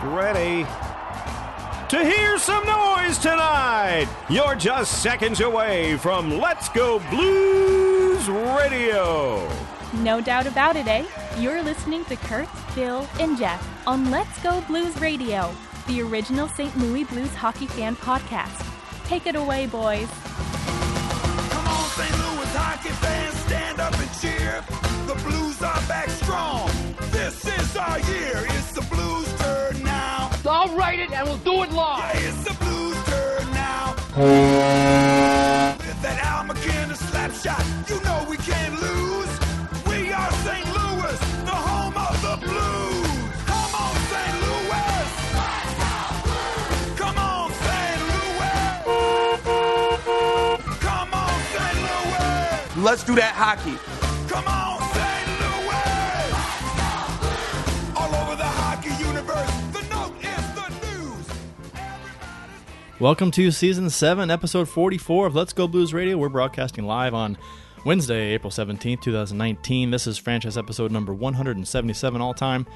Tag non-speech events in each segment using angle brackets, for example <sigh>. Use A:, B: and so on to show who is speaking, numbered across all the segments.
A: Get ready to hear some noise tonight. You're just seconds away from Let's Go Blues Radio.
B: No doubt about it, eh? You're listening to Kurt, Bill, and Jeff on Let's Go Blues Radio, the original St. Louis Blues hockey fan podcast. Take it away, boys.
C: Come on, St. Louis hockey fans, stand up and cheer. The Blues are back strong. This is our year. It's the Blues' turn.
D: I'll write it and we'll do it live.
C: Yeah, it's the Blues' turn now. With that Al MacInnis slap shot, you know we can't lose. We are St. Louis, the home of the Blues. Come on, St. Louis. Come on, St. Louis. Come on, St. Louis.
E: Let's do that hockey.
C: Come on,
F: Welcome to season 7, episode 44 of Let's Go Blues Radio. We're broadcasting live on Wednesday, April 17th, 2019. This is franchise episode number 177 all time.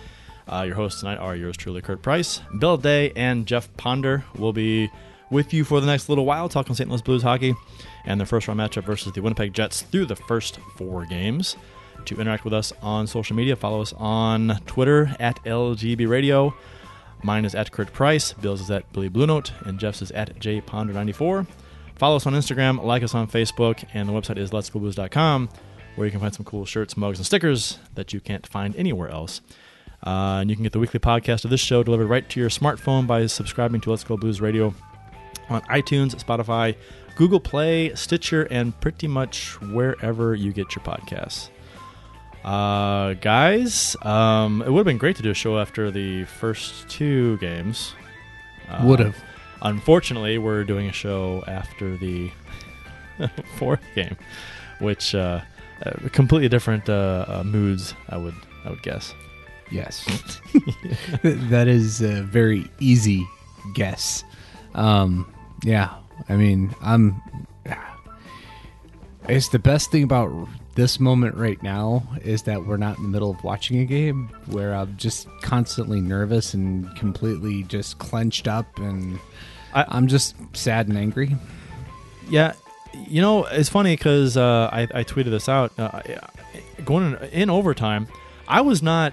F: Uh, your hosts tonight are yours truly, Kurt Price, Bill Day, and Jeff Ponder. will be with you for the next little while talking St. Louis Blues hockey and their first round matchup versus the Winnipeg Jets through the first four games. To interact with us on social media, follow us on Twitter at LGB Radio. Mine is at Kurt Price, Bill's is at Billy Blue Note, and Jeff's is at jponder94. Follow us on Instagram, like us on Facebook, and the website is letsgoblues.com, where you can find some cool shirts, mugs, and stickers that you can't find anywhere else. Uh, and you can get the weekly podcast of this show delivered right to your smartphone by subscribing to Let's Go Blues Radio on iTunes, Spotify, Google Play, Stitcher, and pretty much wherever you get your podcasts. Uh, guys, um, it would have been great to do a show after the first two games. Uh,
G: Would have.
F: Unfortunately, we're doing a show after the <laughs> fourth game, which uh, uh, completely different uh, uh, moods. I would I would guess.
G: Yes. <laughs> that is a very easy guess. Um, yeah. I mean, I'm. It's the best thing about this moment right now is that we're not in the middle of watching a game where I'm just constantly nervous and completely just clenched up and
F: I-
G: I'm just sad and angry.
F: Yeah, you know it's funny because uh, I, I tweeted this out. Uh, going in, in overtime, I was not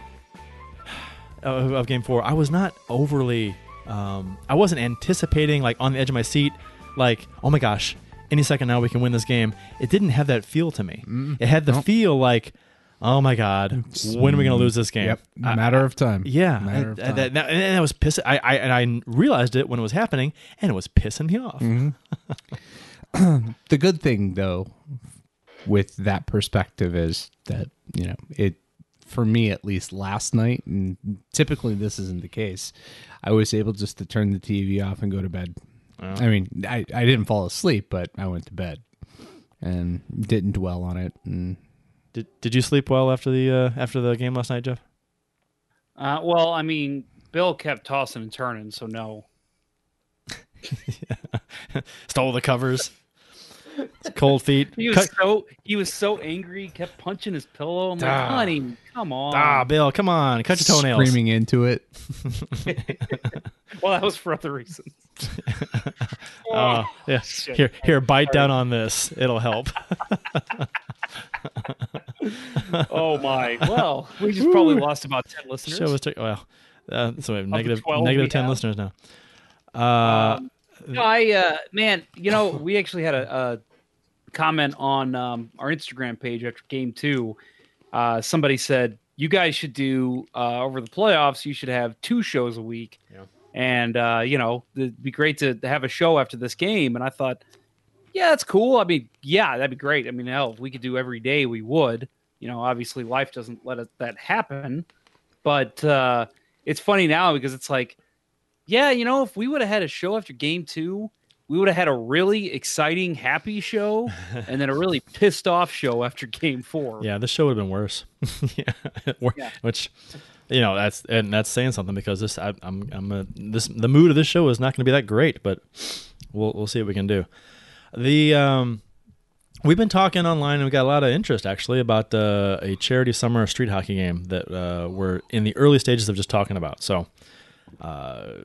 F: of, of game four. I was not overly. Um, I wasn't anticipating like on the edge of my seat, like oh my gosh, any second now we can win this game. It didn't have that feel to me. It had the feel like. Oh my God! When are we going to lose this game?
G: Yep.
F: I-
G: Matter of time.
F: Yeah,
G: Matter
F: and,
G: of time.
F: that, and that was pissing. I, I and I realized it when it was happening, and it was pissing me off. Mm-hmm. <laughs> <clears throat>
G: the good thing though with that perspective is that you know it for me at least last night and typically this isn't the case i was able just to turn the tv off and go to bed i mean I, I didn't fall asleep but i went to bed and didn't dwell on it and
F: Did Did you sleep well after the uh, after the game last night, Jeff?
D: Uh, well, I mean, Bill kept tossing and turning, so no. <laughs>
F: Stole the covers. Cold feet.
D: He was
F: Cut-
D: so he was so angry, he kept punching his pillow. I'm like, honey, come on.
F: ah, Bill, come on, cut your toenails.
G: screaming into it <laughs> <laughs>
D: Well, that was for other reasons. <laughs>
F: Oh, yeah. Here, here, bite down on this. It'll help. <laughs>
D: Oh my. Well, we just probably lost about ten listeners.
F: Show was well. Uh, so we have negative
D: 12
F: negative
D: we
F: ten
D: have.
F: listeners now. Uh,
D: No, I uh man, you know, we actually had a, a comment on um, our Instagram page after game two. Uh, somebody said you guys should do uh, over the playoffs. You should have two shows a week,
F: Yeah.
D: And uh, you know it'd be great to have a show after this game. And I thought, yeah, that's cool. I mean, yeah, that'd be great. I mean, hell, if we could do every day, we would. You know, obviously life doesn't let it, that happen, but uh, it's funny now because it's like yeah, you know, if we would have had a show after game two, we would have had a really exciting, happy show, <laughs> and then a really pissed off show after game four.
F: yeah, this show would have been worse. <laughs> yeah. <laughs>
D: Yeah.
F: which you know that's and that's saying something because this I, I'm I'm a, this the mood of this show is not going to be that great, but we'll we'll see what we can do. The um. We've been talking online, and we got a lot of interest actually about uh, a charity summer street hockey game that uh, we're in the early stages of just talking about. So, uh,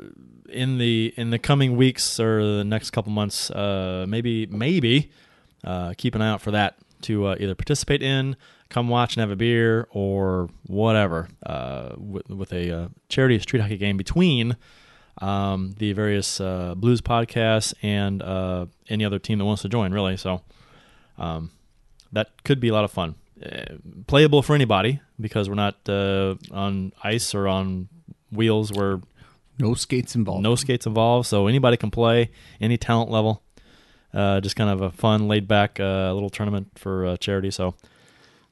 F: in the in the coming weeks or the next couple months, uh, maybe maybe uh, keep an eye out for that to uh, either participate in, come watch and have a beer, or whatever uh, with, with a uh, charity street hockey game between um, the various uh, blues podcasts and uh, any other team that wants to join. Really, so um, that could be a lot of fun. Uh, playable for anybody because we're not uh, on ice or on wheels. We're
G: No skates involved.
F: no skates involved, so anybody can play any talent level. Uh, just kind of a fun, laid back uh, little tournament for uh, charity. So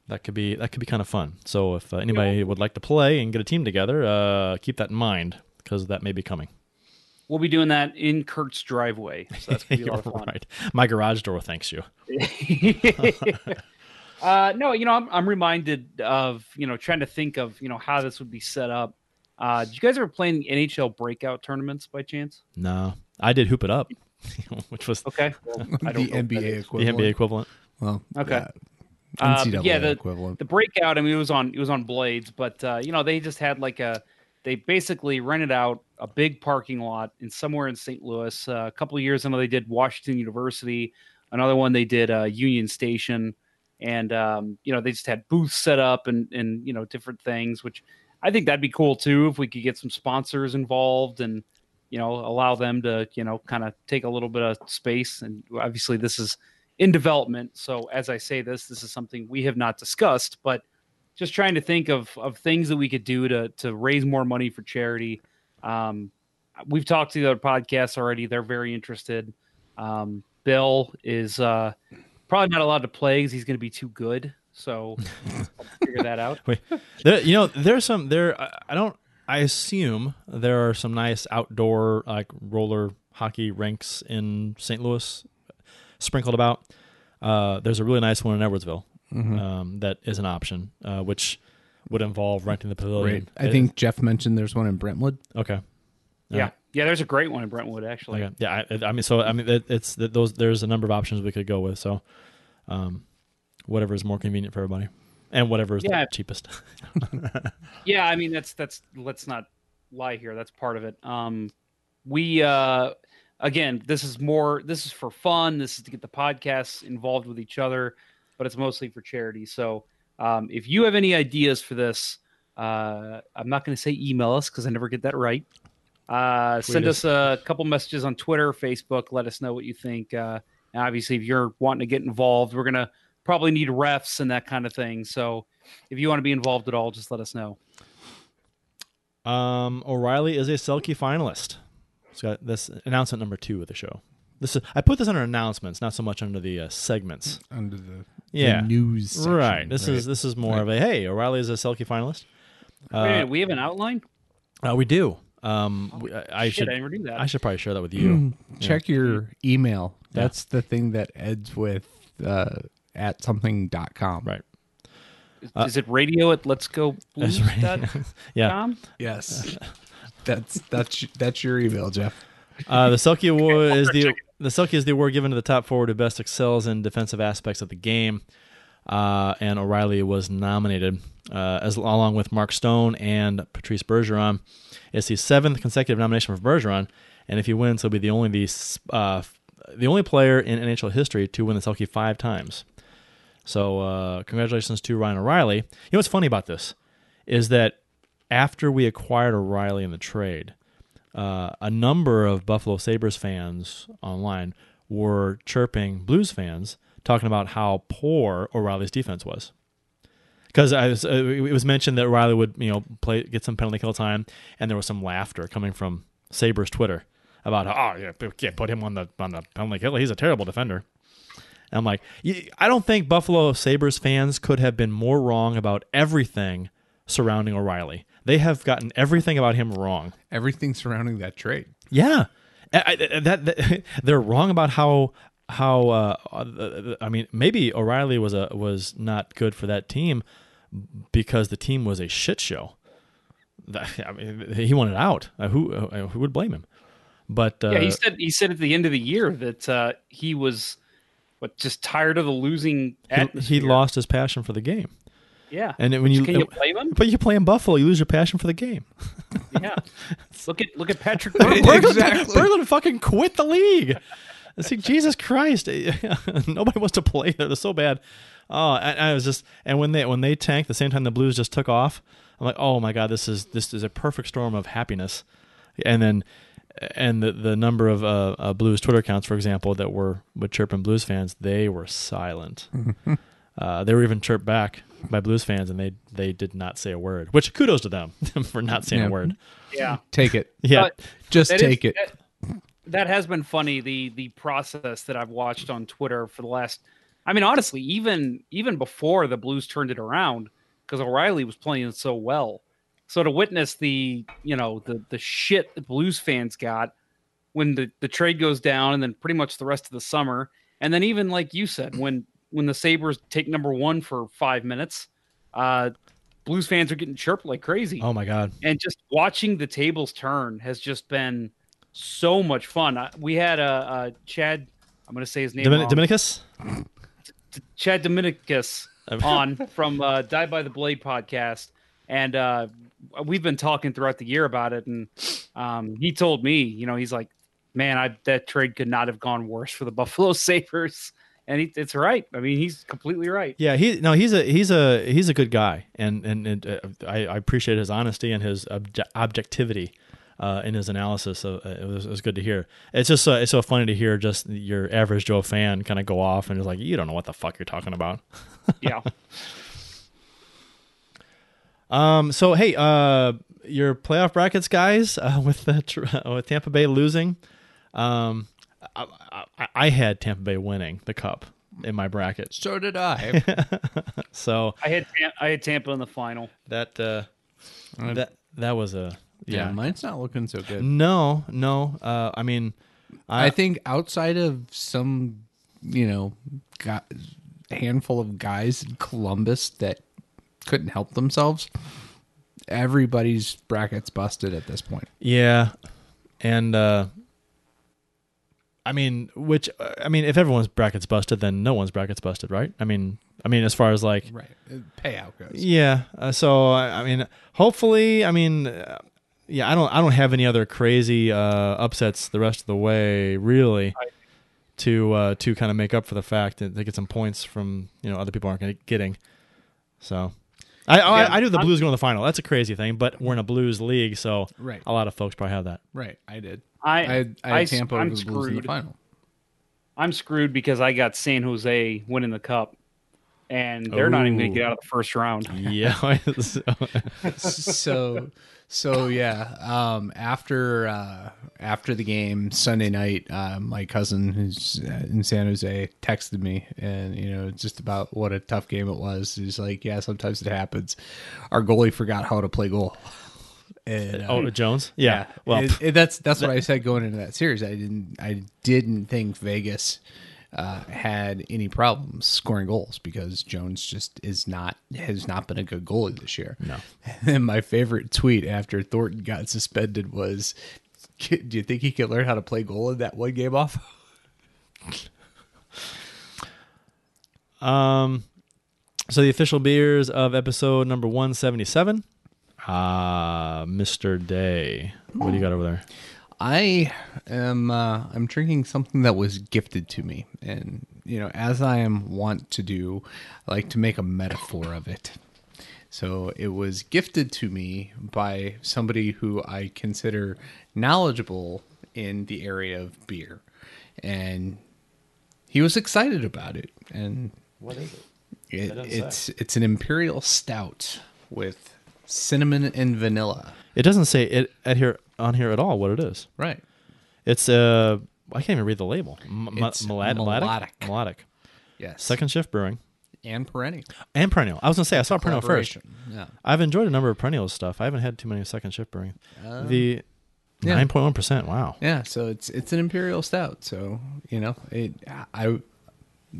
F: that could be that could be kind of fun. So if uh, anybody would like to play and get a team together, uh, keep that in mind because that may be coming.
D: We'll be doing that in Kurt's driveway. So that's gonna be a
F: You're
D: lot of <laughs> fun.
F: right. My garage door thanks you. <laughs>
D: uh, no, you know, I'm, I'm reminded of, you know, trying to think of, you know, how this would be set up. Uh, did you guys ever play in NHL breakout tournaments by chance?
F: No, I did hoop it up, <laughs> which was
D: Okay. Well, I
G: the
D: don't know
G: NBA
D: is.
F: the
G: equivalent.
F: NBA equivalent.
G: Well,
D: Okay.
G: uh,
D: Uh, yeah, the,
G: equivalent.
D: the breakout. I mean, it was on it was on Blades, but uh, you know they just had like a they basically rented out a big parking lot in somewhere in St. Louis. Uh, a couple of years ago, they did Washington University. Another one they did uh, Union Station, and um, you know they just had booths set up and and you know different things, which I think that'd be cool too if we could get some sponsors involved and you know allow them to you know kind of take a little bit of space. And obviously this is in development. So as I say this, this is something we have not discussed, but just trying to think of of things that we could do to to raise more money for charity. Um, we've talked to the other podcasts already; they're very interested. Um, Bill is uh, probably not allowed to play because he's going to be too good. So <laughs> figure that out.
F: Wait, there, you know, there's some there. I- I don't. I assume there are some nice outdoor like roller hockey rinks in St. Louis, sprinkled about. Uh, there's a really nice one in Edwardsville um, that is an option, uh, which would involve renting the pavilion.
G: Right. I think Jeff mentioned there's one in Brentwood.
F: Okay.
D: Yeah, yeah. There's a great one in Brentwood actually.
F: Okay. Yeah. I, I mean, so I mean, it, it's that those. There's a number of options we could go with. So, um, whatever is more convenient for everybody, and whatever is
D: Yeah.
F: the cheapest. <laughs>
D: Yeah, I mean that's that's let's not lie here. That's part of it. Um, we uh, again, this is more. This is for fun. This is to get the podcasts involved with each other, but it's mostly for charity. So um, if you have any ideas for this, uh, I'm not going to say email us because I never get that right. Uh, send
F: us.
D: a couple messages on Twitter, Facebook. Let us know what you think. Uh, and obviously, if you're wanting to get involved, we're gonna probably need refs and that kind of thing. So if you want to be involved at all, just let us know.
F: Um, O'Reilly is a Selke finalist. It's got this announcement number two of the show. This is I put this under announcements, not so much under the uh, segments.
G: under the,
F: Yeah.
G: the news. section,
F: right. This is this is more of a hey, O'Reilly is a Selke finalist.
D: Wait we have an outline.
F: Uh, we do. Um, we- I, I
D: Shit,
F: should
D: I never knew that.
F: I should probably share that with you.
G: check your email. That's the thing that ends with uh, at something.com.
F: right.
D: Is, is it radio at Let's Go Blues?
F: That's <laughs> Yeah.
D: com?
G: Yes. <laughs> <laughs> that's that's that's your email, Jeff.
F: Uh, the Selke Award is the the Selke is the award given to the top forward who best excels in defensive aspects of the game. Uh, and O'Reilly was nominated uh, as along with Mark Stone and Patrice Bergeron. It's the seventh consecutive nomination for Bergeron, and if he wins, he'll be the only the uh, the only player in NHL history to win the Selke five times. So uh, congratulations to Ryan O'Reilly. You know what's funny about this is that after we acquired O'Reilly in the trade, uh, a number of Buffalo Sabres fans online were chirping Blues fans, talking about how poor O'Reilly's defense was. Because uh, it was mentioned that O'Reilly would, you know, play get some penalty kill time, and there was some laughter coming from Sabres Twitter about, oh, yeah, can't put him on the on the penalty kill. He's a terrible defender. And I'm like, I don't think Buffalo Sabres fans could have been more wrong about everything surrounding O'Reilly. They have gotten everything about him wrong.
G: Everything surrounding that trade.
F: Yeah, I, I- that, that- <laughs> they're wrong about how how uh, uh, I mean maybe O'Reilly was a was not good for that team because the team was a shit show. <laughs> I mean, he wanted out. Uh, who uh, who would blame him? But uh,
D: yeah, he said he said at the end of the year that uh, he was what just tired of the losing
F: he, he lost his passion for the game.
D: Yeah,
F: And when you
D: can you blame him?
F: But you play in Buffalo, you lose your passion for the game. <laughs>
D: Yeah. Look at look at Patrick. <laughs>
F: Berglund,
D: Berglund.
G: Exactly.
F: Berglund fucking quit the league. It's like Jesus Christ, <laughs> nobody wants to play there. They're so bad. Oh, I, I was just and when they when they tanked the same time the Blues just took off, I'm like, oh my god, this is this is a perfect storm of happiness. And then and the the number of uh, uh, Blues Twitter accounts, for example, that were with chirping Blues fans, they were silent. Uh, they were even chirped back by Blues fans, and they they did not say a word. Which kudos to them <laughs> for not saying
G: Yeah.
F: a word.
D: Yeah.
G: Take it.
F: Yeah,
D: But
G: Just take
D: is-
G: it.
D: That, that has been funny. The the process that I've watched on Twitter for the last. I mean, honestly, even even before the Blues turned it around, because O'Reilly was playing so well. So to witness the you know the the shit the Blues fans got when the the trade goes down, and then pretty much the rest of the summer, and then even like you said, when when the Sabres take number one for five minutes, uh, Blues fans are getting chirped like crazy
F: Oh my god.
D: and just watching the tables turn has just been so much fun. I- We had a, uh Chad. I'm going to say his name.
F: Domin-. Dominicus.
D: Chad Dominicus <laughs> on from uh, Die by the Blade podcast, and uh, we've been talking throughout the year about it. And um, he told me, you know, he's like, "Man, I, that trade could not have gone worse for the <laughs> Buffalo Sabres." And he, it's right. I mean, he's completely right.
F: Yeah, he no, he's a he's a he's a good guy, and and, and uh, I, I appreciate his honesty and his obje- objectivity uh, in his analysis. So uh, it was, it was good to hear. It's just uh, it's so funny to hear just your average Joe fan kind of go off and is like, you don't know what the fuck you're talking about. <laughs>
D: Yeah.
F: Um. So hey, uh, your playoff brackets, guys, uh, with the with Tampa Bay losing, um, I, I, I had Tampa Bay winning the cup in my bracket.
G: So did I. <laughs>
F: So
D: I had I had Tampa in the final.
F: that uh, that that was a
G: yeah.
F: yeah.
G: mine's not looking so good.
F: No, no. Uh, I mean,
G: I think outside of some, you know, gu handful of guys in Columbus that couldn't help themselves, everybody's brackets busted at this point.
F: yeah, and uh, I mean, which uh, I mean, if everyone's brackets busted, then no one's brackets busted, right? I mean, I mean, as far as like
G: Right. Payout goes.
F: Yeah. Uh, so I, I mean, hopefully, I mean, uh, yeah, I don't, I don't have any other crazy uh, upsets the rest of the way, really, to uh, to kind of make up for the fact that they get some points from you know other people aren't getting. So. I,
D: Yeah,
F: I I do the
D: I'm-
F: Blues going to the final. That's a crazy thing, but we're in a Blues league, so
G: Right.
F: a lot of folks probably have that.
G: Right. I did.
D: I
G: I had, I
D: I-
G: had Tampa
D: I'm
G: over the Blues in the final.
D: I'm screwed because I got San Jose winning the cup, and they're not even going to get out of the first round. <laughs>
F: Yeah. <laughs> So-
G: so so yeah um after uh after the game sunday night uh, my cousin who's uh, in san jose texted me and you know just about what a tough game it was he's like yeah sometimes it happens our goalie forgot how to play goal and uh,
F: oh, Jones. Yeah. Well,
G: it- it- that's that's what I said going into that series. I didn't I didn't think Vegas uh, had any problems scoring goals because Jones just is not has not been a good goalie this year.
F: No. <laughs>
G: And my favorite tweet after Thornton got suspended was, "Do you think he could learn how to play goal in that one game off?" <laughs>
F: Um, so the official beers of episode number one seventy seven. Ah, Mr. Day. What do you got over there?
G: I am uh, I'm drinking something that was gifted to me, and you know, as I am wont to do, I like to make a metaphor of it. So it was gifted to me by somebody who I consider knowledgeable in the area of beer, and he was excited about it. And
F: What is it?
G: it,
F: doesn't
G: it's it's an imperial stout with cinnamon and vanilla.
F: It doesn't say it at here on here at all. What it is?
G: Right.
F: It's uh, I can't even read the label. M-
G: It's
F: melodic,
G: melodic.
F: melodic.
G: Yes.
F: Second shift brewing
G: and perennial.
F: and perennial. I was gonna say I saw perennial first.
G: Yeah.
F: I've enjoyed a number of perennial stuff. I haven't had too many second shift brewing. the nine point one percent. Wow.
G: Yeah, so it's it's an imperial stout. So you know, it I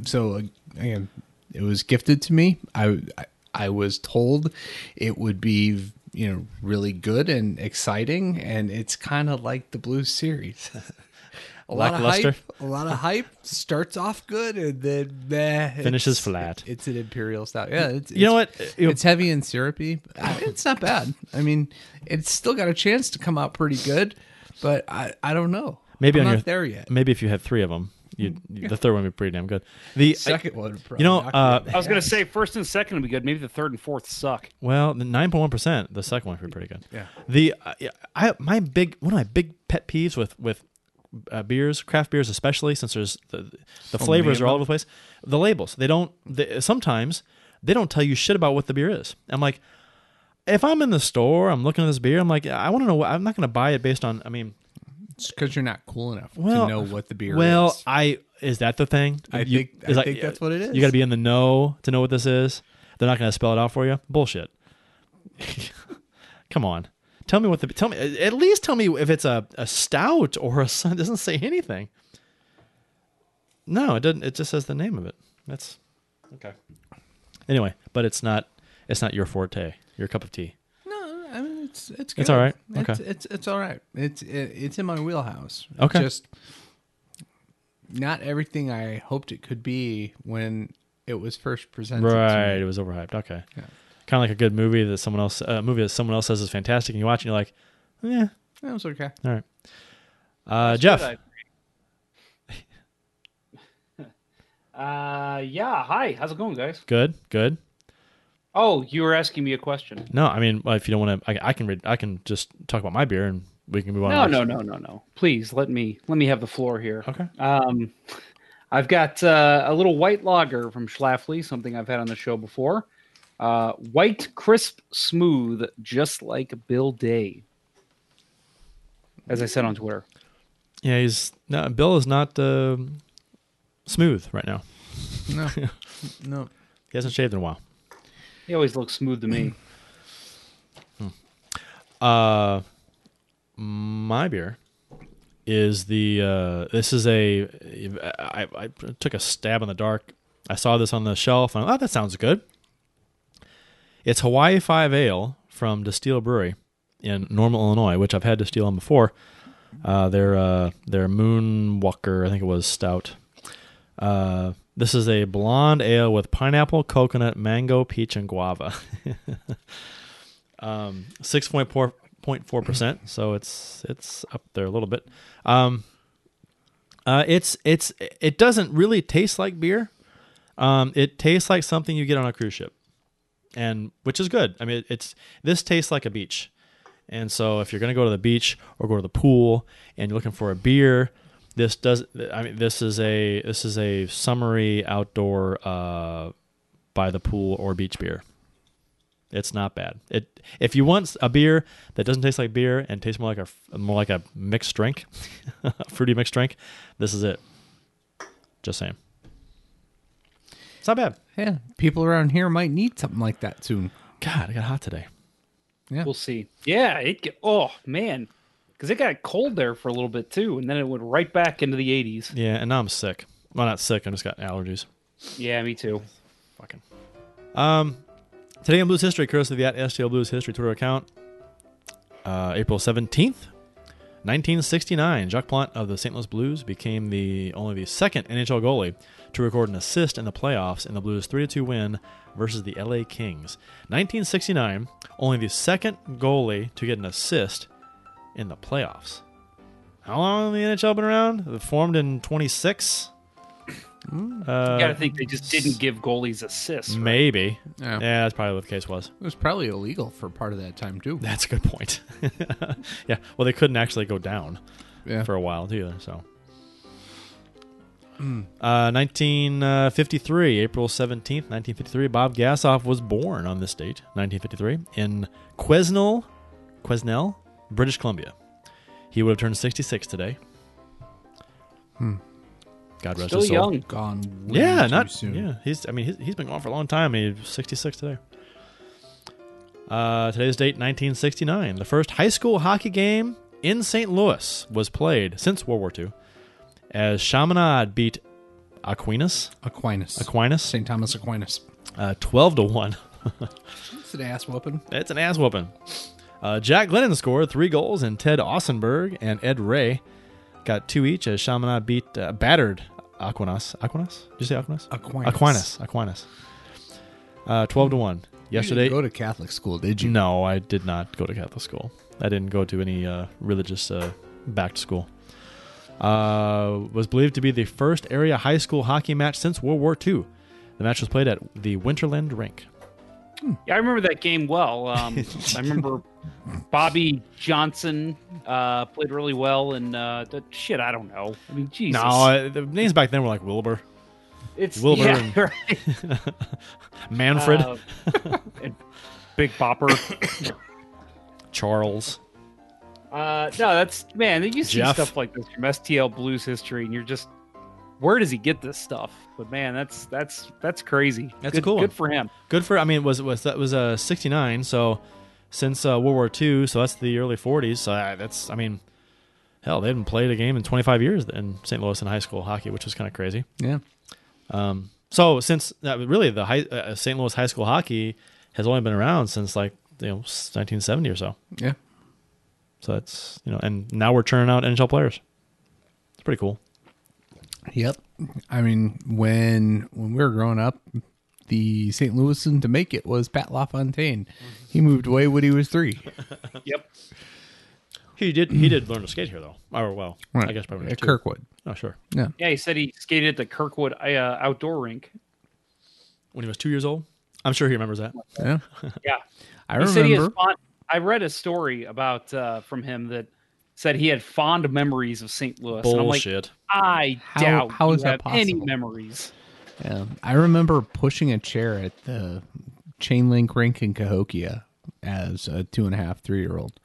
G: so again, it was gifted to me. I I, I was told it would be you know really good and exciting, and it's kind of like the Blues series. <laughs> a lot of hype. A lot of hype starts off good and then meh,
F: Finishes flat.
G: It's an imperial stout. Yeah, it's,
F: You know what?
G: It's heavy and syrupy. It's not bad. I mean, it's still got a chance to come out pretty good, but I I don't know.
F: Maybe
G: I'm
F: on
G: not
F: your,
G: there yet.
F: Maybe if you had three of them, <laughs> you the third one would be pretty damn good. The
G: Second one, probably
F: you know, uh.
D: I was gonna say first and second would be good. Maybe the third and fourth suck.
F: Well, the nine point one percent. The second one would be pretty good.
G: Yeah.
F: The uh, I my big one of my big pet peeves with with uh, beers, craft beers especially, since there's the the flavors are all over the place. The labels they don't. They, sometimes they don't tell you shit about what the beer is. I'm like, if I'm in the store, I'm looking at this beer. I'm like, I want to know. what- I'm not going to buy it based on. I mean,
G: It's because you're not cool enough
F: well,
G: to know what the beer
F: well,
G: is.
F: Well, I is that the thing?
G: I
F: You-
G: think- I think that's what it is.
F: You got to be in the know to know what this is. They're not going to spell it out for you. Bullshit. <laughs> Come on, tell me what the tell me at least tell me if it's a, a stout or a <laughs> it doesn't say anything. No, it doesn't. It just says the name of it. That's okay. Anyway, but it's not it's not your forte. Your cup of tea.
G: No, I mean it's it's good.
F: It's all right.
G: It's,
F: Okay.
G: it's it's all right. It's it, it's in my wheelhouse. It's
F: Okay.
G: just not everything I hoped it could be when it was first presented.
F: Right, it was overhyped. Okay,
G: Yeah.
F: kind of like a good movie that someone else a movie that someone else says is fantastic, and you watch and you're like, yeah,
G: That was okay.
F: all right. Uh, Jeff,
D: Good, <laughs> uh, yeah. Hi. How's it going, guys?
F: good, good.
D: Oh, you were asking me a question.
F: No, I mean, if you don't want to, I, I can read. I can just talk about my beer, and we can move on.
D: No, no, no, no, no. Please let me let me have the floor here.
F: Okay.
D: Um, I've got uh, a little white lager from Schlafly, something I've had on the show before. Uh, white, crisp, smooth, just like Bill Day. As I said on Twitter.
F: Yeah, he's no. Bill is not uh, smooth right now.
G: No, <laughs> no.
F: He hasn't shaved in a while.
D: He always looks smooth to me.
F: Uh, my beer is the. Uh, this is a. I, I took a stab in the dark. I saw this on the shelf. And, oh, that sounds good. It's Hawaii Five Ale from Destihl Brewery in Normal, Illinois, which I've had Destihl on before. Uh, their uh, their Moonwalker, I think it was stout. Uh, this is a blonde ale with pineapple, coconut, mango, peach, and guava. <laughs> um, six point four point four percent. So it's it's up there a little bit. Um, uh, it's it's it doesn't really taste like beer. Um, it tastes like something you get on a cruise ship, and which is good. I mean, it's this tastes like a beach. And so, if you're going to go to the beach or go to the pool and you're looking for a beer, this does. I mean, this is a this is a summery outdoor uh, by the pool or beach beer. It's not bad. It if you want a beer that doesn't taste like beer and tastes more like a more like a mixed drink, <laughs> fruity mixed drink, this is it. Just saying. It's not bad.
G: Yeah, people around here might need something like that soon.
F: God, I got hot today.
G: Yeah.
D: We'll see. Yeah, it. Get, oh man, because it got cold there for a little bit too, and then it went right back into the 80s.
F: Yeah, and now I'm sick. Well, not sick. I just got allergies.
D: Yeah, me too.
F: Fucking. Um, today in Blues history, courtesy of the at STL Blues history Twitter account, uh, April seventeenth, nineteen sixty nine. Jacques Plante of the St. Louis Blues became the only the second NHL goalie to record an assist in the playoffs in the Blues three two win versus the LA Kings. Nineteen sixty nine, only the second goalie to get an assist in the playoffs. How long has the NHL been around? It formed in twenty six. Uh,
D: You gotta think they just didn't give goalies assists. right?
F: Maybe.
G: Yeah.
F: Yeah, that's probably what the case was.
G: It was probably illegal for part of that time too.
F: That's a good point. <laughs> yeah. Well, they couldn't actually go down
G: Yeah.
F: for a while either. So. Uh, 1953, April 17th, 1953, Bob Gassoff was born on this date, 1953, in Quesnel, Quesnel, British Columbia. He would have turned 66 today. God rest
D: Still
F: his soul.
D: young.
G: Gone. way
F: Yeah,
G: too
F: not
G: soon.
F: yeah. He's I mean he's, he's been gone for a long time. He's 66 today. Uh, today's date 1969. The first high school hockey game in St. Louis was played since World War II, as Chaminade beat Aquinas
G: Aquinas.
F: Aquinas
G: St. Thomas Aquinas.
F: uh, 12 to one. <laughs>
G: It's an ass whooping.
F: It's an ass whooping. Uh, Jack Glennon scored three goals, and Ted Ossenberg and Ed Ray got two each as Chaminade beat uh, battered Aquinas. Aquinas? Did you say Aquinas?
G: Aquinas.
F: Aquinas. Aquinas. Uh, 12 to 1. Yesterday.
G: You didn't go to Catholic school, did you?
F: No, I did not go to Catholic school. I didn't go to any uh, religious uh, backed school. Uh, was believed to be the first area high school hockey match since World War II. The match was played at the Winterland Rink.
D: Yeah, I remember that game well. Um, <laughs> I remember Bobby Johnson uh, played really well, and uh, the, shit, I don't know. I mean, Jesus,
F: No, uh, the names back then were like Wilbur,
D: it's
F: Wilbur
D: yeah,
F: and- <laughs>
D: right. <laughs>
F: Manfred,
D: Uh, and Big Bopper. <coughs>
F: Charles.
D: Uh, no, that's man. You see
F: Jeff.
D: stuff like this from STL Blues history, and you're just, where does he get this stuff? But man, that's that's that's crazy.
F: That's
D: good,
F: cool.
D: Good for him.
F: Good for. I mean, was was that was uh, 69? So since uh, World War II, so that's the early 40s. So uh, that's. I mean, hell, they hadn't played a game in 25 years in St. Louis in high school hockey, which was kind of crazy.
G: Yeah.
F: Um, so since uh, really the high, uh, St. Louis high school hockey has only been around since like you know 1970 or so.
G: Yeah.
F: So that's you know, and now we're churning out NHL players. It's pretty cool.
G: Yep. I mean, when when we were growing up, the St. Louisan to make it was Pat LaFontaine. He moved away when he was three. <laughs>
D: Yep.
F: He did he did learn to skate here though. Or well, I guess probably
G: at
F: too.
G: Kirkwood.
F: Oh sure.
G: Yeah.
D: Yeah, he said he skated at the Kirkwood uh, outdoor rink.
F: When he was two years old, I'm sure he remembers that.
G: Yeah.
D: Yeah.
G: I
D: he said he has
G: remember.
D: fond, I read a story about uh, from him that said he had fond memories of St. Louis. And I'm like,
F: Bullshit.
D: I
G: How-
D: doubt
G: how
D: you
G: that
D: have any
G: possible?
D: memories.
G: Yeah. I remember pushing a chair at the chain link rink in Cahokia as a two and a half, three year old.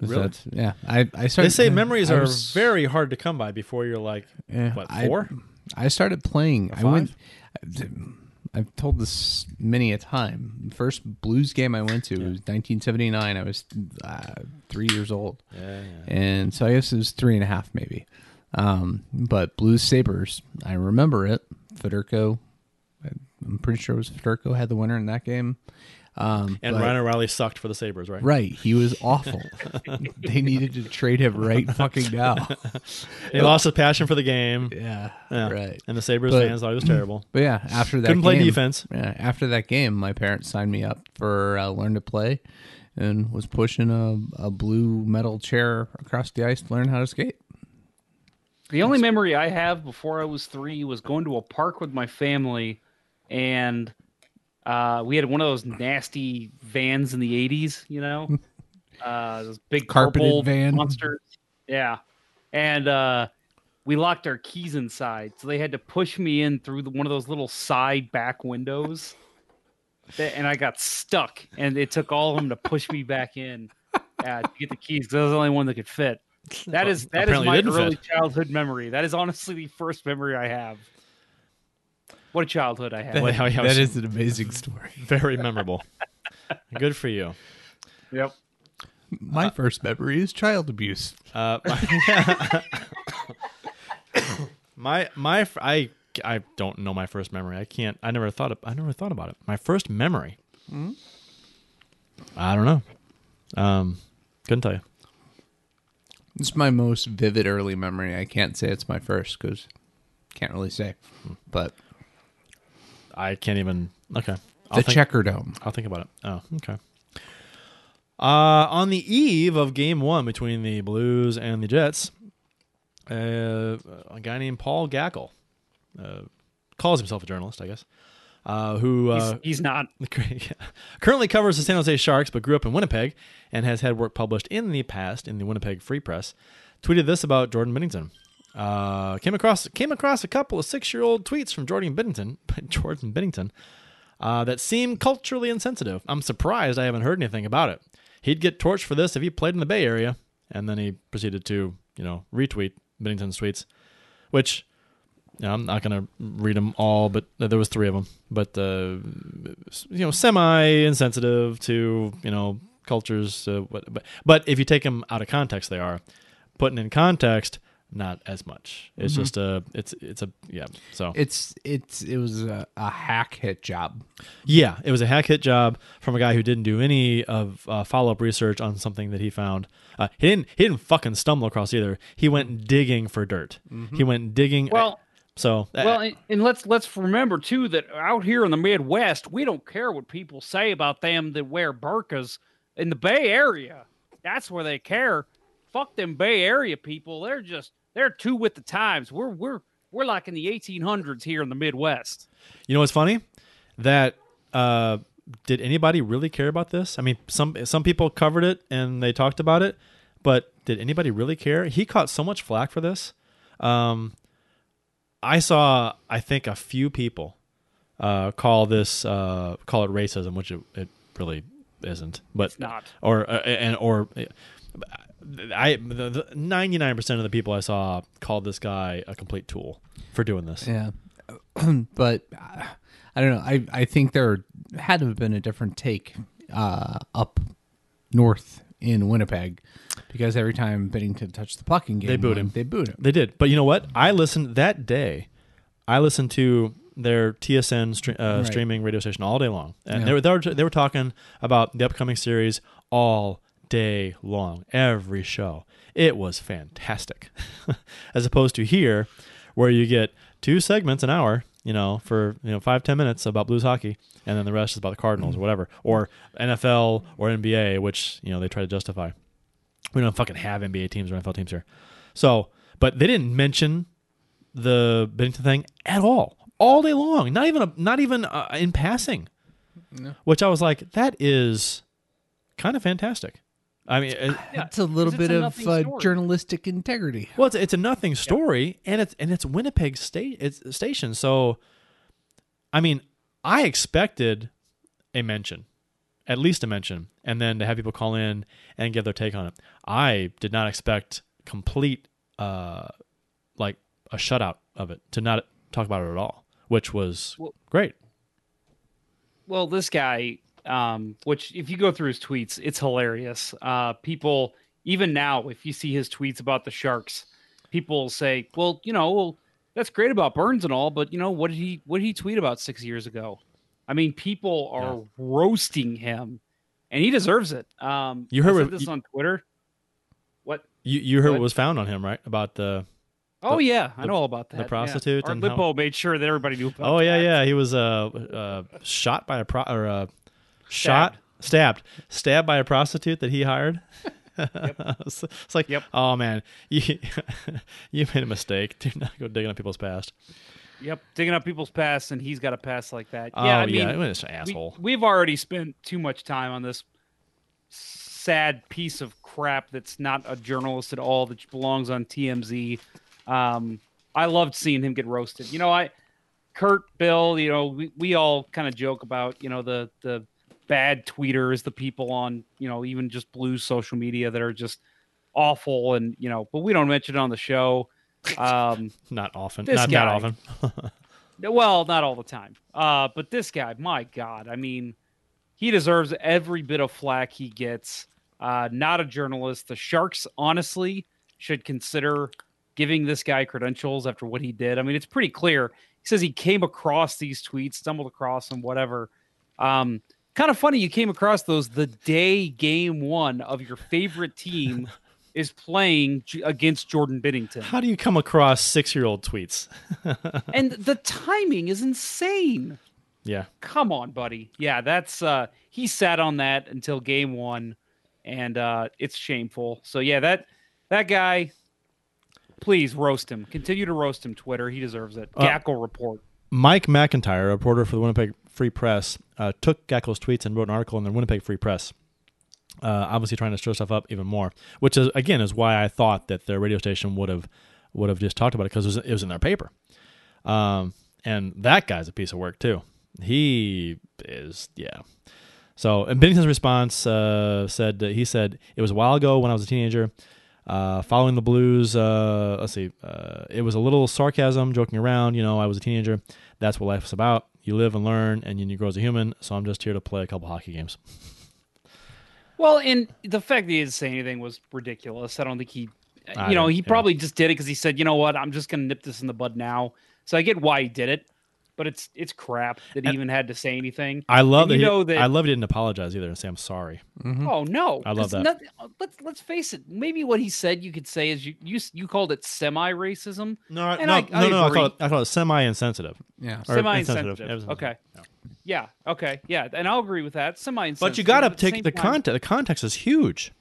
F: Really?
G: Yeah. I, I started.
F: They say memories
G: I
F: are
G: was-
F: very hard to come by before you're like
G: Yeah,
F: what
G: I-
F: four?
G: I started playing. I
F: five?
G: went. I've told this many a time. The first blues game I went to was 1979. I was uh, three years old,
F: Yeah,
G: and so I guess it was three and a half maybe. Um, but Blues Sabres, I remember it. Federko, I'm pretty sure it was Federko had the winner in that game. Um,
F: And
G: but-
F: Ryan O'Reilly sucked for the Sabres, right?
G: Right, he was awful. <laughs> they needed to trade him right fucking now. <laughs>
F: He lost his passion for the game.
G: Yeah,
F: Yeah.
G: right.
F: And the Sabres
G: But-
F: fans thought he was terrible. <clears throat>
G: But yeah, after that
F: Couldn't play
G: game-
F: defense.
G: Yeah, after that game, my parents signed me up for uh, learn to play, and was pushing a, a blue metal chair across the ice to learn how to skate.
D: The only memory I have before I was three was going to a park with my family, and uh, we had one of those nasty vans in the '80s. You know, <laughs> uh, those big
G: Carpeted van.
D: monsters. Yeah, and uh, we locked our keys inside, so they had to push me in through the, one of those little side back windows. That- And I got stuck, and it took all of them to push me back in uh, to get the keys because I was the only one that could fit. That is that is
F: Apparently
D: my
F: didn't fit.
D: early childhood memory. That is honestly the first memory I have. What a childhood I had.
F: Well, yeah, yeah,
G: that
F: it <laughs> was
G: is an amazing story. <laughs>
F: very memorable. Good for you.
D: Yep.
G: My first memory is child abuse.
F: Uh, my, <laughs> my my f- I I don't know my first memory. I can't. I never thought. Of, I never thought about it. My first memory. Hmm. I don't know. Um, couldn't tell you.
G: It's my most vivid early memory. I can't say it's my first because can't really say. But
F: I can't even. Okay. I'll
G: the
F: think,
G: Checker Dome.
F: I'll think about it. Oh, okay. Uh, on the eve of Game One between the Blues and the Jets, uh, a guy named Paul Gackle uh, calls himself a journalist, I guess. Uh, who
D: He's,
F: uh,
D: he's not. <laughs>
F: currently covers the San Jose Sharks, but grew up in Winnipeg and has had work published in the past in the Winnipeg Free Press. Tweeted this about Jordan Binnington. Uh, came across came across a couple of six year old tweets from Jordan Binnington, <laughs> Jordan Binnington, uh, that seem culturally insensitive. I'm surprised I haven't heard anything about it. He'd get torched for this if he played in the Bay Area, and then he proceeded to you know retweet Binnington's tweets, which you know, I'm not to read them all, but there was three of them. But uh, you know, semi insensitive to you know cultures. Uh, but but if you take them out of context, they are. Putting in context, not as much. It's just a it's it's a yeah. So
G: It's it's it was a, a hack hit job.
F: yeah, it was a hack hit job from a guy who didn't do any of uh, follow up research on something that he found. Uh, he didn't he didn't fucking stumble across either. He went digging for dirt. He went digging.
D: Well,
F: so uh,
D: Well, and, and let's let's remember too that out here in the Midwest, we don't care what people say about them that wear burkas. In the Bay Area, that's where they care. Fuck them Bay Area people. They're just they're too with the times. We're we're we're like in the 1800s here in the Midwest.
F: You know what's funny? That uh, did anybody really care about this? I mean, some some people covered it and they talked about it, but did anybody really care? He caught so much flack for this. Um, I saw, I think, a few people uh, call this uh, call it racism, which it, it really isn't. But
D: It's not.
F: or uh, and or I ninety nine percent of the people I saw called this guy a complete tool for doing this.
G: Yeah, <clears throat> but uh, I don't know. I I think there had to have been a different take uh, up north in Winnipeg because every time Binnington touched the puck in game
F: They booed him.
G: They booed him.
F: They did, but you know what? I listened that day. I listened to their TSN stre- uh,
G: Right.
F: streaming radio station all day long, and
G: Yeah.
F: they were they were they were talking about the upcoming series all day long, every show. It was fantastic, <laughs> as opposed to here, where you get two segments an hour, you know, for you know five ten minutes about Blues hockey, and then the rest is about the Cardinals or whatever, or NFL or NBA, which you know they try to justify. We don't fucking have NBA teams or NFL teams here. So, but they didn't mention the Binnington thing at all, all day long. Not even a, not even uh, in passing. Which I was like, that is kind of fantastic. I mean, it, <sighs>
G: It's a little
D: it's
G: bit
D: a
G: of uh, journalistic integrity.
F: well, it's, it's a nothing story, and it's and it's Winnipeg state it's station. So, I mean, I expected a mention, at least a mention, and then to have people call in and give their take on it. I did not expect complete, uh, like a shutout of it to not talk about it at all, which was
D: Well-
F: great.
D: Well, this guy, um, which if you go through his tweets, it's hilarious. Uh, people, even now, if you see his tweets about the Sharks, people say, "Well, you know, well, that's great about Burns and all, but you know, what did he what did he tweet about six years ago?" I mean, people are roasting him, and he deserves it. Um,
F: You heard what-
D: this
F: you-
D: on Twitter. What?
F: You you heard what
D: What?
F: was found on him, right? About the
D: Oh yeah, I know all about that.
F: the prostitute
D: Our
F: and how-
D: Lippo made sure that everybody knew about
F: Oh yeah,
D: that.
F: yeah. He was uh, uh shot by a pro or uh, shot stabbed stabbed by a prostitute that he hired. <laughs> <laughs> it's, it's like,
D: Yep.
F: oh man, <laughs> you you made a mistake. Do not go digging up people's past.
D: Yep, digging up people's past, and he's got a pass like that.
F: Oh
D: yeah, I mean,
F: yeah, what an asshole.
D: We, have already spent too much time on this sad piece of crap that's not a journalist at all that belongs on TMZ. Um, I loved seeing him get roasted. You know, I Kurt, Bill, you know, we, we all kind of joke about, you know, the the bad tweeters, the people on, you know, even just blue social media that are just awful and, you know, but we don't mention it on the show. Um <laughs>
F: not often, not
D: guy.
F: that often. <laughs>
D: well, not all the time. Uh, but this guy, my God, I mean, he deserves every bit of flack he gets. Uh, not a journalist. The Sharks, honestly, should consider giving this guy credentials after what he did. I mean, it's pretty clear. He says he came across these tweets, stumbled across them, whatever. Um, kind of funny you came across those the day game one of your favorite team <laughs> is playing against Jordan Binnington.
F: How do you come across six year old tweets? <laughs>
D: and the timing is insane.
F: yeah,
D: Come on, buddy. Yeah, that's uh he sat on that until game 1 and uh it's shameful. So yeah, that that guy please roast him. Continue to roast him Twitter. He deserves it.
F: Uh,
D: Gackle report.
F: Mike McIntyre, a reporter for the Winnipeg Free Press, uh, took Gackle's tweets and wrote an article in the Winnipeg Free Press. Uh, obviously, trying to stir stuff up even more, which is again is why I thought that their radio station would have would have just talked about it because it was, it was in their paper. Um, and that guy's a piece of work too. He is, yeah. So, and Binnington's response uh, said that he said it was a while ago when I was a teenager. Uh, following the blues, uh, let's see, uh, it was a little sarcasm, joking around. You know, I was a teenager. That's what life is about. You live and learn, and you grow as a human. So I'm just here to play a couple hockey games.
D: Well, and the fact that he didn't say anything was ridiculous. I don't think he
F: I
D: you know, he
F: yeah.
D: probably just did it because he said, you know what, I'm just gonna nip this in the bud now. So I get why he did it, but it's it's crap that he even had to say anything.
F: I love that.
D: you
F: he,
D: know that-
F: I love he didn't apologize either and say I'm sorry. Mm-hmm.
D: Oh no,
F: I love that.
D: not- uh, let's let's face it. Maybe what he said you could say is you you you called it semi racism.
F: No,
D: And
F: no,
D: I-
F: no,
D: I
F: no. I call it, I call it semi-insensitive.
G: Yeah.
D: Semi
F: insensitive.
D: insensitive.
F: Yeah,
D: Okay. Yeah. Okay. Yeah. And I'll agree with that. Semi insensitive.
F: But you got to take the context. The context is huge.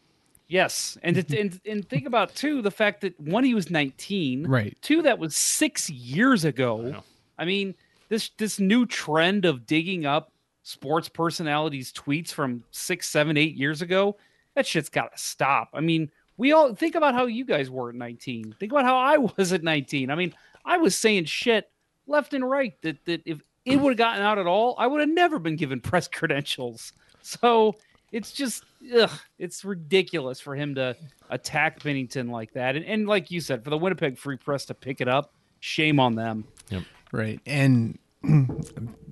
D: Yes, and it, and and think about too the fact that one he was 19,
G: Right.
D: Two that was six years ago. I mean, this this new trend of digging up sports personalities' tweets from six, seven, eight years ago. That shit's got to stop. I mean, we all think about how you guys were at 19. Think about how I <laughs> was at 19. I mean, I was saying shit left and right that that if it would have gotten out at all, I would have never been given <laughs> press credentials. So it's just ugh, it's ridiculous for him to attack Binnington like that. And, and like you said, for the Winnipeg Free Press to pick it up, shame on them. Yep.
G: Right. And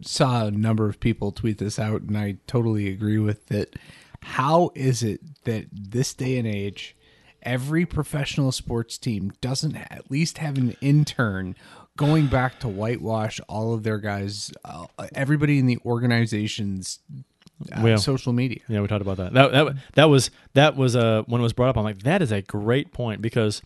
G: saw a number of people tweet this out, and I totally agree with it. How is it that this day and age, every professional sports team doesn't at least have an intern going back to whitewash all of their guys, uh, everybody in the organization's uh,
F: Well,
G: social media?
F: Yeah, we talked about that. That that, that was that was uh when it was brought up. I'm like, that is a great point because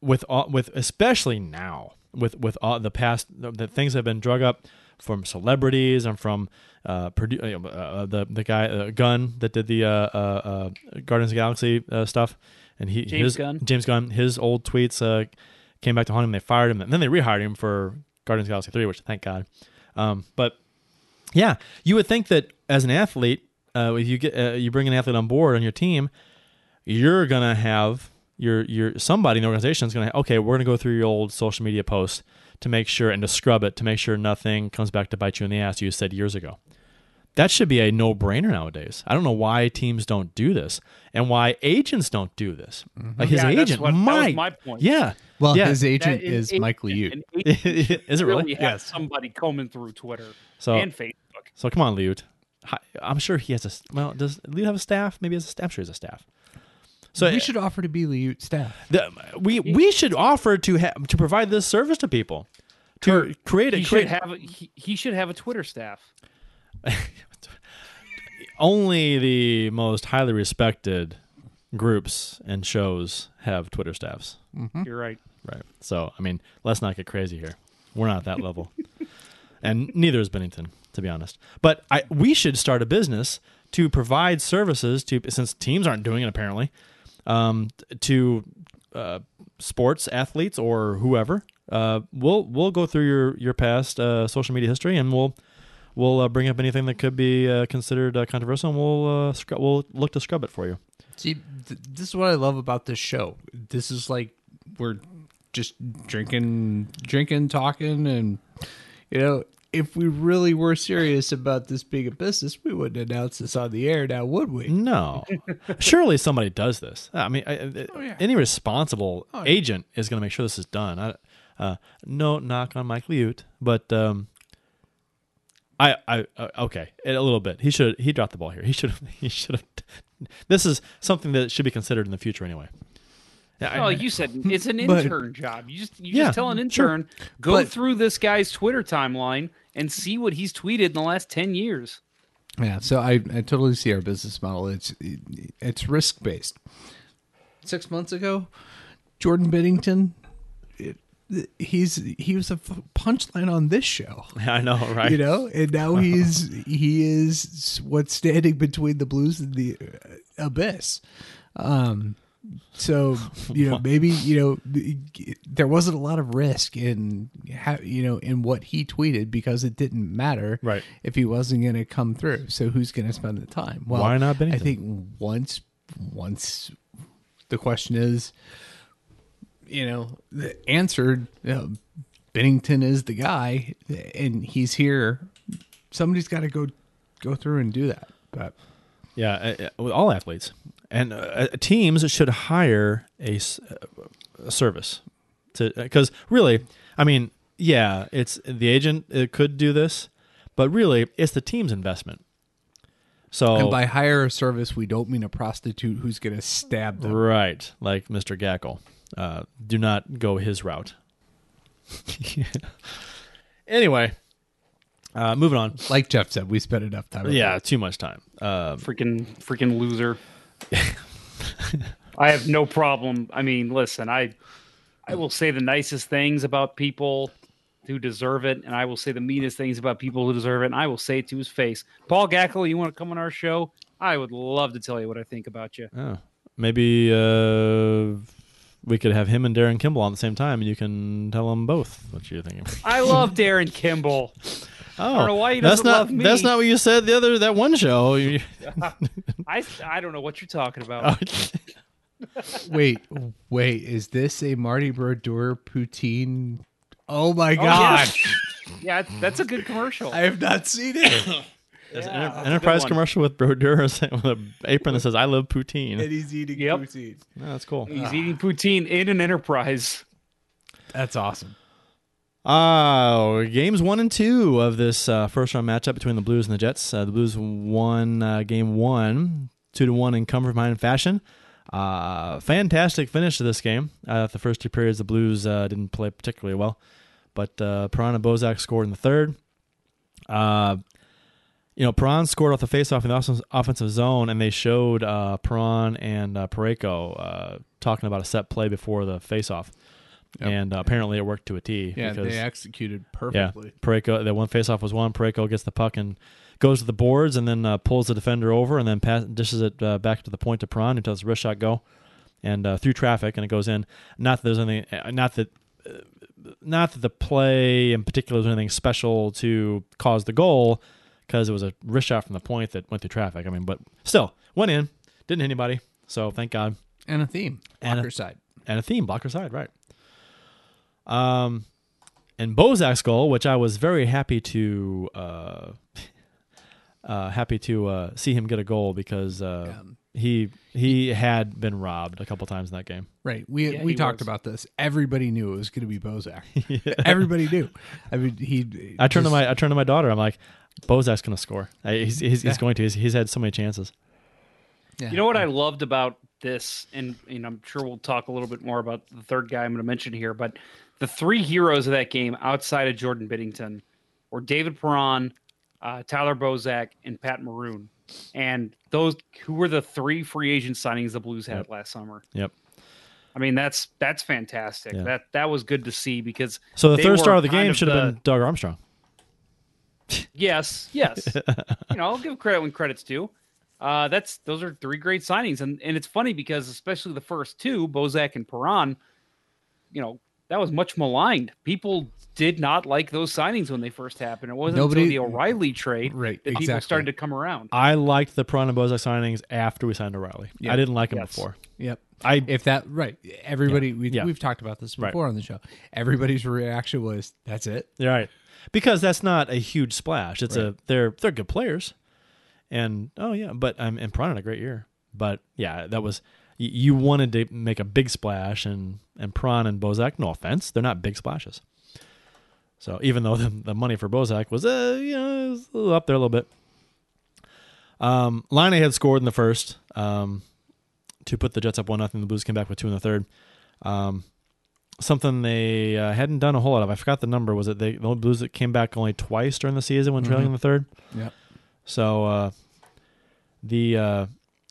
F: with all, with especially now with with all the past the, the things that have been drug up from celebrities and from uh, produ- uh, uh, the the guy uh, Gunn that did the uh, uh, uh, Guardians of the Galaxy uh, stuff, and he
D: James
F: his,
D: Gunn?
F: James Gunn his old tweets uh, came back to haunt him. They fired him, and then they rehired him for Guardians of the Galaxy three, which thank God. Um, but yeah, you would think that as an athlete, uh, if you get uh, you bring an athlete on board on your team, you're gonna have your your somebody in the organization is gonna okay, we're gonna go through your old social media posts to make sure and to scrub it to make sure nothing comes back to bite you in the ass. You said years ago. That should be a no brainer nowadays. I don't know why teams don't do this and why agents don't do this. Mm-hmm. Like his
D: Yeah,
F: agent
D: what- that was my point.
F: Yeah.
G: Well,
F: yeah.
G: his agent is,
D: an
G: Mike
D: agent- <laughs>
G: Liut.
D: an
F: is it really?
D: have somebody combing through Twitter
F: So
D: and Facebook.
F: So come on, Liut. Hi- I'm sure he has a well. Does Liut have a staff? Maybe he has a staff. I'm sure he has a staff. So
G: we should offer to be Liut staff.
F: the, we we should offer to have to provide this service to people to create a
D: He
F: create
D: should have a, he, he should have a Twitter staff. <laughs>
F: only the most highly respected groups and shows have Twitter staffs. Mm-hmm.
D: You're right.
F: Right. So I mean, let's not get crazy here. We're not at that level, <laughs> and neither is Binnington, to be honest. But I we should start a business to provide services to since teams aren't doing it apparently um, to uh, sports athletes or whoever. Uh, we'll we'll go through your your past uh, social media history and we'll we'll uh, bring up anything that could be uh, considered uh, controversial and we'll scrub, we'll look to scrub it for you.
G: See, th- this is what I love about this show. This is like we're just drinking, drinking, talking, and you know, if we really were serious about this being a business, we wouldn't announce this on the air now, would we?
F: No, <laughs> surely somebody does this. I mean, I, I- any responsible agent is going to make sure this is done. I, uh, no knock on Mike Liut, but um, I, I, uh, okay, a little bit. He should he dropped the ball here. He should have. <laughs> He should have. This is something that should be considered in the future anyway. Yeah,
D: No,
F: I-
D: like you said, <laughs> it's an
G: But-
D: intern job. You just you
F: Yeah,
D: just tell an
F: sure.
D: intern go
G: But-
D: through this guy's Twitter timeline and see what he's tweeted in the last ten years.
G: Yeah, so I, I totally see our business model. It's it's risk based. Six months ago, Jordan Binnington, it, he's he was a punchline on this show. <laughs>
F: I know, right?
G: You know, and now <laughs> he's he is what's standing between the Blues and the uh, abyss. Um, so <laughs> you know maybe you know there wasn't a lot of risk in ha- you know in what he tweeted because it didn't matter
F: Right.
G: if he wasn't going to come through. So who's going to spend the time? Well,
F: Why not
G: Binnington?
F: I
G: think once once the question is, you know, the answered. You know, Binnington is the guy, and he's here. Somebody's got to go go through and do that. But
F: Yeah, uh, uh, with all athletes and uh, teams should hire a service to because really, I mean, yeah, it's the agent uh, could do this, but really, it's the team's investment. So
G: And by hire a service, we don't mean a prostitute who's going to stab them.
F: right, like Mr. Gackle, uh, do not go his route. <laughs> Anyway, uh, moving on.
G: Like Jeff said, we spent enough time.
F: Yeah, too much time. Uh,
D: freaking freaking loser. I have no problem. I mean, listen, I I will say the nicest things about people who deserve it, and I will say the meanest things about people who deserve it, and I will say it to his face. Paul Gackle, you want to come on our show? I would love to tell you what I think about you.
F: oh, maybe uh, we could have him and Darren Kimball on the same time, and you can tell them both what you're thinking.
D: I love Darren Kimball. <laughs>
F: Oh,
D: don't know why he
F: that's
D: doesn't
F: not
D: love me.
F: that's not what you said the other that one show. <laughs>
D: I <laughs> I don't know what you're talking about.
G: Wait, wait. Is this a Marty Brodeur poutine? Oh my
D: Oh,
G: god!
D: yeah, that's a good commercial.
G: I have not seen it.
F: There's an
D: Yeah,
F: enter-
D: that's a good
F: enterprise commercial with Brodeur <laughs> with an apron that says "I love poutine."
G: and he's eating
D: Yep.
G: poutine.
F: Yeah, that's cool.
D: He's eating poutine in an enterprise.
G: That's awesome.
F: Uh, games one and two of this uh, first round matchup between the Blues and the Jets. Uh, the Blues won uh, game one, two to one in comfort mind fashion. Uh, fantastic finish to this game. Uh, the first two periods, the Blues uh, didn't play particularly well, but uh, and Bozak scored in the third. Uh, you know, Perron scored off the faceoff in the offensive- offensive zone, and they showed uh, Perron and uh, Parayko uh, talking about a set play before the faceoff.
G: Yep.
F: And uh, apparently it worked to a T.
G: Yeah,
F: because,
G: they executed perfectly.
F: yeah. Parayko, the one faceoff was one. Parayko gets the puck and goes to the boards and then uh, pulls the defender over and then pass, dishes it uh, back to the point to Perron who tells the wrist shot go and uh, through traffic and it goes in. Not that there's anything, uh, not that, uh, not that the play in particular was anything special to cause the goal because it was a wrist shot from the point that went through traffic. I mean, but still went in, didn't hit anybody. So thank God
G: And a theme.
F: And a-
G: Blocker side.
F: and a theme blocker side, right? Um, and Bozak's goal, which I was very happy to uh, <laughs> uh, happy to uh, see him get a goal because uh,
G: Um,
F: he he had been robbed a couple times in that game.
G: Right. We
D: Yeah,
G: we talked
D: was.
G: about this. Everybody knew it was going to be Bozak. <laughs> <laughs> Everybody knew. I mean, he.
F: I turned to my I turned to my daughter. I'm like, Bozak's gonna score. I, he's he's,
G: Yeah.
F: he's going to. He's, he's had so many chances.
G: Yeah.
D: You know what I loved about this, and, and I'm sure we'll talk a little bit more about the third guy I'm going to mention here, but the three heroes of that game outside of Jordan Binnington were David Perron, uh, Tyler Bozak, and Pat Maroon. And those who were the three free agent signings the Blues had
F: Yep.
D: last summer.
F: Yep.
D: I mean, that's that's fantastic.
F: Yeah.
D: That that was good to see because
F: So the third star of the game should have been Doug Armstrong.
D: Yes, yes. <laughs> you know, I'll give credit when credit's due. Uh, that's those are three great signings, and and it's funny because especially the first two, Bozak and Perron, you know, that was much maligned. People did not like those signings when they first happened. It wasn't
G: Nobody-
D: until the O'Reilly trade
G: Right,
D: that people started to come around.
F: I liked the Perron and Bozak signings after we signed O'Reilly.
G: Yeah.
F: I didn't like him
D: Yes.
F: before.
G: Yep.
F: I
G: If that right, everybody we
F: Yeah.
G: we've talked about this
F: Right.
G: before on the show. Everybody's reaction was, "That's it."
F: Right. Because that's not a huge splash. It's a they're they're good players. And oh yeah, but um and Perron had a great year. But yeah, that was you wanted to make a big splash and and Perron and Bozak, no offense, they're not big splashes. So even though <laughs> the, the money for Bozak was uh you know it was a little up there a little bit. Um Laine had scored in the first um to put the Jets up one nothing. The Blues came back with two in the third. Um something they uh, hadn't done a whole lot of. I forgot the number. Was it they, the Blues that came back only twice during the season when trailing in the third?
G: Yep.
F: So uh, the uh,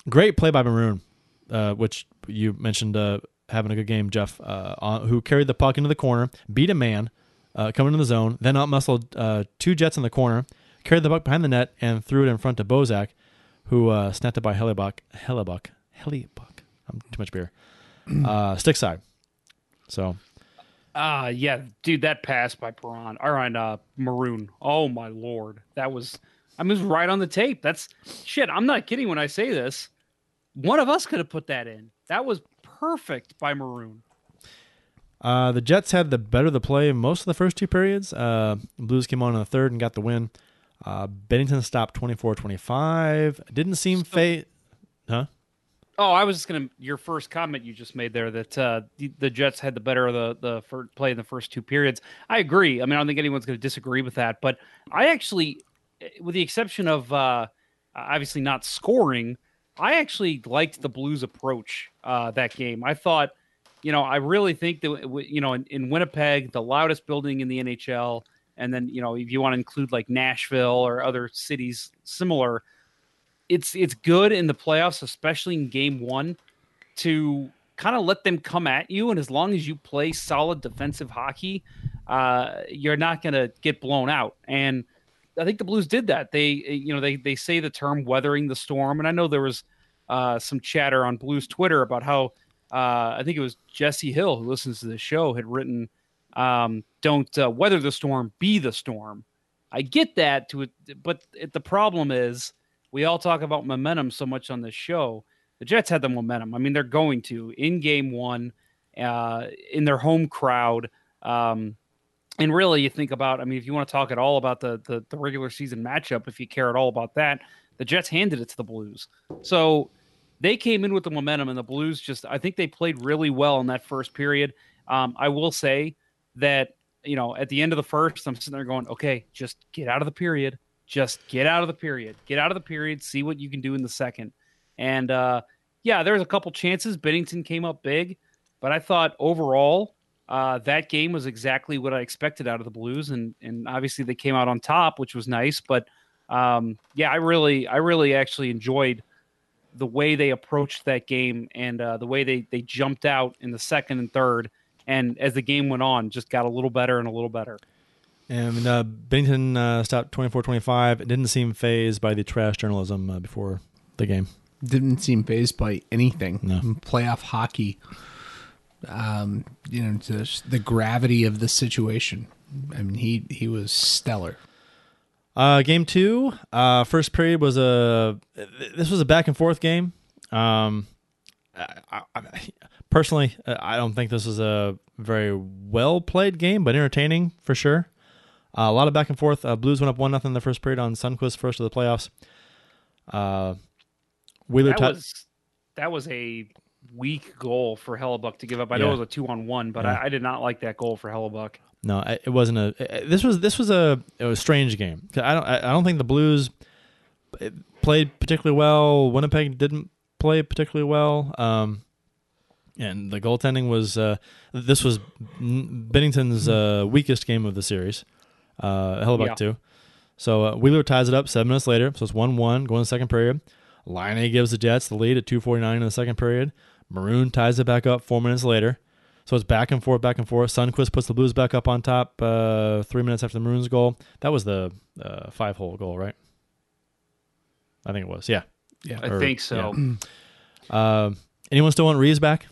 F: great play by Maroon, uh, which you mentioned uh, having a good game, Jeff, uh, on, who carried the puck into the corner, beat a man, uh, coming in the zone, then outmuscled uh, two Jets in the corner, carried the puck behind the net, and threw it in front of Bozak, who uh, snapped it by Hellebuyck. Hellebuyck. Hellebuyck. I'm too much beer. <clears throat> uh, stick side. So
D: Ah, yeah, dude, that pass by Perron or on uh, Maroon. Oh my lord, that was I mean, it was right on the tape. That's shit. I'm not kidding when I say this. One of us could have put that in. That was perfect by Maroon.
F: Uh, the Jets had the better of the play in most of the first two periods. Uh, Blues came on in the third and got the win. Uh, Binnington stopped 24-25. Didn't seem fate, Huh?
D: Oh, I was just gonna your first comment you just made there that uh, the, the Jets had the better of the the fir- play in the first two periods. I agree. I mean, I don't think anyone's going to disagree with that. But I actually, with the exception of uh, uh, obviously not scoring. I actually liked the Blues' approach uh, that game. I thought, you know, I really think that you know in, in Winnipeg, the loudest building in the NHL, and then you know if you want to include like Nashville or other cities similar, it's it's good in the playoffs, especially in Game One, to kind of let them come at you, and as long as you play solid defensive hockey, uh, you're not going to get blown out. And I think the Blues did that. They, you know, they they say the term "weathering the storm," and I know there was uh, some chatter on Blues Twitter about how uh, I think it was Jesse Hill who listens to the show had written, um, "Don't uh, weather the storm, be the storm." I get that to it, but it, the problem is we all talk about momentum so much on this show. The Jets had the momentum. I mean, they're going to in Game One, uh, in their home crowd. Um, and really, you think about, I mean, if you want to talk at all about the, the the regular season matchup, if you care at all about that, the Jets handed it to the Blues. So they came in with the momentum, and the Blues just, I think they played really well in that first period. Um, I will say that you know, at the end of the first, I'm sitting there going, okay, just get out of the period. Just get out of the period. Get out of the period. See what you can do in the second. And uh, yeah, there was a couple chances. Binnington came up big, but I thought overall uh, that game was exactly what I expected out of the Blues, and and obviously they came out on top, which was nice. But um, yeah, I really, I really actually enjoyed the way they approached that game and uh, the way they they jumped out in the second and third and as the game went on, just got a little better and a little better.
F: And uh, Binnington uh, stopped 24-25. It didn't seem phased by the trash journalism uh, before the game.
G: Didn't seem phased by anything.
F: No.
G: Playoff hockey. Um, you know, just the gravity of the situation. I mean, he he was stellar.
F: Uh, game two, uh, first period was a. This was a back and forth game. Um, I, I, personally, uh, I don't think this was a very well played game, but entertaining for sure. Uh, a lot of back and forth. Uh, Blues went up one nothing in the first period on Sundqvist first of the playoffs. Uh, Wheeler
D: That
F: tou-
D: was that was a weak goal for Hellebuyck to give up. I know
F: Yeah.
D: it was a two on one, but
F: Yeah.
D: I, I did not like that goal for Hellebuyck.
F: No, it wasn't a. This was this was a, it was a strange game. I don't I don't think the Blues played particularly well. Winnipeg didn't play particularly well. Um, and the goaltending was uh, this was Binnington's uh, weakest game of the series. Uh, Hellebuyck
D: Yeah.
F: too. So uh, Wheeler ties it up seven minutes later. So it's one one going to the second period. Laine A gives the Jets the lead at two forty nine in the second period. Maroon ties it back up four minutes later. So it's back and forth, back and forth. Sundqvist puts the Blues back up on top uh, three minutes after the Maroons' goal. That was the uh, five hole goal, right? I think it was. Yeah.
G: Yeah.
D: I
F: Or-
D: think so.
F: Uh, <clears throat> anyone still want Reaves back?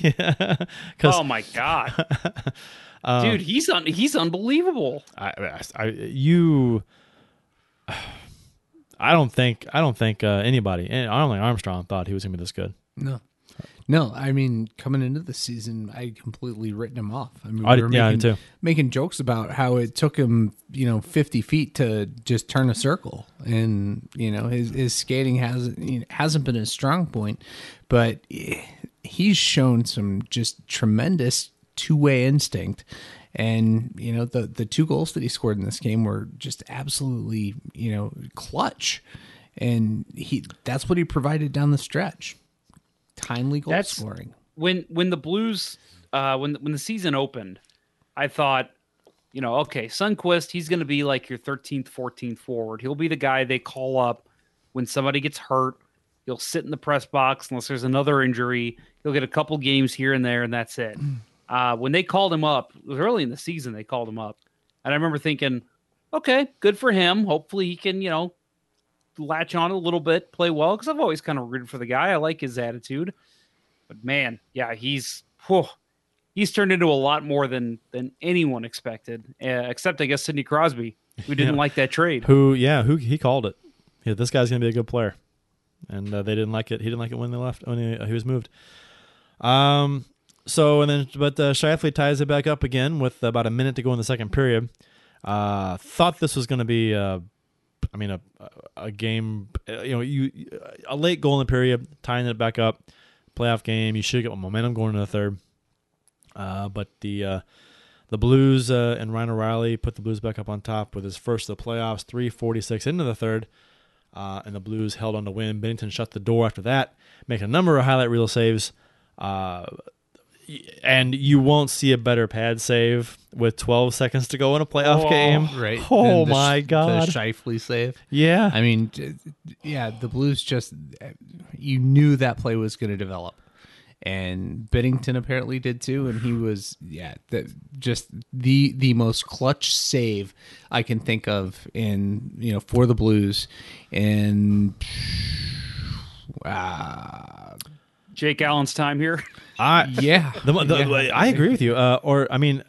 F: yeah. <laughs>
D: Oh my god, <laughs>
F: Um,
D: dude, he's un- he's unbelievable.
F: I, I, I, you, <sighs> I don't think, I don't think uh, anybody, and I don't think Armstrong thought he was gonna be this good.
G: No. No, I mean, coming into the season, I had completely written him off. I mean,
F: I
G: we
F: did-
G: were
F: yeah,
G: making, making jokes about how it took him, you know, 50 feet to just turn a circle. And, you know, his, his skating hasn't, you know, hasn't been his strong point, but he's shown some just tremendous two way instinct. And, you know, the, the two goals that he scored in this game were just absolutely, you know, clutch. And he that's what he provided down the stretch. Timely goal
D: That's-
G: scoring.
D: when when the Blues uh, when when the season opened, I thought, you know, okay, Sundqvist, he's going to be like your 13th, 14th forward. He'll be the guy they call up when somebody gets hurt. He'll sit in the press box unless there's another injury. He'll get a couple games here and there, and that's it. <clears throat> Uh, when they called him up, it was early in the season. They called him up, and I remember thinking, okay, good for him. Hopefully, he can, you know, latch on a little bit, play well. Because I've always kind of rooted for the guy. I like his attitude. But man, yeah, he's whew, he's turned into a lot more than than anyone expected, uh, except I guess Sidney Crosby, who didn't
F: Yeah.
D: like that trade.
F: Who, yeah, who he called it. Yeah, this guy's gonna be a good player, and uh, they didn't like it. He didn't like it when they left when he, uh, he was moved. Um. So and then, but uh, Scheifele ties it back up again with about a minute to go in the second period. Uh, thought this was going to be, uh, I mean, a a game. uh, You know, you a late goal in the period, tying it back up. Playoff game. You should get momentum going into the third. Uh, but the uh, the Blues uh, and Ryan O'Reilly put the Blues back up on top with his first of the playoffs, 346 into the third. uh, and the Blues held on to win. Binnington shut the door after that, making a number of highlight reel saves. And you won't see a better pad save with 12 seconds to go in a playoff game.
G: Right.
F: Oh
G: the
F: my
G: Sh-
F: god.
G: The Scheifele save.
F: yeah.
G: I mean, yeah, the Blues just you knew that play was going to develop, and Binnington apparently did too, and he was yeah, the, just the the most clutch save I can think of in you know for the Blues, and uh, <sighs>
D: Jake Allen's time here. <laughs>
F: I
G: yeah,
F: The, the,
G: Yeah.
F: I agree with you. Uh, or I mean,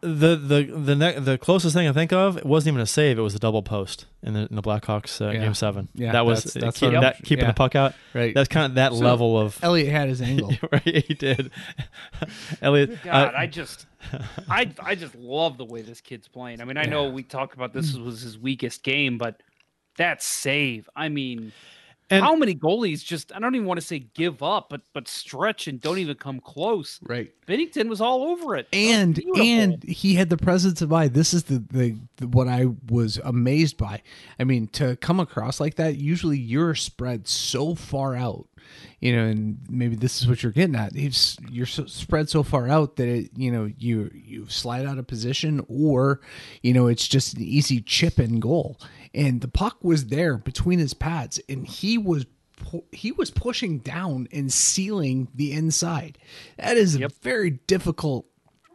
F: the the the ne- the closest thing I think of it wasn't even a save. It was a double post in the in the Blackhawks uh,
G: Yeah.
F: game seven.
G: Yeah,
F: that was
G: that's- that's
F: keep- that, keeping
G: yeah.
F: the puck out.
G: Right.
F: That's kind of that level of.
G: Elliott had his angle. <laughs>
F: right, he did. <laughs> Elliott,
D: God,
F: uh,
D: I just, I, I just love the way this kid's playing. I mean, I know we talked about this was his weakest game, but that save, I mean,
F: And-
D: how many goalies just, I don't even want to say give up, but but stretch and don't even come close.
G: right.
D: Binnington was all over it.
G: And
D: beautiful.
G: and he had the presence of mind. This is the, the the what I was amazed by. I mean, to come across like that, usually you're spread so far out, you know, and maybe this is what you're getting at. He's you're so spread so far out that it, you know you you slide out of position, or you know it's just an easy chip and goal. And the puck was there between his pads, and he was pu- he was pushing down and sealing the inside. That is a very difficult,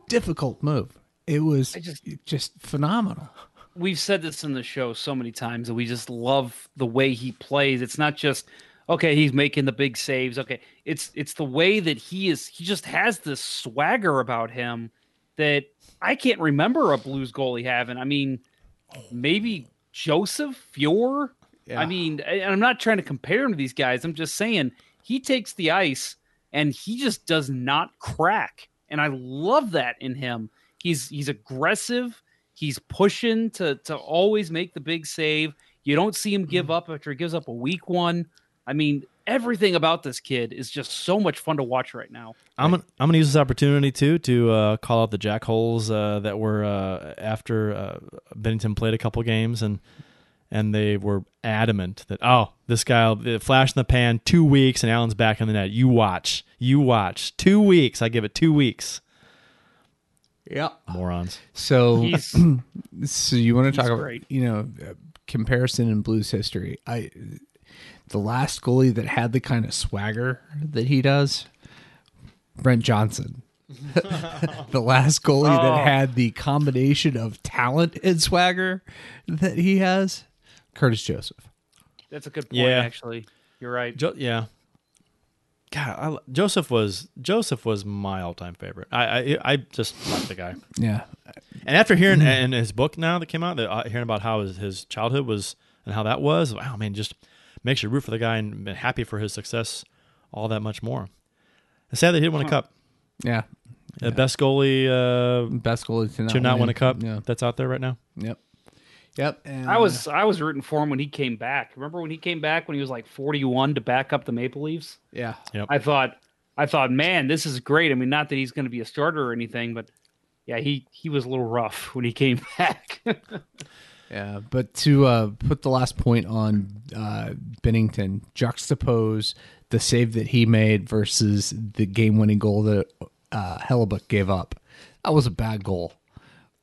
G: difficult move. It was
D: just-
G: just, phenomenal.
D: we've said this in the show so many times that we just love the way he plays. It's not just okay, he's making the big saves. Okay, it's it's the way that he is. He just has this swagger about him that I can't remember a Blues goalie having. I mean, maybe Joseph Fuhr. I mean, and I'm not trying to compare him to these guys. I'm just saying he takes the ice and he just does not crack, and I love that in him. He's he's aggressive. He's pushing to to always make the big save. You don't see him give mm-hmm. up after he gives up a weak one. I mean, everything about this kid is just so much fun to watch right now.
F: I'm gonna, I'm gonna use this opportunity too to uh, call out the jackholes uh, that were uh, after uh, Binnington played a couple games and and they were adamant that oh this guy will flash in the pan two weeks and Allen's back in the net. You watch, you watch. Two weeks. I give it two weeks.
G: Yeah.
F: Morons.
G: So,
D: He's <clears throat>
G: so you want to talk about
D: great.
G: you know uh, comparison in Blues history? I the last goalie that had the kind of swagger that he does, Brent Johnson. <laughs> the last goalie
D: Oh.
G: that had the combination of talent and swagger that he has, Curtis Joseph.
D: that's a good point.
F: Yeah.
D: Actually, you're right.
F: Jo- yeah. God, I, Joseph was Joseph was my all time favorite. I, I I just like the guy.
G: Yeah,
F: And after hearing in his book now that came out, that, uh, hearing about how his, his childhood was and how that was, wow, man, just makes you root for the guy and be happy for his success all that much more. It's sad that he didn't win a cup.
G: yeah.
F: The best goalie uh,
G: Best goalie to not,
F: to not win a cup
G: Yeah.
F: that's out there right now.
G: Yep. Yep. And,
D: I was I was rooting for him when he came back. Remember when he came back when he was like 41 to back up the Maple Leafs?
G: yeah.
D: I thought I thought, man, this is great. I mean, not that he's going to be a starter or anything, but yeah, he he was a little rough when he came <laughs> back.
G: Yeah, but to uh, put the last point on uh, Binnington, juxtapose the save that he made versus the game-winning goal that uh, Hellebuyck gave up. That was a bad goal.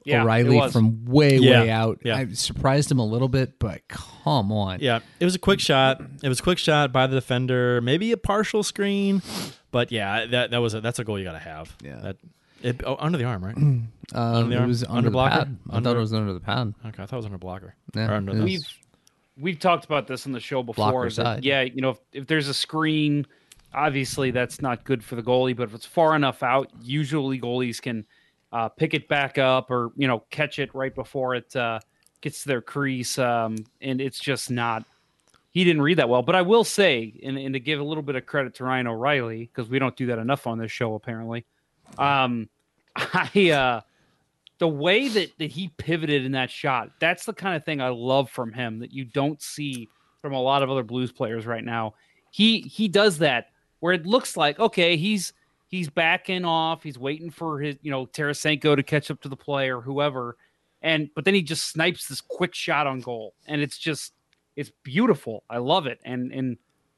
D: Yeah,
G: O'Reilly from way,
F: Yeah,
G: way out.
F: yeah.
G: I surprised him a little bit, but come on.
F: Yeah, it was a quick shot. It was a quick shot by the defender, maybe a partial screen, but yeah, that that was a, that's a goal you got to have.
G: Yeah.
F: that it, oh, under the arm, right?
G: Um,
F: the
G: it
F: arm?
G: was
F: Under
G: under, the
F: blocker?
G: pad. I
F: Under-
G: thought it was under the pad.
F: Okay, I thought it was under blocker.
G: Yeah,
F: Or under
G: it
F: the-
G: was-
D: we've we've talked about this on the show before.
G: Blocker
D: that,
G: side.
D: yeah, you know, if, if there's a screen, obviously that's not good for the goalie. But if it's far enough out, usually goalies can uh, pick it back up or you know catch it right before it uh, gets to their crease. Um, and it's just not. He didn't read that well. But I will say, and, and to give a little bit of credit to Ryan O'Reilly because we don't do that enough on this show apparently. Um, I uh, the way that that he pivoted in that shot that's the kind of thing i love from him that you don't see from a lot of other blues players right now he he does that where it looks like okay he's he's backing off he's waiting for his you know tarasenko to catch up to the play or whoever and but then he just snipes this quick shot on goal and it's just it's beautiful. I love it, and and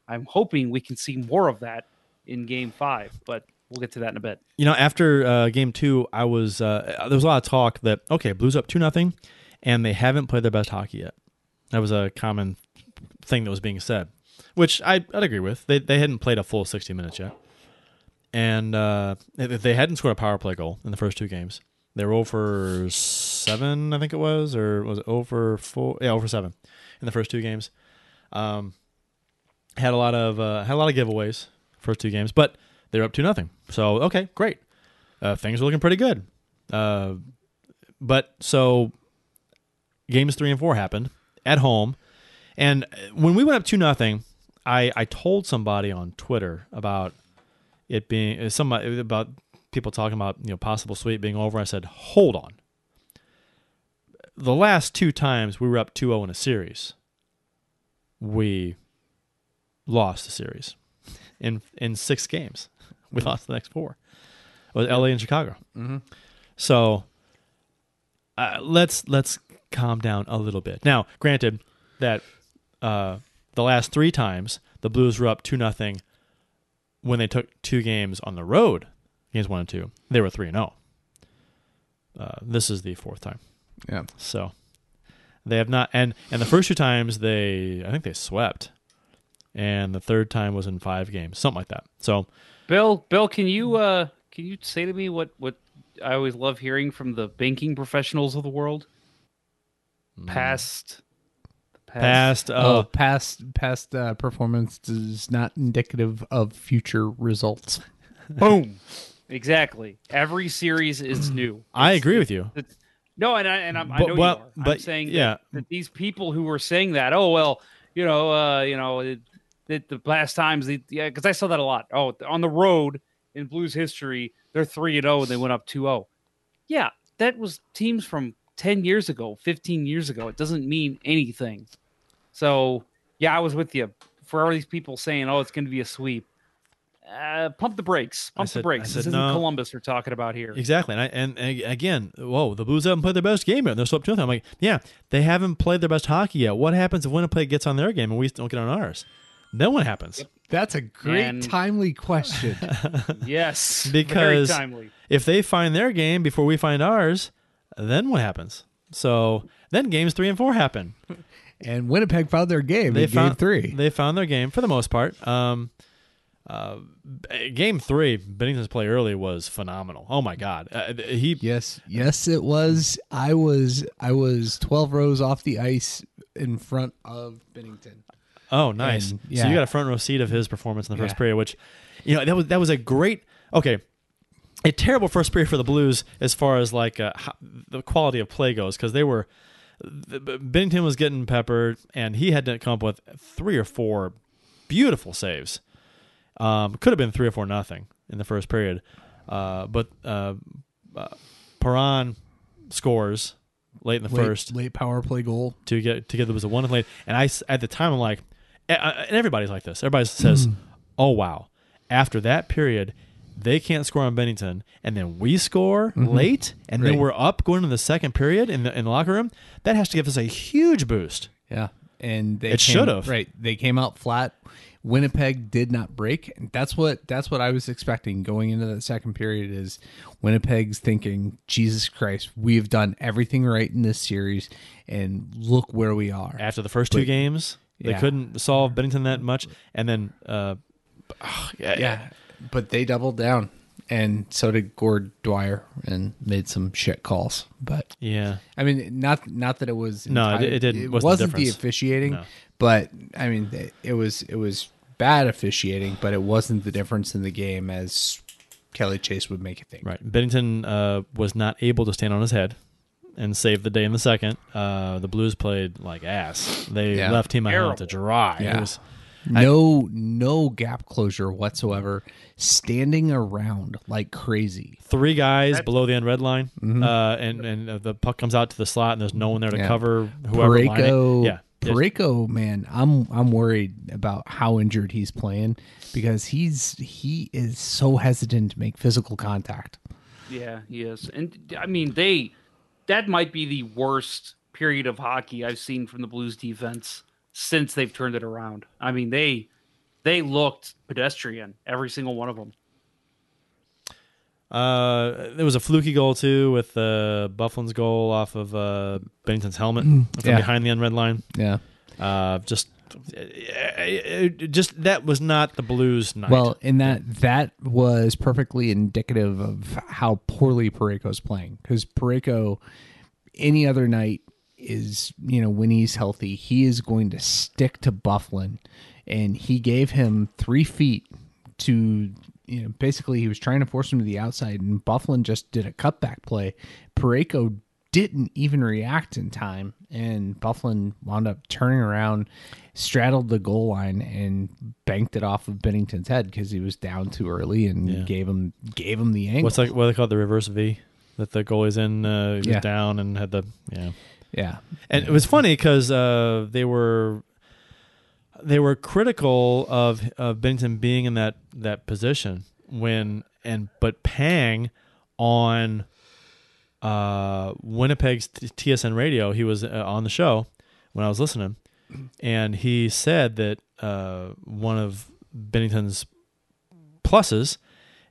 D: I'm hoping we can see more of that in Game Five. But we'll get to that in a bit.
F: You know, after uh, game two, I was uh, there was a lot of talk that okay, Blues up two nothing, and they haven't played their best hockey yet. That was a common thing that was being said, which I, I'd agree with. They they hadn't played a full sixty minutes yet, and uh, they, they hadn't scored a power play goal in the first two games. They were over seven, I think it was, or was it over four? Yeah, over seven in the first two games. Um, had a lot of uh, had a lot of giveaways first two games, but they're up to nothing. So okay, great. Uh, things are looking pretty good. Uh, but so games three and four happened at home, and when we went up two nothing, I I told somebody on Twitter about it being uh, somebody about people talking about you know possible sweep being over. I said, hold on. The last two times we were up 2-0 in a series, we lost the series in in six games. We lost the next four. with L.A. and Chicago. Mm-hmm. So uh, let's let's calm down a little bit. Now, granted that uh, the last three times the Blues were up two nothing when they took two games on the road, games one and two, they were three and zero. Uh, this is the fourth time.
G: Yeah.
F: So they have not, and and the first two times they, I think they swept, and the third time was in five games, something like that. So
D: Bill, Bill, can you uh can you say to me what what I always love hearing from the banking professionals of the world? Past,
F: past,
G: Oh,
F: uh,
G: past past uh, performance is not indicative of future results. <laughs>
D: boom, exactly. Every series is <clears throat> new.
F: I agree with you.
D: It's- no, and I and I'm, I know
F: well,
D: you are. I'm
F: but,
D: saying
F: yeah.
D: that, that these people who were saying that, oh well, you know, uh, you know, it, that the last times, the, yeah, because I saw that a lot. Oh, on the road in Blues history, they're three and zero, and they went up 2-0. Yeah, that was teams from ten years ago, fifteen years ago. It doesn't mean anything. So yeah, I was with you. For all these people saying, "Oh, it's going to be a sweep," uh, pump the brakes. Pump
F: said-
D: the brakes.
F: I
D: This isn't
F: no.
D: Columbus we're talking about here.
F: Exactly, and, I, and and again, whoa, the Blues haven't played their best game yet. They're up two nothing. I'm like, yeah, they haven't played their best hockey yet. What happens if Winnipeg gets on their game and we don't get on ours? Then what happens?
G: That's a great
D: And-
G: timely question. <laughs>
D: Yes,
F: Because-
D: very timely.
F: If they find their game before we find ours, then what happens? So then games three and four happen. <laughs>
G: and Winnipeg found their game
F: They
G: in
F: found
G: game three.
F: They found their game for the most part. Um, uh, game three, Binnington's play early was phenomenal. Oh my god, uh, he
G: yes, yes, it was. I was I was twelve rows off the ice in front of Binnington.
F: Oh, nice.
G: And,
F: So you got a front row seat of his performance in the first
G: Yeah.
F: period, which, you know, that was that was a great. Okay, a terrible first period for the Blues as far as like uh, how, the quality of play goes because they were. Binnington was getting peppered, and he had to come up with three or four beautiful saves. Um, could have been three or four nothing in the first period, uh, but uh, uh, Perron scores late in the
G: Late,
F: first
G: late power play goal.
F: to get to get there was a one late, and I at the time I'm like, and everybody's like this. Everybody says, hmm. "Oh wow!" After that period, they can't score on Binnington, and then we score mm-hmm. late, and then we're up going into the second period in the in the locker room. That has to give us a huge boost.
G: Yeah, and they
F: It should've.
G: right. They came out flat. Winnipeg did not break. That's what that's what I was expecting going into the second period. Is Winnipeg's thinking, Jesus Christ, we've done everything right in this series, and look where we are.
F: After the first two games, they
G: Yeah.
F: couldn't solve Binnington that much, and then uh, ah, yeah,
G: Yeah, but they doubled down, and so did Gord Dwyer, and made some shit calls. But
F: yeah.
G: I mean, not not that it was
F: No, it-
G: entire-
F: it didn't-
G: It
F: wasn't the
G: wasn't the,
F: difference.
G: officiating,
F: No.
G: but I mean, it- it was it was bad officiating, but it wasn't the difference in the game as Kelly Chase would make it think.
F: Right. Binnington uh, was not able to stand on his head and save the day in the second. Uh, the Blues played like ass. They
G: Yeah.
F: left him out to
D: Terrible.
F: dry. It
G: Yeah.
F: was-
G: No, no gap closure whatsoever. Standing around like crazy.
F: three guys below the end red line, uh, and and uh, the puck comes out to the slot, and there's no one there to
G: Mm-hmm. Yeah.
F: cover whoever. line
G: Parayko,
F: yeah,
G: Parayko, man, I'm I'm worried about how injured he's playing because he's he is so hesitant to make physical contact.
D: Yeah, he is. And I mean, they that might be the worst period of hockey I've seen from the Blues defense since they've turned it around. I mean, they they looked pedestrian, every single one of them.
F: Uh, there was a fluky goal too with uh, Byfuglien's goal off of uh, Binnington's helmet from
G: yeah.
F: behind the unred line.
G: Yeah.
F: Uh, just, Uh, uh, just that was not the Blues night.
G: Well, in that that was perfectly indicative of how poorly Parayko's playing because Parayko, any other night is you know when he's healthy, he is going to stick to Byfuglien, and he gave him three feet to you know basically he was trying to force him to the outside, and Byfuglien just did a cutback play. Parayko didn't even react in time, and Byfuglien wound up turning around, straddled the goal line, and banked it off of Binnington's head because he was down too early and
F: Yeah.
G: gave him gave him the angle.
F: what's like? What they call? The reverse V that the goalie's in. Uh, he was
G: Yeah.
F: down and had the yeah.
G: yeah,
F: And it was funny because uh, they were they were critical of of Binnington being in that that position when and but Pang on uh, Winnipeg's TSN radio, he was uh, on the show when I was listening, and he said that uh, one of Binnington's pluses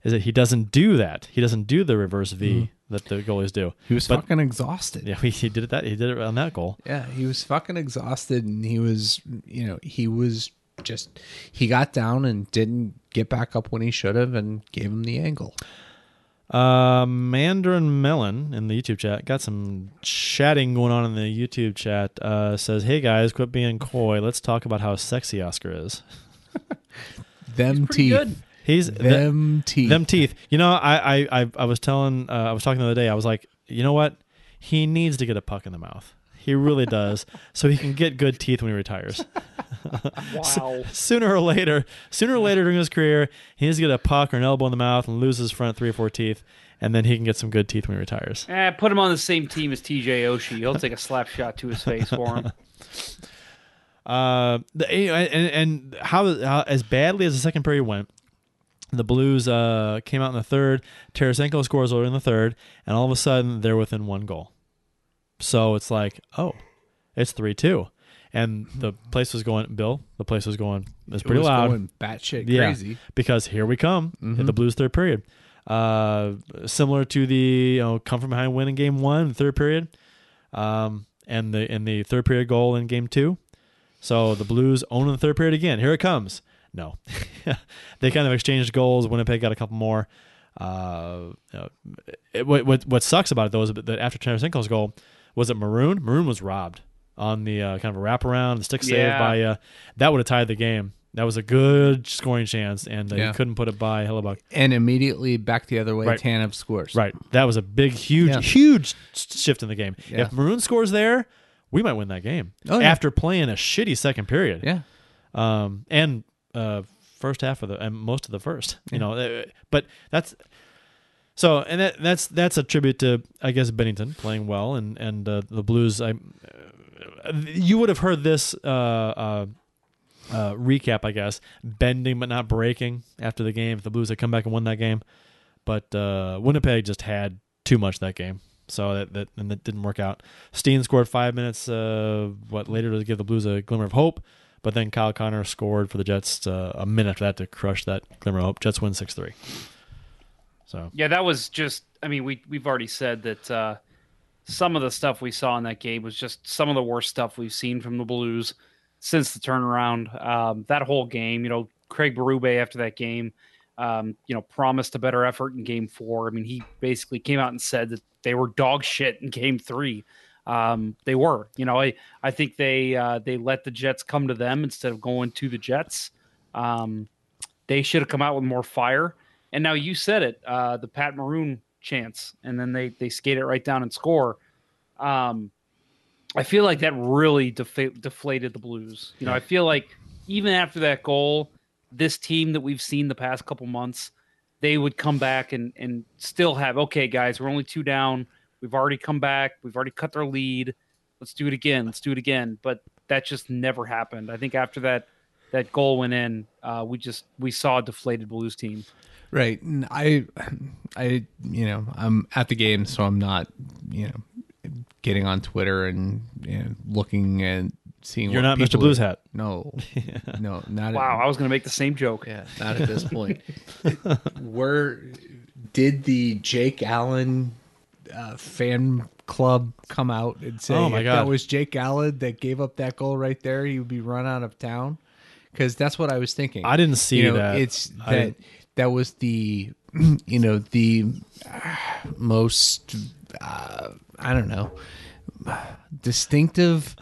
F: is that he doesn't do that. He doesn't do the reverse V that the goalies do.
G: he was
F: But-
G: fucking exhausted.
F: Yeah, <laughs> he, he did it that he did it on that goal.
G: Yeah, he was fucking exhausted and he was, you know, he was just, he got down and didn't get back up when he should have and gave him the angle.
F: Uh, Mandarin Melon in the YouTube chat got some chatting going on in the YouTube chat. Uh, says, "Hey guys, quit being coy. Let's talk about how sexy Oskar is. <laughs>
G: Them
D: Pretty
G: teeth.
D: good.
F: He's
G: Them teeth.
F: them teeth. You know, I I I, I was telling, uh, I was talking the other day. I was like, you know what? He needs to get a puck in the mouth. He really does, so he can get good teeth when he retires. <laughs>
D: Wow.
F: sooner or later, sooner or later during his career, he needs to get a puck or an elbow in the mouth and lose his front three or four teeth, and then he can get some good teeth when he retires.
D: Eh, put him on the same team as TJ Oshie. He'll take a slap shot to his face for him. <laughs>
F: Uh, the, and, and how, how as badly as the second period went, the Blues uh, came out in the third. Tarasenko scores early in the third, and all of a sudden they're within one goal. So it's like, oh, it's three two, and the place was going. Bill, the place was going. It was
G: It
F: pretty
G: was
F: loud.
G: going batshit
F: Yeah,
G: crazy.
F: because here we come in the Blues third period. Uh, similar to the you know come from behind win in game one, third period, um, and the in the third period goal in game two. So the Blues own the third period again. Here it comes. No, <laughs> they kind of exchanged goals. Winnipeg got a couple more. Uh, uh, it, what, what what sucks about it though is that after Tarasenko's goal was it Maroon? Maroon was robbed on the uh, kind of a wraparound, the stick save
D: Yeah.
F: by uh, that would have tied the game. That was a good scoring chance, and uh,
G: Yeah.
F: he couldn't put it by Hellebuyck.
G: And immediately back the other way,
F: Right.
G: Tanev scores.
F: Right, that was a big, huge,
G: Yeah.
F: huge shift in the game.
G: Yeah.
F: If Maroon scores there, we might win that game.
G: Oh, yeah.
F: After playing a shitty second period,
G: Yeah.
F: um, and uh, first half of the and most of the first. You know, uh, but that's so, and that that's that's a tribute to I guess Binnington playing well and and uh, the Blues. I uh, you would have heard this uh, uh, uh, recap, I guess, bending but not breaking after the game. If the Blues had come back and won that game, but uh, Winnipeg just had too much that game. So that, that and that didn't work out. Steen scored five minutes what later to give the Blues a glimmer of hope, but then Kyle Connor scored for the Jets a minute after that to crush that glimmer of hope. Jets win six three. So
D: Yeah, that was just. I mean, we we've already said that uh, some of the stuff we saw in that game was just some of the worst stuff we've seen from the Blues since the turnaround. Um, that whole game, you know, Craig Berube after that game, um, you know, promised a better effort in Game Four. I mean, he basically came out and said that they were dog shit in Game Three. Um, they were, you know, I I think they uh, they let the Jets come to them instead of going to the Jets. Um, they should have come out with more fire. And now you said it, uh, the Pat Maroon chance, and then they they skate it right down and score. Um, I feel like that really defa- deflated the Blues. You know, I feel like even after that goal, this team that we've seen the past couple months, they would come back and and still have okay, guys, we're only two down. We've already come back. We've already cut their lead. Let's do it again. Let's do it again. But that just never happened. I think after that that goal went in, uh, we just we saw a deflated Blues team.
G: Right. And I, I, you know, I'm at the game, so I'm not, you know, getting on Twitter and you know, looking and seeing
F: You're
G: what
F: not Mr. Blues
G: are-
F: Hat.
G: No, <laughs> no, not at-
D: Wow, I was going to make the same joke.
G: Yeah, not at this point. <laughs> Where did the Jake Allen uh, fan club come out and say
F: Oh, my
G: if
F: God.
G: that was Jake Allen that gave up that goal right there, he would be run out of town? Because that's what I was thinking.
F: I didn't see
G: you know,
F: that.
G: It's that
F: didn't-
G: that was the <clears throat> you know the uh, most uh, I don't know distinctive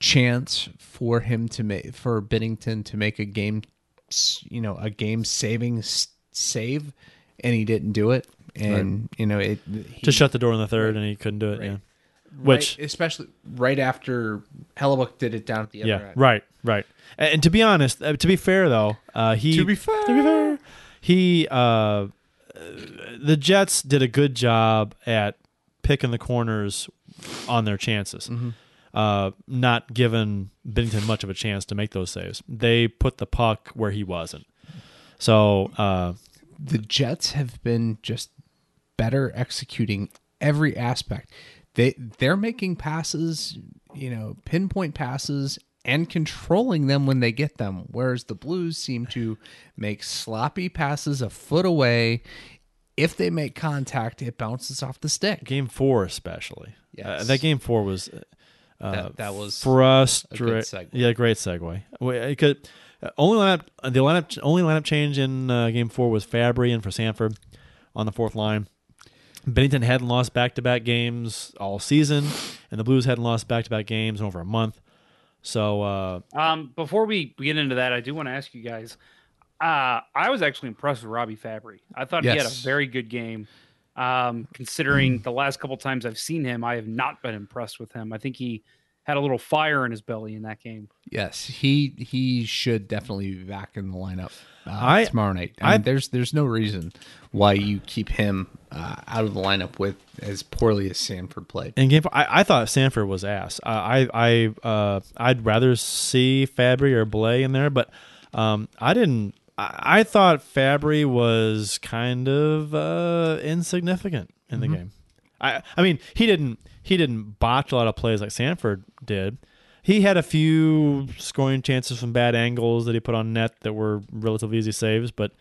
G: chance for him to make for Binnington to make a game you know a game saving save and he didn't do it and you know it he,
F: Just shut the door in the third, and he couldn't do it. Yeah. Which,
G: right- especially right after Hellebuyck did it down at the other
F: yeah,
G: end.
F: right, right. And, and to be honest, uh, to be fair though, uh, he
G: To be fair.
F: to be fair, he uh, the Jets did a good job at picking the corners on their chances.
G: Mm-hmm.
F: Uh, not giving Binnington much of a chance to make those saves. They put the puck where he wasn't. So uh,
G: the Jets have been just better executing every aspect. They they're making passes, you know, pinpoint passes and controlling them when they get them, whereas the Blues seem to make sloppy passes a foot away. If they make contact, it bounces off the stick.
F: game four, especially,
G: Yes.
F: uh, that game four was uh,
G: That- that was
F: frustrating.
G: a good segue.
F: Yeah, great segue. It could uh, only lineup the lineup only lineup change in uh, game four was Fabbri and for Sanford on the fourth line. Binnington hadn't lost back to back games all season, and the Blues hadn't lost back to back games in over a month. So uh,
D: Um, before we get into that, I do want to ask you guys. Uh, I was actually impressed with Robbie Fabbri. I thought he had a very good game. Um, considering the last couple times I've seen him, I have not been impressed with him. I think he had a little fire in his belly in that game.
G: Yes, he he should definitely be back in the lineup uh,
F: I-
G: tomorrow night. I,
F: I-
G: mean, there's there's no reason why you keep him uh, out of the lineup with as poorly as Sanford played.
F: in game four, I, I thought Sanford was ass. I I I uh, I'd rather see Fabbri or Blais in there, but um, I didn't. I, I thought Fabbri was kind of uh, insignificant in the game. I I mean he didn't he didn't botch a lot of plays like Sanford did. He had a few scoring chances from bad angles that he put on net that were relatively easy saves, but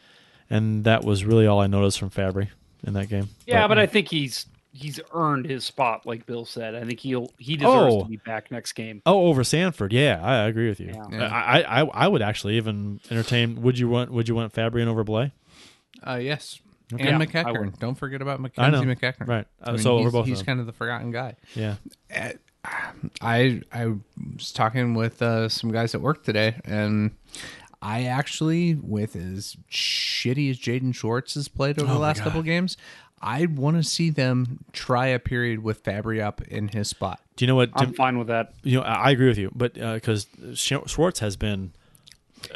F: and that was really all I noticed from Fabbri in that game.
D: Yeah, but I think he's he's earned his spot, like Bill said. I think he'll he deserves
F: Oh.
D: to be back next game.
F: Oh, over Sanford, yeah, I I agree with you.
D: Yeah.
F: I, I I would actually even entertain. Would you want Would you want Fabbri and over Blais?
G: Uh, yes,
F: Okay.
G: and
D: Yeah, MacEachern.
G: Don't forget about
F: I know.
G: Mackenzie MacEachern.
F: Right. Uh,
G: I mean,
F: so over
G: he's,
F: both
G: he's
F: them.
G: kind of the forgotten guy.
F: Yeah,
G: I I was talking with uh, some guys at work today, and I actually, with as shitty as Jaden Schwartz has played over the last couple games, I want to see them try a period with Fabbri up in his spot.
F: Do you know what?
D: I'm fine with that.
F: you know, I I agree with you, but because Schwartz has been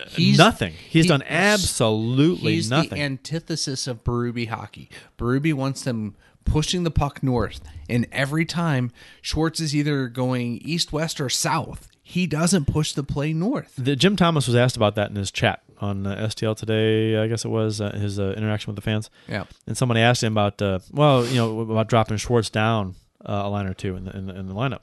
G: He's
F: nothing. He's
G: he-
F: done absolutely nothing.
G: He's
F: nothing.
G: the antithesis of Berube hockey. Berube wants them pushing the puck north, and every time Schwartz is either going east, west, or south. He doesn't push the play north.
F: the, Jim Thomas was asked about that in his chat on uh, STL today. I guess it was uh, his uh, interaction with the fans.
G: Yeah.
F: and somebody asked him about, uh, well, you know, about dropping Schwartz down uh, a line or two in the in the, in the lineup,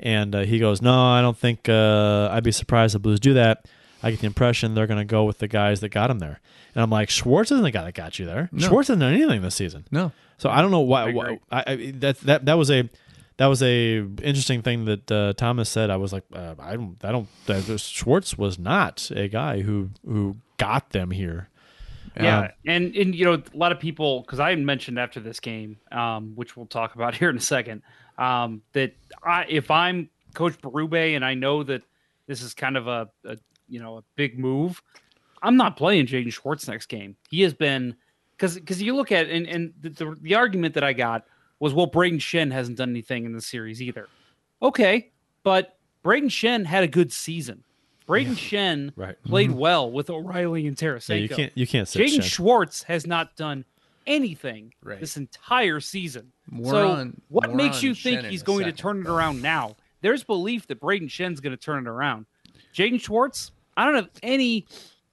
F: and uh, he goes, "No, I don't think uh, I'd be surprised if Blues do that. I get the impression they're going to go with the guys that got him there." And I'm like, Schwartz isn't the guy that got you there. Schwartz hasn't done anything this season.
G: No.
F: So I don't know why.
D: I
F: why. I, I, that that that was a that was a interesting thing that uh, Thomas said. I was like, uh, I don't, I don't. Uh, Schwartz was not a guy who who got them here.
D: Yeah,
F: Um,
D: and and you know a lot of people because I mentioned after this game, um, which we'll talk about <laughs> here in a second, um, that I if I'm Coach Berube and I know that this is kind of a, a you know a big move, I'm not playing Jaden Schwartz next game. He has been because because you look at and and the, the the argument that I got was well Brayden Schenn hasn't done anything in the series either. Okay, but Brayden Schenn had a good season. Brayden Schenn
F: Right.
D: played mm-hmm. well with O'Reilly and Tarasenko.
F: Yeah, you can't you can't sit.
D: Jaden
F: Schenn.
D: Schwartz has not done anything
G: Right.
D: this entire season.
G: More
D: so
G: on-
D: what
G: more
D: makes
G: on
D: you
G: Schenn
D: think
G: in
D: he's
G: a
D: going to turn it around now? There's belief that Brayden Schenn's going to turn it around. Jaden Schwartz, I don't have any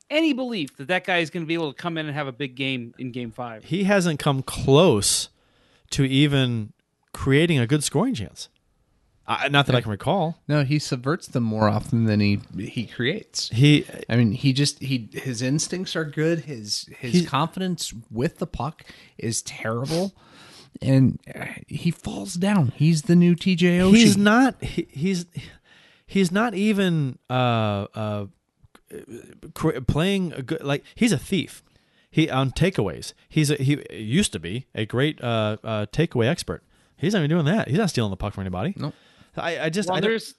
D: any belief that that guy is going to be able to come in and have a big game in Game Five.
F: he hasn't come close to even creating a good scoring chance. I, not that I can recall.
G: No, he subverts them more often than he he creates.
F: He
G: I mean, he just he his instincts are good. His his
F: He's-
G: confidence with the puck is terrible, and uh, he falls down. He's the new TJ Oshie.
F: he's not he, he's he's not even uh uh cr- playing a good like he's a thief he on takeaways he's a, he used to be a great uh, uh takeaway expert he's not even doing that he's not stealing the puck from anybody
G: Nope.
F: i i just
D: Well,
F: I
D: there's.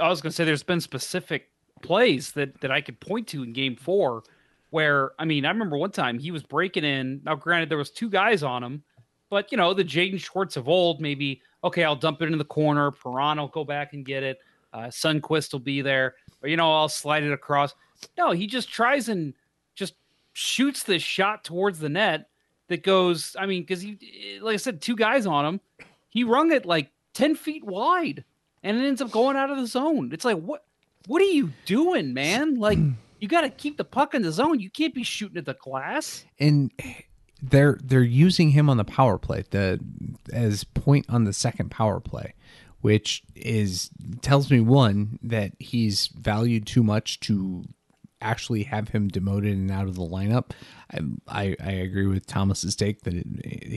D: I was going to say there's been specific plays that that I could point to in Game Four, where I mean I remember one time he was breaking in. Now, granted, there was two guys on him, but you know the Jaden Schwartz of old. Maybe okay, I'll dump it in the corner. Perron will go back and get it. Uh, Sundqvist will be there, or you know I'll slide it across. No, he just tries and just shoots this shot towards the net that goes. I mean, because he, like I said, two guys on him. He rung it like ten feet wide and it ends up going out of the zone. It's like what what are you doing, man? Like <clears throat> you got to keep the puck in the zone. You can't be shooting at the glass.
G: and they're they're using him on the power play the as point on the second power play which is tells me one that he's valued too much to actually have him demoted and out of the lineup i i, I agree with thomas's take that it,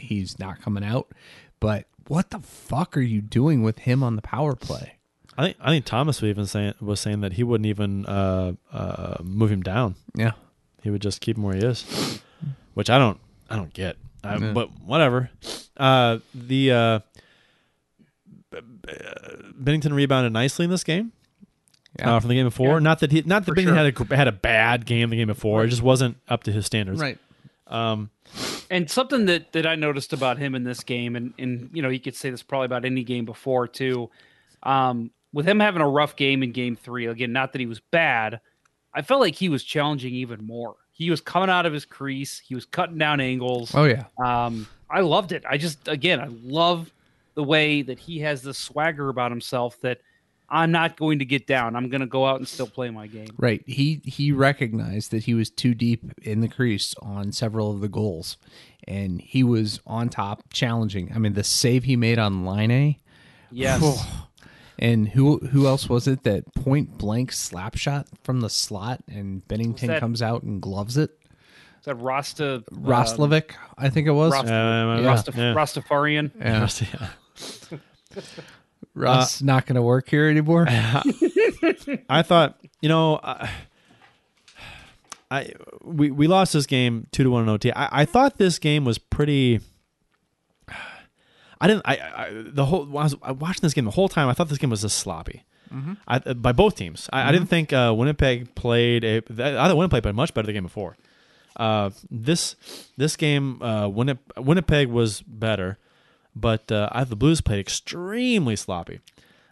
G: he's not coming out but what the fuck are you doing with him on the power play
F: I think I think Thomas was even saying was saying that he wouldn't even uh, uh, move him down.
G: yeah
F: He would just keep him where he is, which I don't I don't get. I,
G: Yeah.
F: But whatever. Uh, the uh, Binnington rebounded nicely in this game.
G: Yeah.
F: Uh, from the game before.
D: Yeah.
F: Not that he not that
D: For
F: Binnington
D: sure.
F: had a had a bad game the game before. It just wasn't up to his standards.
G: right
F: Um,
D: And something that that I noticed about him in this game, and and you know you could say this probably about any game before too. Um, with him having a rough game in Game Three, again, not that he was bad, I felt like he was challenging even more. He was coming out of his crease. He was cutting down angles.
G: oh yeah
D: Um, I loved it. I just, again, I love the way that he has this swagger about himself that I'm not going to get down. I'm going to go out and still play my game.
G: Right. He he recognized that he was too deep in the crease on several of the goals, and he was on top, challenging. I mean, the save he made on Laine,
D: Yes.
G: and who who else was it that point blank slap shot from the slot, and Binnington
D: that-
G: comes out and gloves it.
D: Is that Rasta? um,
G: I think it was.
D: Rost-
F: uh,
D: Rasta,
F: yeah.
D: Rastafarian.
G: yeah. <laughs>
F: yeah.
G: Ross not going to work here anymore. <laughs>
F: I thought, you know, I, I we we lost this game two to one in OT. I, I thought this game was pretty. I didn't. I, I the whole when I was watching this game the whole time. I thought this game was just sloppy. I, by both teams. I, I didn't think uh, Winnipeg played a. I thought Winnipeg played much better the game before. Uh, this this game, uh, Winnip, Winnipeg was better, but uh, I, the Blues played extremely sloppy.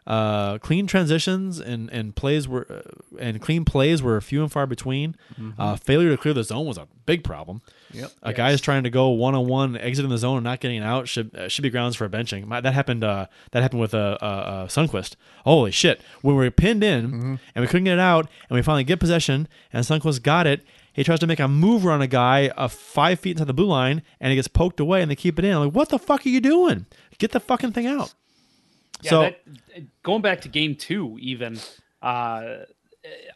F: Uh, clean transitions and, and plays were uh, and clean plays were few and far between. Uh, failure to clear the zone was a big problem.
G: Yep.
F: A guy is trying to go one on one, exiting the zone and not getting out should uh, should be grounds for a benching. My, that happened. Uh, that happened with uh, uh, uh, Sundqvist. Holy shit! When we were pinned in and we couldn't get it out, and we finally get possession, and Sundqvist got it. He tries to make a mover on a guy uh, five feet inside the blue line, and he gets poked away, and they keep it in. I'm like, what the fuck are you doing? Get the fucking thing out.
D: Yeah,
F: so
D: that, going back to game two, even, uh,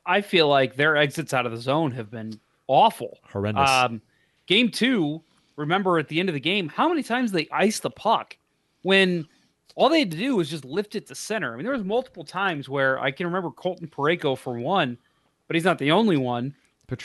D: I feel like their exits out of the zone have been awful.
F: Horrendous.
D: Um, game two, remember at the end of the game, how many times they iced the puck when all they had to do was just lift it to center. I mean, there was multiple times where I can remember Colton Parayko for one, but he's not the only one.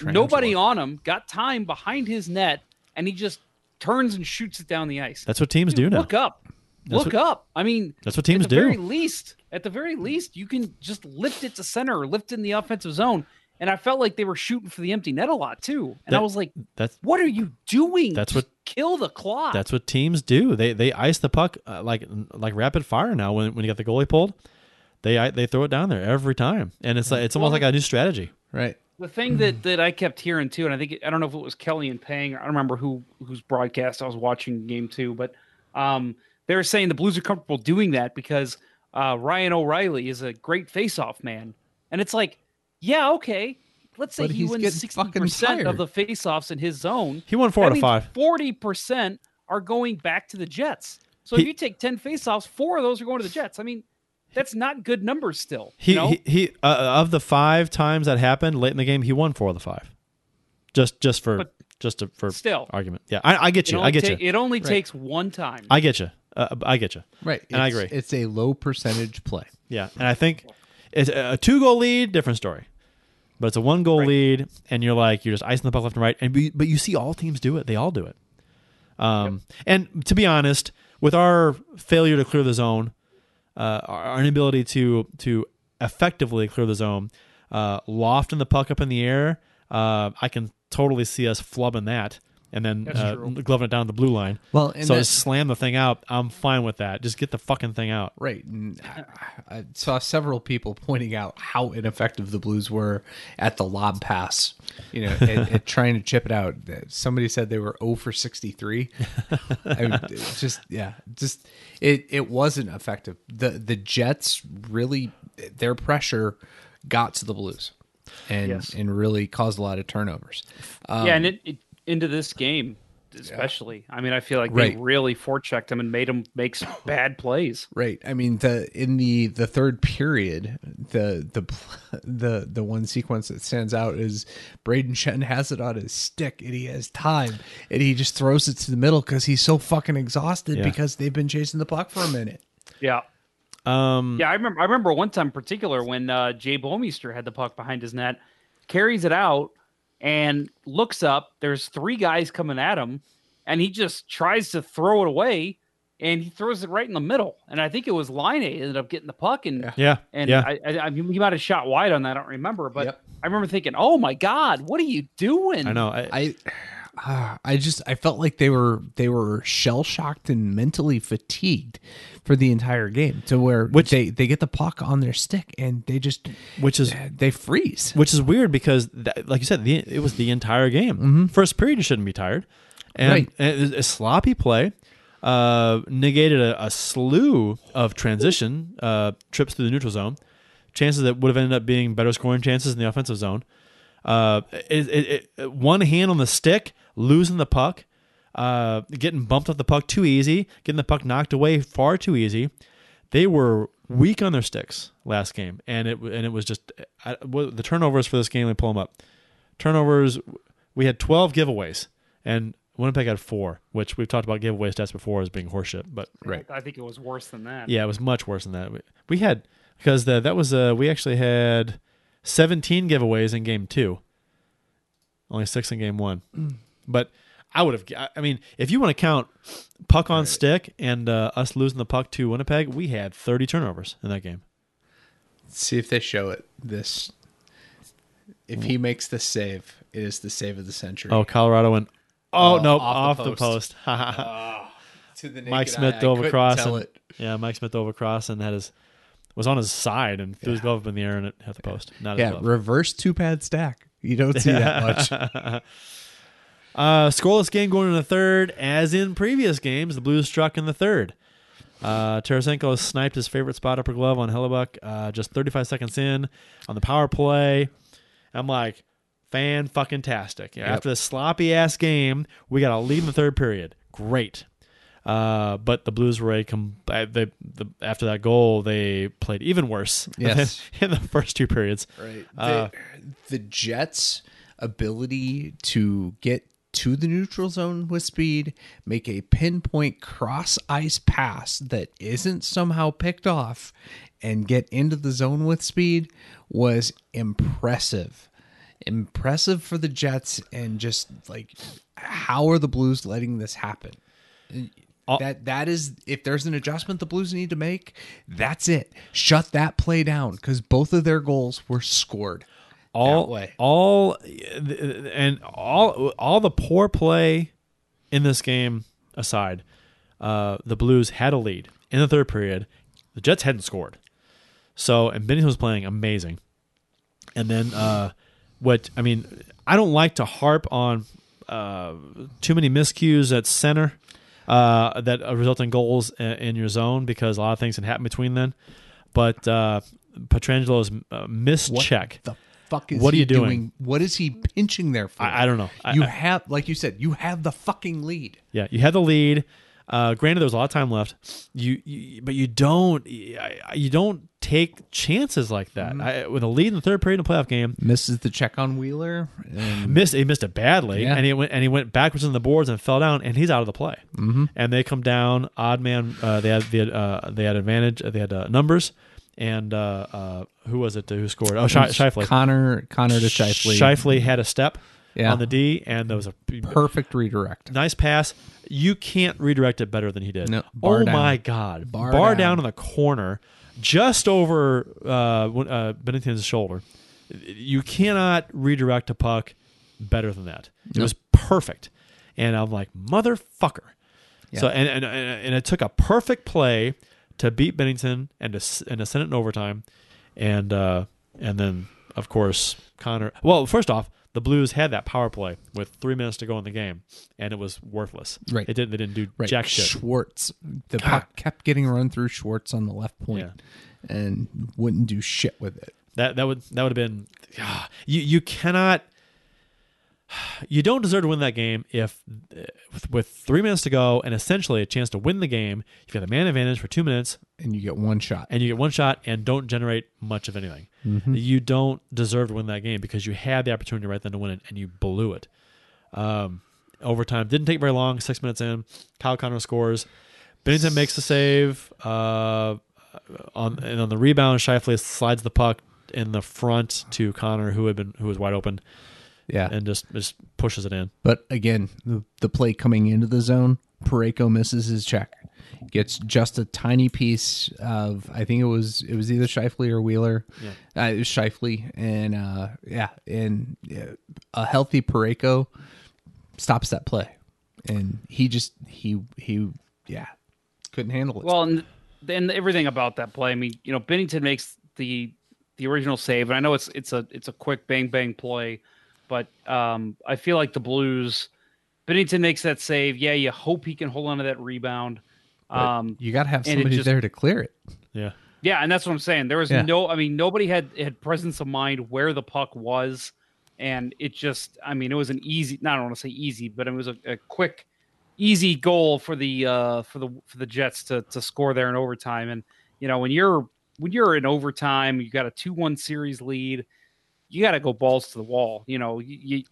D: Nobody on him got time behind his net, and he just turns and shoots it down the ice.
F: that's what teams do now.
D: Look up.
F: That's
D: look
F: what-
D: up. I mean,
F: That's what teams do.
D: at the
F: do.
D: Very least, at the very least, you can just lift it to center or lift in the offensive zone. And I felt like they were shooting for the empty net a lot too. And I was like,
F: That's
D: "What are you doing?
F: That's
D: Just
F: what-
D: kill the clock."
F: That's what teams do. They they ice the puck uh, like like rapid fire now. When when you get the goalie pulled, they they throw it down there every time, and it's like it's almost
D: Well,
F: like a new strategy.
G: right.
D: The thing that that I kept hearing too, and I think it, I don't know if it was Kelly and Pang. I don't remember who whose broadcast I was watching game two, but um, they were saying the Blues are comfortable doing that because uh, Ryan O'Reilly is a great face-off man, and it's like, yeah, okay. Let's say
G: But
D: he wins sixty percent of the face-offs in his zone.
F: He won four out of five.
D: Forty percent are going back to the Jets. So if you take ten face-offs, four of those are going to the Jets. I mean, that's not good numbers still.
F: He
D: you know?
F: he, he uh, of the five times that happened late in the game, he won four of the five. Just just for
D: But
F: just to, for
D: still.
F: argument. Yeah, I, I get you. I get
D: ta-
F: you.
D: It only takes one time.
F: I get you. Uh, I get you.
G: Right.
F: And I agree.
G: It's a low percentage play.
F: Yeah, and I think it's a two goal lead, different story. But it's a one goal lead, and you're like you're just icing the puck left and right, and be- but you see all teams do it. They all do it. Um, and to be honest, with our failure to clear the zone, uh, our inability to to effectively clear the zone, uh, lofting the puck up in the air, uh, I can totally see us flubbing that. And then uh, gloving it down the blue line.
G: Well, and
F: so
G: that-
F: just slam the thing out. I'm fine with that. Just get the fucking thing out.
G: Right. And I, I saw several people <laughs> pointing out how ineffective the Blues were at the lob pass, you know, at, at <laughs> trying to chip it out. Somebody said they were 0 for 63. I mean, <laughs> just, yeah, just, it, it wasn't effective. The, the Jets really, their pressure got to the Blues and,
D: Yes.
G: and really caused a lot of turnovers. Um,
D: yeah, and it, it into this game especially. I mean, I feel like
G: Right.
D: they really forechecked him and made him make some <laughs> bad plays.
G: Right. I mean, the in the the third period, the the <laughs> the the one sequence that stands out is Brayden Schenn has it on his stick and he has time and he just throws it to the middle because he's so fucking exhausted
F: Yeah.
G: because they've been chasing the puck for a minute.
D: Yeah.
F: Um,
D: Yeah, I remember. I remember one time in particular when uh, Jay Bouwmeester had the puck behind his net, carries it out, and looks up. There's three guys coming at him, and he just tries to throw it away, and he throws it right in the middle. And I think it was Laine ended up getting the puck, and
F: Yeah.
D: and
F: yeah.
D: I, I, I mean, he might have shot wide on that. I don't remember, but
G: Yep.
D: I remember thinking, "Oh my God, what are you doing?"
F: I know. I,
G: I ah, I just I felt like they were they were shell shocked and mentally fatigued for the entire game to where
F: Which-
G: they they get the puck on their stick and they just
F: which is
G: they freeze.
F: which is weird because, that, like you said, the, it was the entire game. First period, you shouldn't be tired, and,
G: Right.
F: and a sloppy play uh, negated a, a slew of transition uh, trips through the neutral zone, chances that would have ended up being better scoring chances in the offensive zone. Uh, it, it, it, one hand on the stick, losing the puck, uh, getting bumped off the puck too easy, getting the puck knocked away far too easy. They were weak on their sticks last game, and it and it was just I, the turnovers for this game. Let me pull them up. Turnovers, we had twelve giveaways, and Winnipeg had four, which we've talked about giveaway stats before as being horseshit. But
G: Right.
D: I think it was worse than that.
F: yeah, it was much worse than that. We, we had because the, that was uh, we actually had seventeen giveaways in game two, only six in game one. <clears throat> But I would have. I- mean, if you want to count puck on stick and uh, us losing the puck to Winnipeg, we had thirty turnovers in that game.
G: see if they show it this if he makes the save it is the save of the century
F: Oh, Colorado went. Oh,
G: Oh,
F: no,
G: off
F: off
G: the
F: the
G: post.
F: post. <laughs>
G: to the
F: Mike Smith
G: eye, I
F: dove
G: couldn't
F: across. And,
G: it.
F: yeah, Mike Smith dove across and had his was on his side and threw his glove up in the air and it hit the post. Not
G: yeah reverse two pad stack you don't see that <laughs> much <laughs>
F: Uh, scoreless game going in the third. As in previous games, the Blues struck in the third. Uh, Tarasenko sniped his favorite spot upper glove on Hellebuyck uh, just 35 seconds in on the power play. I'm like, fan fucking tastic. After this sloppy ass game, we got a lead in the third period. Great. Uh, but the Blues were a com- uh, they, the, after that goal, they played even worse <laughs>
G: Yes.
F: in the first two periods.
G: right
F: Uh,
G: the, the jets ability to get to the neutral zone with speed make a pinpoint cross ice pass that isn't somehow picked off and get into the zone with speed was impressive. Impressive for the jets and just like how are the blues letting this happen?
F: Uh,
G: that that is if there's an adjustment the blues need to make that's it. Shut that play down because both of their goals were scored
F: all all and all all the poor play in this game aside, uh, the Blues had a lead in the third period. The Jets hadn't scored, so and Binnington was playing amazing. And then uh, what? I mean, I don't like to harp on uh, too many miscues at center uh, that uh, result in goals in, in your zone because a lot of things can happen between then. But uh, Pietrangelo's uh, missed
G: What the fuck is
F: What are
G: he
F: you doing?
G: What is he pinching there for?
F: I- I don't know. I-
G: you
F: I-
G: have, like you said, you have the fucking lead.
F: Yeah, you had the lead. Uh, granted, there's a lot of time left. You, you but you don't you don't take chances like that. I, with a lead in the third period in a playoff game,
G: Misses the check on Wheeler. And <sighs>
F: missed he missed it badly,
G: Yeah.
F: and he went and he went backwards on the boards and fell down, and he's out of the play. Mm-hmm. And they come down, odd man. Uh, they had they had, uh, they had advantage. They had uh, numbers, and uh, uh, who was it who scored? Oh, Shi Scheifele.
G: Connor Connor to Scheifele.
F: Scheifele had a step
G: Yeah.
F: on the D, and there was a
G: Perfect redirect.
F: nice pass. You can't redirect it better than he did.
G: No,
F: oh
G: down.
F: my god,
G: Bar
F: bar,
G: down.
F: down in the corner, just over uh, uh, Binnington's shoulder. You cannot redirect a puck better than that. It was perfect, and I'm like motherfucker. So and, and and and it took a perfect play to beat Binnington and to and to send it in overtime, and uh, and then of course Connor. Well, first off, the Blues had that power play with three minutes to go in the game, and it was worthless.
G: Right.
F: It didn't. They didn't do
G: Right.
F: jack shit.
G: Schwartz. The puck kept getting run through Schwartz on the left point and wouldn't do shit with it.
F: That that would that would have been. ah, You you cannot. You don't deserve to win that game if, with, with three minutes to go and essentially a chance to win the game, you've got the man advantage for two minutes
G: And you get one shot.
F: and you get one shot and don't generate much of anything. You don't deserve to win that game because you had the opportunity right then to win it and you blew it. Um, overtime didn't take very long. Six minutes in, Kyle Connor scores. Binnington makes the save. Uh, on and on the rebound, Scheifele slides the puck in the front to Connor, who had been who was wide open,
G: yeah.
F: and just just pushes it in.
G: But again, the, the play coming into the zone, Parayko misses his check. Gets just a tiny piece of I think it was it was either Scheifele or Wheeler. Yeah. Uh, it was Scheifele and uh yeah, and yeah, a healthy Parayko stops that play. And he just he he yeah, couldn't handle it.
D: Well, and then everything about that play. I mean, you know, Binnington makes the the original save, and I know it's it's a it's a quick bang bang play, but um, I feel like the Blues. Binnington makes that save. Yeah, you hope he can hold on to that rebound. Um,
G: you got to have somebody
D: just-
G: there to clear it.
F: Yeah,
D: yeah, and that's what I'm saying. There was
G: Yeah.
D: no, I mean, nobody had had presence of mind where the puck was, and it just, I mean, it was an easy. Not I don't want to say easy, but it was a, a quick, easy goal for the uh, for the for the Jets to to score there in overtime. And you know, when you're when you're in overtime, you got a two one series lead. You got to go balls to the wall. You know, you, you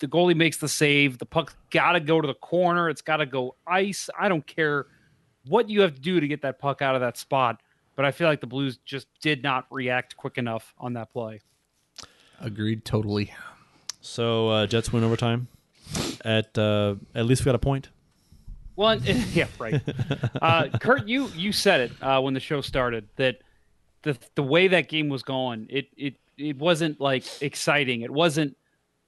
D: the goalie makes the save. The puck's got to go to the corner. It's got to go ice. I don't care what you have to do to get that puck out of that spot. But I feel like the Blues just did not react quick enough on that play.
G: Agreed totally.
F: so uh, Jets win overtime. At uh, at least we got a point.
D: Well, <laughs> yeah, right. <laughs> Uh, Kurt, you you said it uh, when the show started that the the way that game was going, it it it wasn't like exciting. It wasn't,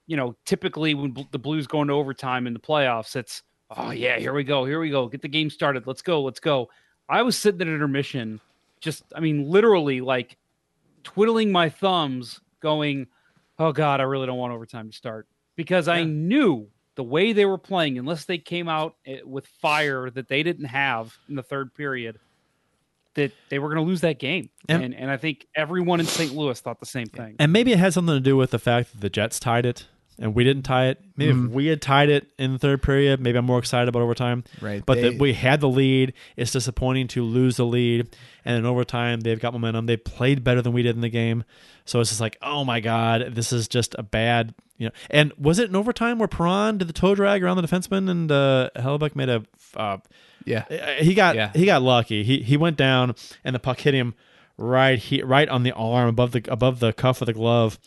D: you know, typically when bl- the Blues go into overtime in the playoffs, it's oh yeah, here we go, here we go, get the game started, let's go, let's go. I was sitting at intermission, just I mean, literally like twiddling my thumbs, going, oh god, I really don't want overtime to start because I knew the way they were playing, unless they came out eh, with fire that they didn't have in the third period, that they were going to lose that game.
F: And-
D: And, and I think everyone in St. Louis thought the same thing.
F: And maybe it had something to do with the fact that the Jets tied it and we didn't tie it. Maybe if we had tied it in the third period, maybe I'm more excited about overtime.
G: Right.
F: But
G: They-
F: that we had the lead. It's disappointing to lose the lead. And in overtime, they've got momentum. They played better than we did in the game. So it's just like, oh my God, this is just a bad, you know. And was it in overtime where Perron did the toe drag around the defenseman and uh, Hellebuyck made a. Uh,
G: Yeah.
F: he got
G: Yeah.
F: he got lucky. He he went down and the puck hit him right he, right on the arm above the above the cuff of the glove,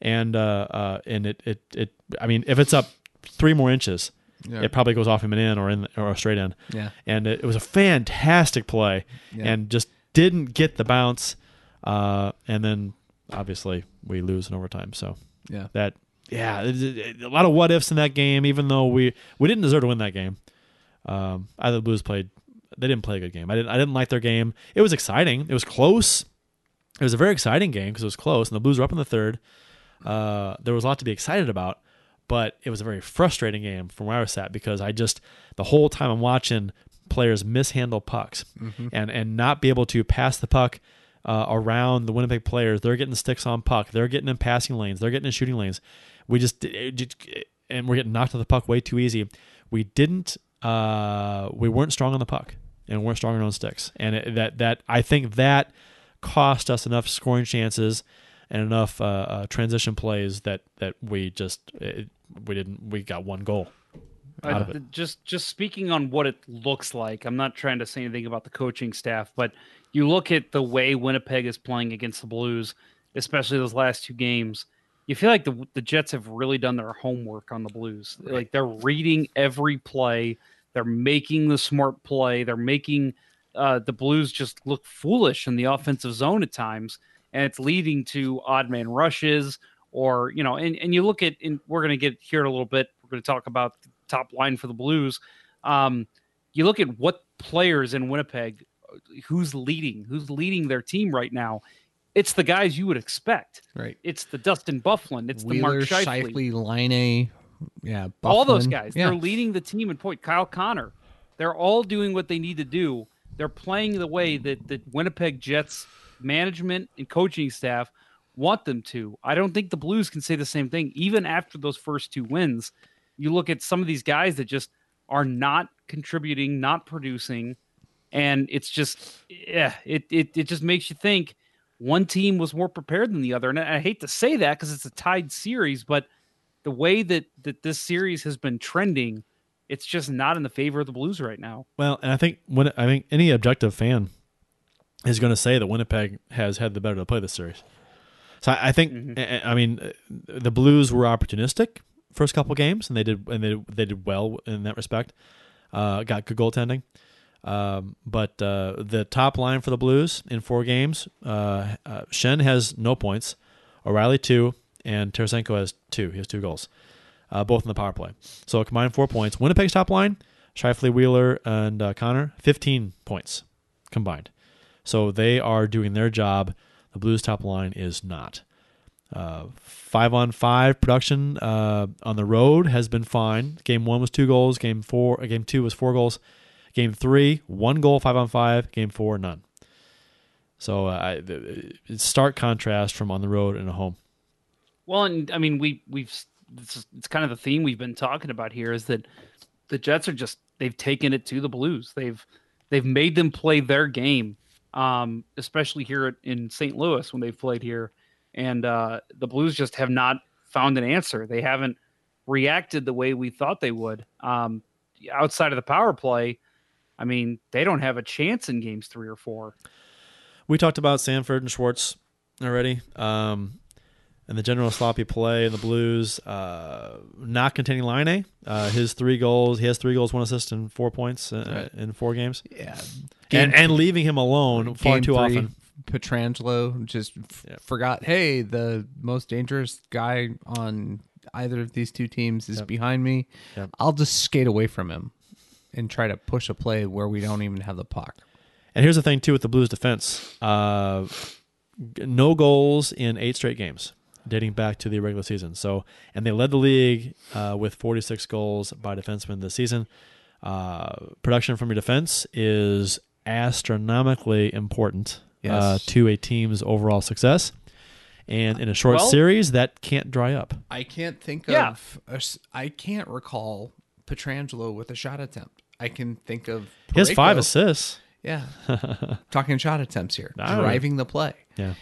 F: and uh, uh and it it it I mean if it's up three more inches,
G: Yeah.
F: it probably goes off him and in or in or straight in.
G: Yeah.
F: and it, it was a fantastic play
G: Yeah.
F: and just didn't get the bounce, uh and then obviously we lose in overtime. So
G: Yeah.
F: that yeah, a lot of what ifs in that game. Even though we we didn't deserve to win that game, um, I the Blues played. They didn't play a good game. I didn't. I didn't like their game. It was exciting. It was close. It was a very exciting game because it was close, and the Blues were up in the third. Uh, there was a lot to be excited about, but it was a very frustrating game from where I was at because I just the whole time I'm watching players mishandle pucks and and not be able to pass the puck uh, around the Winnipeg players. They're getting sticks on puck. They're getting in passing lanes. They're getting in shooting lanes. We just, it just and we're getting knocked to the puck way too easy. We didn't uh, we weren't strong on the puck and weren't strong on sticks, and it, that that I think that cost us enough scoring chances and enough uh, uh, transition plays that that we just it, we didn't we got one goal
D: Uh,
F: it.
D: just just speaking on what it looks like, I'm not trying to say anything about the coaching staff, but you look at the way Winnipeg is playing against the Blues, especially those last two games. You feel like the the Jets have really done their homework on the Blues. Like they're reading every play, they're making the smart play, they're making uh, the Blues just look foolish in the offensive zone at times, and it's leading to odd man rushes. Or you know, and, and you look at, and we're going to get here in a little bit. We're going to talk about the top line for the Blues. Um, you look at what players in Winnipeg, who's leading, who's leading their team right now. It's the guys you would expect.
G: Right.
D: It's the Dustin Byfuglien. It's the Mark
G: Wheeler,
D: Scheifele
G: Shifley, Laine, yeah,
D: all those guys.
G: Yeah.
D: They're leading the team in point. Kyle Connor. They're all doing what they need to do. They're playing the way that the Winnipeg Jets management and coaching staff want them to. I don't think the Blues can say the same thing. Even after those first two wins, you look at some of these guys that just are not contributing, not producing, and it's just yeah, it it, it just makes you think one team was more prepared than the other. And I hate to say that because it's a tied series, but the way that that this series has been trending, it's just not in the favor of the Blues right now.
F: Well, and I think when I think any objective fan is going to say that Winnipeg has had the better to play this series. So I, I think I- I mean uh, the Blues were opportunistic first couple games, and they did and they they did well in that respect. Uh, got good goaltending, um, but uh, the top line for the Blues in four games, uh, uh, Schenn has no points, O'Reilly two, and Tarasenko has two. He has two goals, uh, both in the power play. So a combined four points. Winnipeg's top line, Scheifele, Wheeler, and uh, Connor, fifteen points combined. So they are doing their job. The Blues top line is not. Uh, five on five production on the road has been fine. Game one was two goals. Game four, game two was four goals. Game three, one goal, five on five. Game four, none. So uh, I- stark contrast from on the road and at home.
D: Well, and I mean, we we've it's, it's kind of the theme we've been talking about here is that the Jets are just they've taken it to the Blues. They've they've made them play their game, um, especially here in St. Louis when they've played here, and uh, the Blues just have not found an answer. They haven't reacted the way we thought they would. Um, outside of the power play, I mean, they don't have a chance in games three or four.
F: We talked about Sanford and Schwartz already, um, and the general sloppy play and the Blues. Uh, not containing Laine, uh, his three goals. He has three goals, one assist, and four points uh, in four games,
G: Yeah.
F: and, and leaving him alone far too
G: three,
F: often.
G: Pietrangelo just f-
F: Yep.
G: forgot. Hey, the most dangerous guy on either of these two teams is behind me.
F: Yep.
G: I'll just skate away from him and try to push a play where we don't even have the puck.
F: And here's the thing too with the Blues defense: uh, no goals in eight straight games, dating back to the regular season. So, and they led the league uh, with 46 goals by defensemen this season. Uh, production from your defense is astronomically important uh,
G: Yes.
F: to a team's overall success. And in a short
D: Well-
F: series, that can't dry up.
G: I can't think
D: Yeah.
G: of. A, s- I can't recall Pietrangelo with a shot attempt. I can think of.
F: He has five assists.
G: Yeah, <laughs> talking shot attempts here,
F: don't-
G: driving the play.
F: Yeah.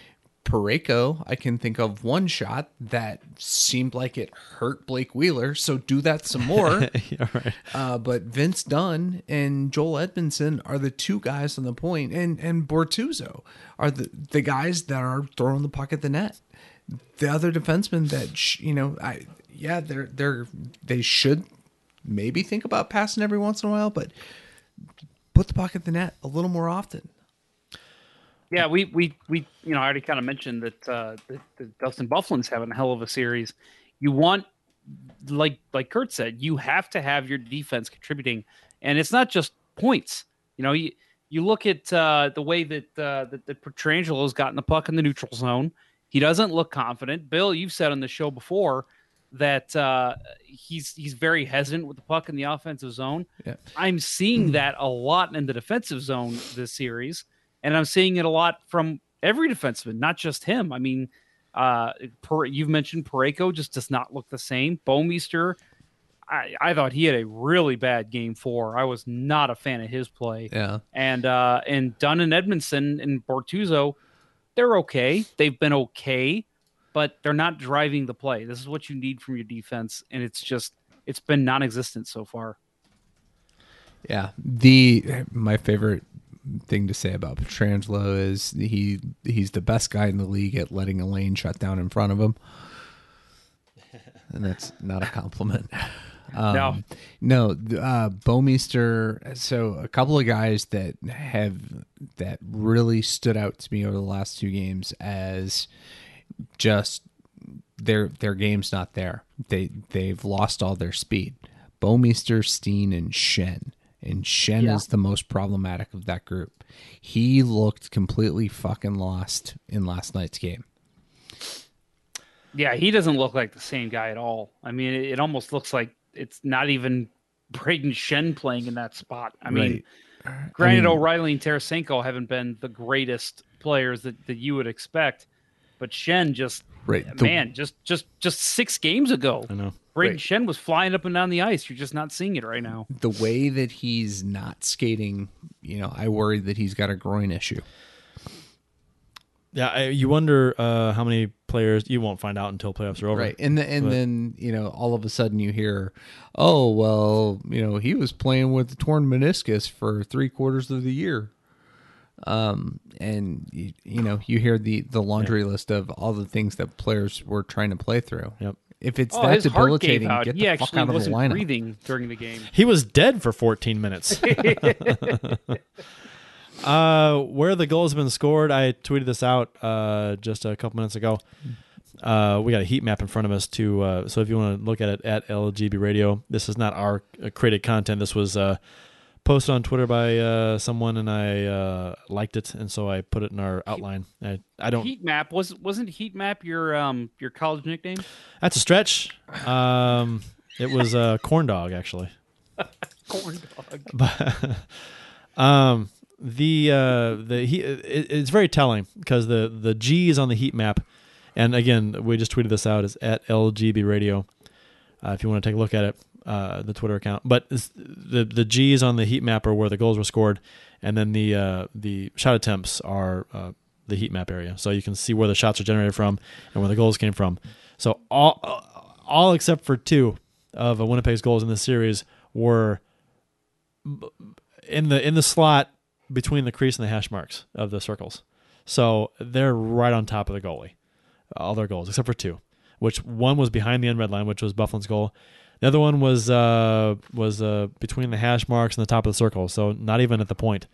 G: Parayko, I can think of one shot that seemed like it hurt Blake Wheeler, so do that some more. <laughs>
F: yeah right.
G: uh, but Vince Dunn and Joel Edmundson are the two guys on the point, and and Bortuzzo are the the guys that are throwing the puck at the net. The other defensemen that sh- you know, I yeah, they're they're they should maybe think about passing every once in a while, but put the puck at the net a little more often.
D: Yeah, we we we you know I already kind of mentioned that uh, that, that Dustin Byfuglien's having a hell of a series. You want like like Kurt said, you have to have your defense contributing, and it's not just points. You know, you you look at uh, the way that uh, that, that Pietrangelo's gotten the puck in the neutral zone. He doesn't look confident. Bill, you've said on the show before that uh, he's he's very hesitant with the puck in the offensive zone.
G: Yeah.
D: I'm seeing that a lot in the defensive zone this series, and I'm seeing it a lot from every defenseman, not just him. I mean, uh, per, you've mentioned Parayko just does not look the same. Bouwmeester, I, I thought he had a really bad game four. I was not a fan of his play.
G: Yeah.
D: And uh, and Dunn and Edmundson and Bortuzzo, they're okay. They've been okay, but they're not driving the play. This is what you need from your defense, and it's just it's been non-existent so far.
G: Yeah. The my favorite thing to say about Pietrangelo is he he's the best guy in the league at letting a lane shut down in front of him. And that's not a compliment. Um,
D: No.
G: no, uh, Bouwmeester. So a couple of guys that have that really stood out to me over the last two games as just their their game's not there. They they've lost all their speed. Bouwmeester, Steen, and Schenn. And Schenn
D: Yeah.
G: is the most problematic of that group. He looked completely fucking lost in last night's game.
D: Yeah, he doesn't look like the same guy at all. I mean, it, it almost looks like it's not even <laughs> Brayden Schenn playing in that spot. I mean, granted,
G: mean-
D: O'Reilly and Tarasenko haven't been the greatest players that, that you would expect, but Schenn just
G: Right, the-
D: man, just just just six games ago,
F: I know.
D: Brayden
G: Right.
D: Schenn was flying up and down the ice. You're just not seeing it right now.
G: The way that he's not skating, you know, I worry that he's got a groin issue.
F: Yeah, I, you wonder uh, how many players you won't find out until playoffs are over.
G: Right. And the, and
F: But-
G: then, you know, all of a sudden you hear, "Oh, well, you know, he was playing with the torn meniscus for 3 quarters of the year." Um and you, you know, you hear the the laundry list of all the things that players were trying to play through.
F: Yep.
G: If it's
D: Oh,
G: that
D: his heart gave
G: debilitating,
D: out.
G: get
D: He
G: fuck
D: actually
G: out of the
D: wasn't
G: lineup.
D: breathing during the game.
F: He was dead for 14 minutes. <laughs> <laughs> uh, where the goals have been scored, I tweeted this out uh, just a couple minutes ago. Uh, we got a heat map in front of us too. Uh, so if you want to look at it at LGB Radio, this is not our uh, created content. This was uh, posted on Twitter by uh, someone, and I uh, liked it, and so I put it in our outline. I, I don't.
D: Heat map was wasn't heat map your um your college nickname?
F: That's a stretch. Um, it was uh, <laughs> corn dog actually. <laughs>
D: Corn dog. <laughs>
F: but um the uh the he it, it's very telling because the the G is on the heat map, and again we just tweeted this out is at LGB Radio. Uh, if you want to take a look at it, uh, the Twitter account. But the the G's on the heat map are where the goals were scored, and then the uh, the shot attempts are uh, the heat map area, so you can see where the shots are generated from and where the goals came from. So all all except for two of Winnipeg's goals in this series were in the in the slot between the crease and the hash marks of the circles. So they're right on top of the goalie. All their goals except for two, which one was behind the end red line, which was Byfuglien's goal. The other one was uh, was uh, between the hash marks and the top of the circle, so not even at the point.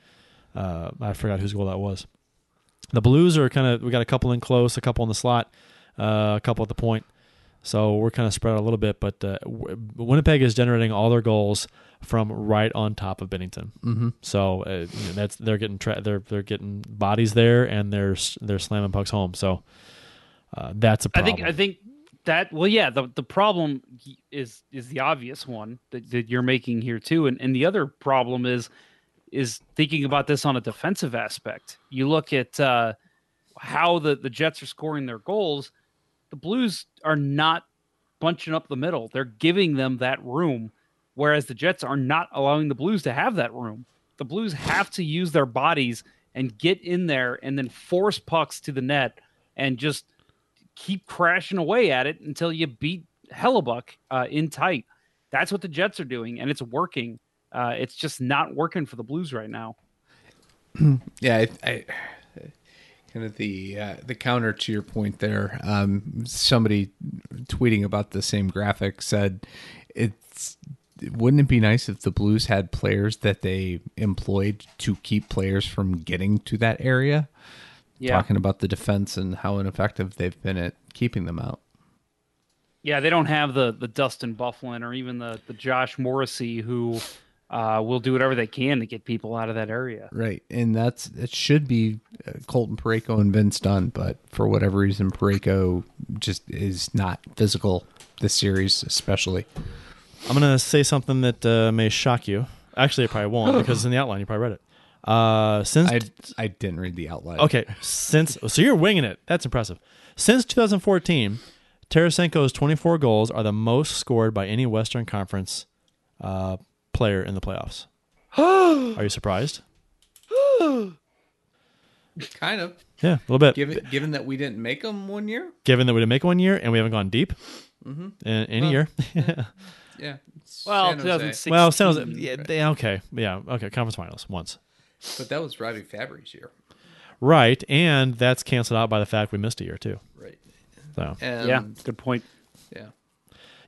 F: Uh, I forgot whose goal that was. The Blues are kind of we got a couple in close, a couple in the slot, uh, a couple at the point. So we're kind of spread out a little bit, but uh, Winnipeg is generating all their goals from right on top of Binnington. Mm-hmm. So uh, you know, that's they're getting tra- they're they're getting bodies there, and they're they're slamming pucks home. So uh, that's a problem.
D: think I think that well yeah the the problem is is the obvious one that, that you're making here too and and the other problem is is thinking about this on a defensive aspect. You look at uh, how the the Jets are scoring their goals. The Blues are not bunching up the middle. They're giving them that room, whereas the Jets are not allowing the Blues to have that room. The Blues have to use their bodies and get in there and then force pucks to the net and just keep crashing away at it until you beat Hellebuyck uh, in tight. That's what the Jets are doing, and it's working. Uh, it's just not working for the Blues right now. <clears throat>
G: Yeah, I, I kind of the uh, the counter to your point there. Um, somebody tweeting about the same graphic said, "It's wouldn't it be nice if the Blues had players that they employed to keep players from getting to that area?"
D: Yeah.
G: Talking about the defense and how ineffective they've been at keeping them out.
D: Yeah, they don't have the the Dustin Byfuglien or even the the Josh Morrissey who uh, will do whatever they can to get people out of that area.
G: Right, and that's it should be uh, Colton Parayko and Vince Dunn, but for whatever reason, Parayko just is not physical this series, especially.
F: I'm gonna say something that uh, may shock you. Actually, it probably won't <gasps> because in the outline you probably read it. Uh, since
G: I I didn't read the outline.
F: okay, since so you're winging it. That's impressive. Since 2014, Tarasenko's 24 goals are the most scored by any Western Conference uh, player in the playoffs. <gasps> are you surprised? <gasps>
G: Kind of.
F: Yeah, a little bit.
G: Given given that we didn't make them one year.
F: Given that we didn't make one year and we haven't gone deep in, in a year.
G: Yeah. <laughs> it's
D: Well,
G: San Jose.
D: 2016.
F: well, sounds yeah, they- okay, yeah, okay. Conference finals once,
G: But that was Robbie Fabbri's year.
F: right? And that's canceled out by the fact we missed a year too.
G: Right.
F: So
G: And
D: yeah, good point.
G: Yeah.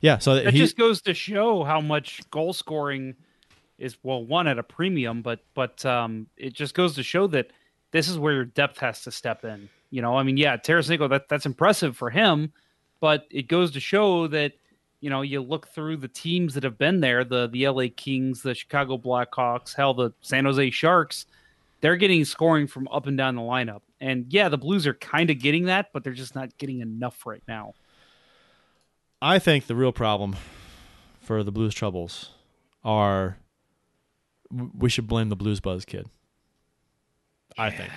F: yeah, so
D: That
F: he,
D: just goes to show how much goal scoring is well one at a premium, but but um, it just goes to show that this is where your depth has to step in. You know, I mean, yeah, Tarasenko that that's impressive for him, but it goes to show that you know you look through the teams that have been there the the LA Kings, the Chicago Blackhawks, hell, the San Jose Sharks. They're getting scoring from up and down the lineup, and yeah, the Blues are kind of getting that, but they're just not getting enough right now.
F: I think the real problem for the Blues troubles are we should blame the Blues Buzz kid. I think.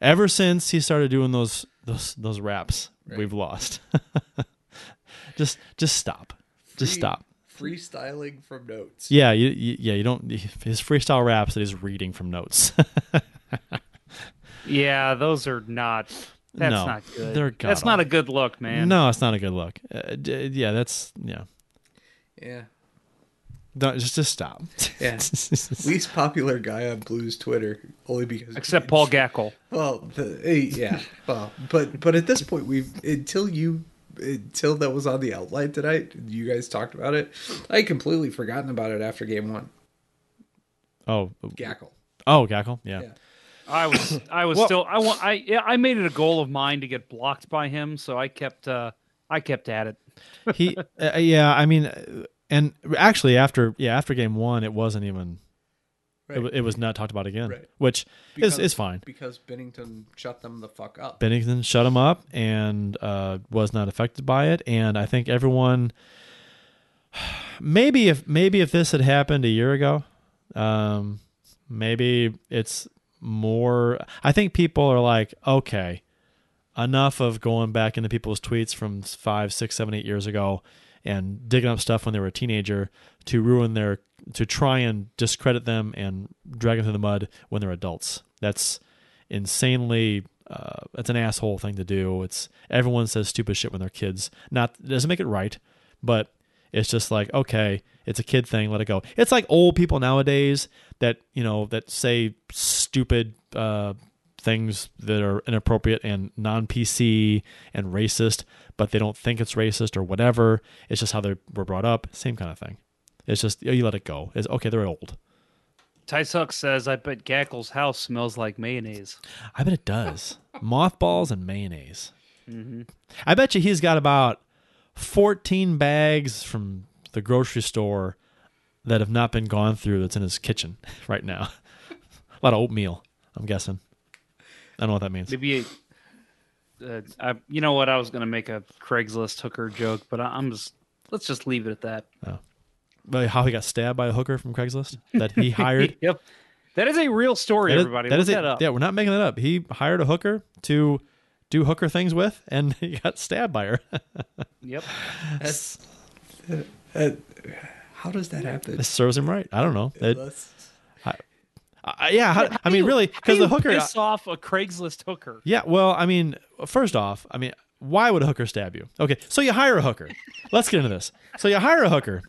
F: Ever since he started doing those those those raps, we've lost. <laughs> just just stop. Just
G: Free-
F: stop.
G: Freestyling from notes.
F: Yeah, you, you yeah, you don't his freestyle raps that he's reading from notes. <laughs>
D: Yeah, those are not. That's
F: No,
D: not good.
F: they're
D: that's not a good look, man.
F: no, it's not a good look. Uh, d- yeah, that's yeah.
G: Yeah.
F: Don't, just just stop.
G: Yeah. <laughs> Least popular guy on Blues Twitter, only because
D: except Paul Gackle.
G: Well, the, eh, yeah. Well, but but at this point, we've until you until that was on the outline tonight. You guys talked about it. I had completely forgotten about it after game one.
F: oh,
G: Gackle.
F: oh, Gackle, yeah.
G: Yeah.
D: I was <coughs> I was still I want I yeah I made it a goal of mine to get blocked by him, so I kept uh I kept at it.
F: he uh, yeah i mean uh, and actually after yeah after game one it wasn't even it, wa-
G: Right.
F: it was not talked about again
G: Right.
F: which
G: Because-
F: is is fine
G: because Binnington shut them the fuck up.
F: Binnington shut them up and uh, was not affected by it and i think everyone maybe if maybe if this had happened a year ago um, maybe it's more i think people are like okay enough of going back into people's tweets from five, six, seven, eight years ago and digging up stuff when they were a teenager to ruin their to try and discredit them and drag them through the mud when they're adults. That's insanely uh, it's an asshole thing to do. It's everyone says stupid shit when they're kids. Not it doesn't make it right, but it's just like okay, it's a kid thing. Let it go. It's like old people nowadays that you know that say stupid uh, things that are inappropriate and non PC and racist, but they don't think it's racist or whatever. It's just how they were brought up. Same kind of thing. It's just you let it go. It's okay. They're old.
D: Tice Huck says I bet Gackle's house smells like mayonnaise.
F: I bet it does. <laughs> Mothballs and mayonnaise. I bet you he's got about 14 bags from the grocery store that have not been gone through that's in his kitchen <laughs> right now. <laughs> a lot of oatmeal, I'm guessing. I don't know what that means.
D: Maybe uh, I you know what I was gonna make a Craigslist hooker joke, but I, I'm just let's just leave it at that.
F: But how he got stabbed by a hooker from Craigslist that he <laughs> hired.
D: yep, that is a real story.
F: That is-
D: everybody,
F: that
D: look
F: is it.
D: that up.
F: Yeah, we're not making that up. He hired a hooker to do hooker things with, and <laughs> he got stabbed by her. <laughs>
D: Yep.
G: That's, uh, how does that happen?
F: this serves him right. I don't know. It-
G: Let's-
F: I- yeah, how, I mean, really, because the hooker.
D: piss off a Craigslist hooker.
F: Yeah, well, I mean, first off, I mean, why would a hooker stab you? Okay, so you hire a hooker. Let's get into this. So you hire a hooker.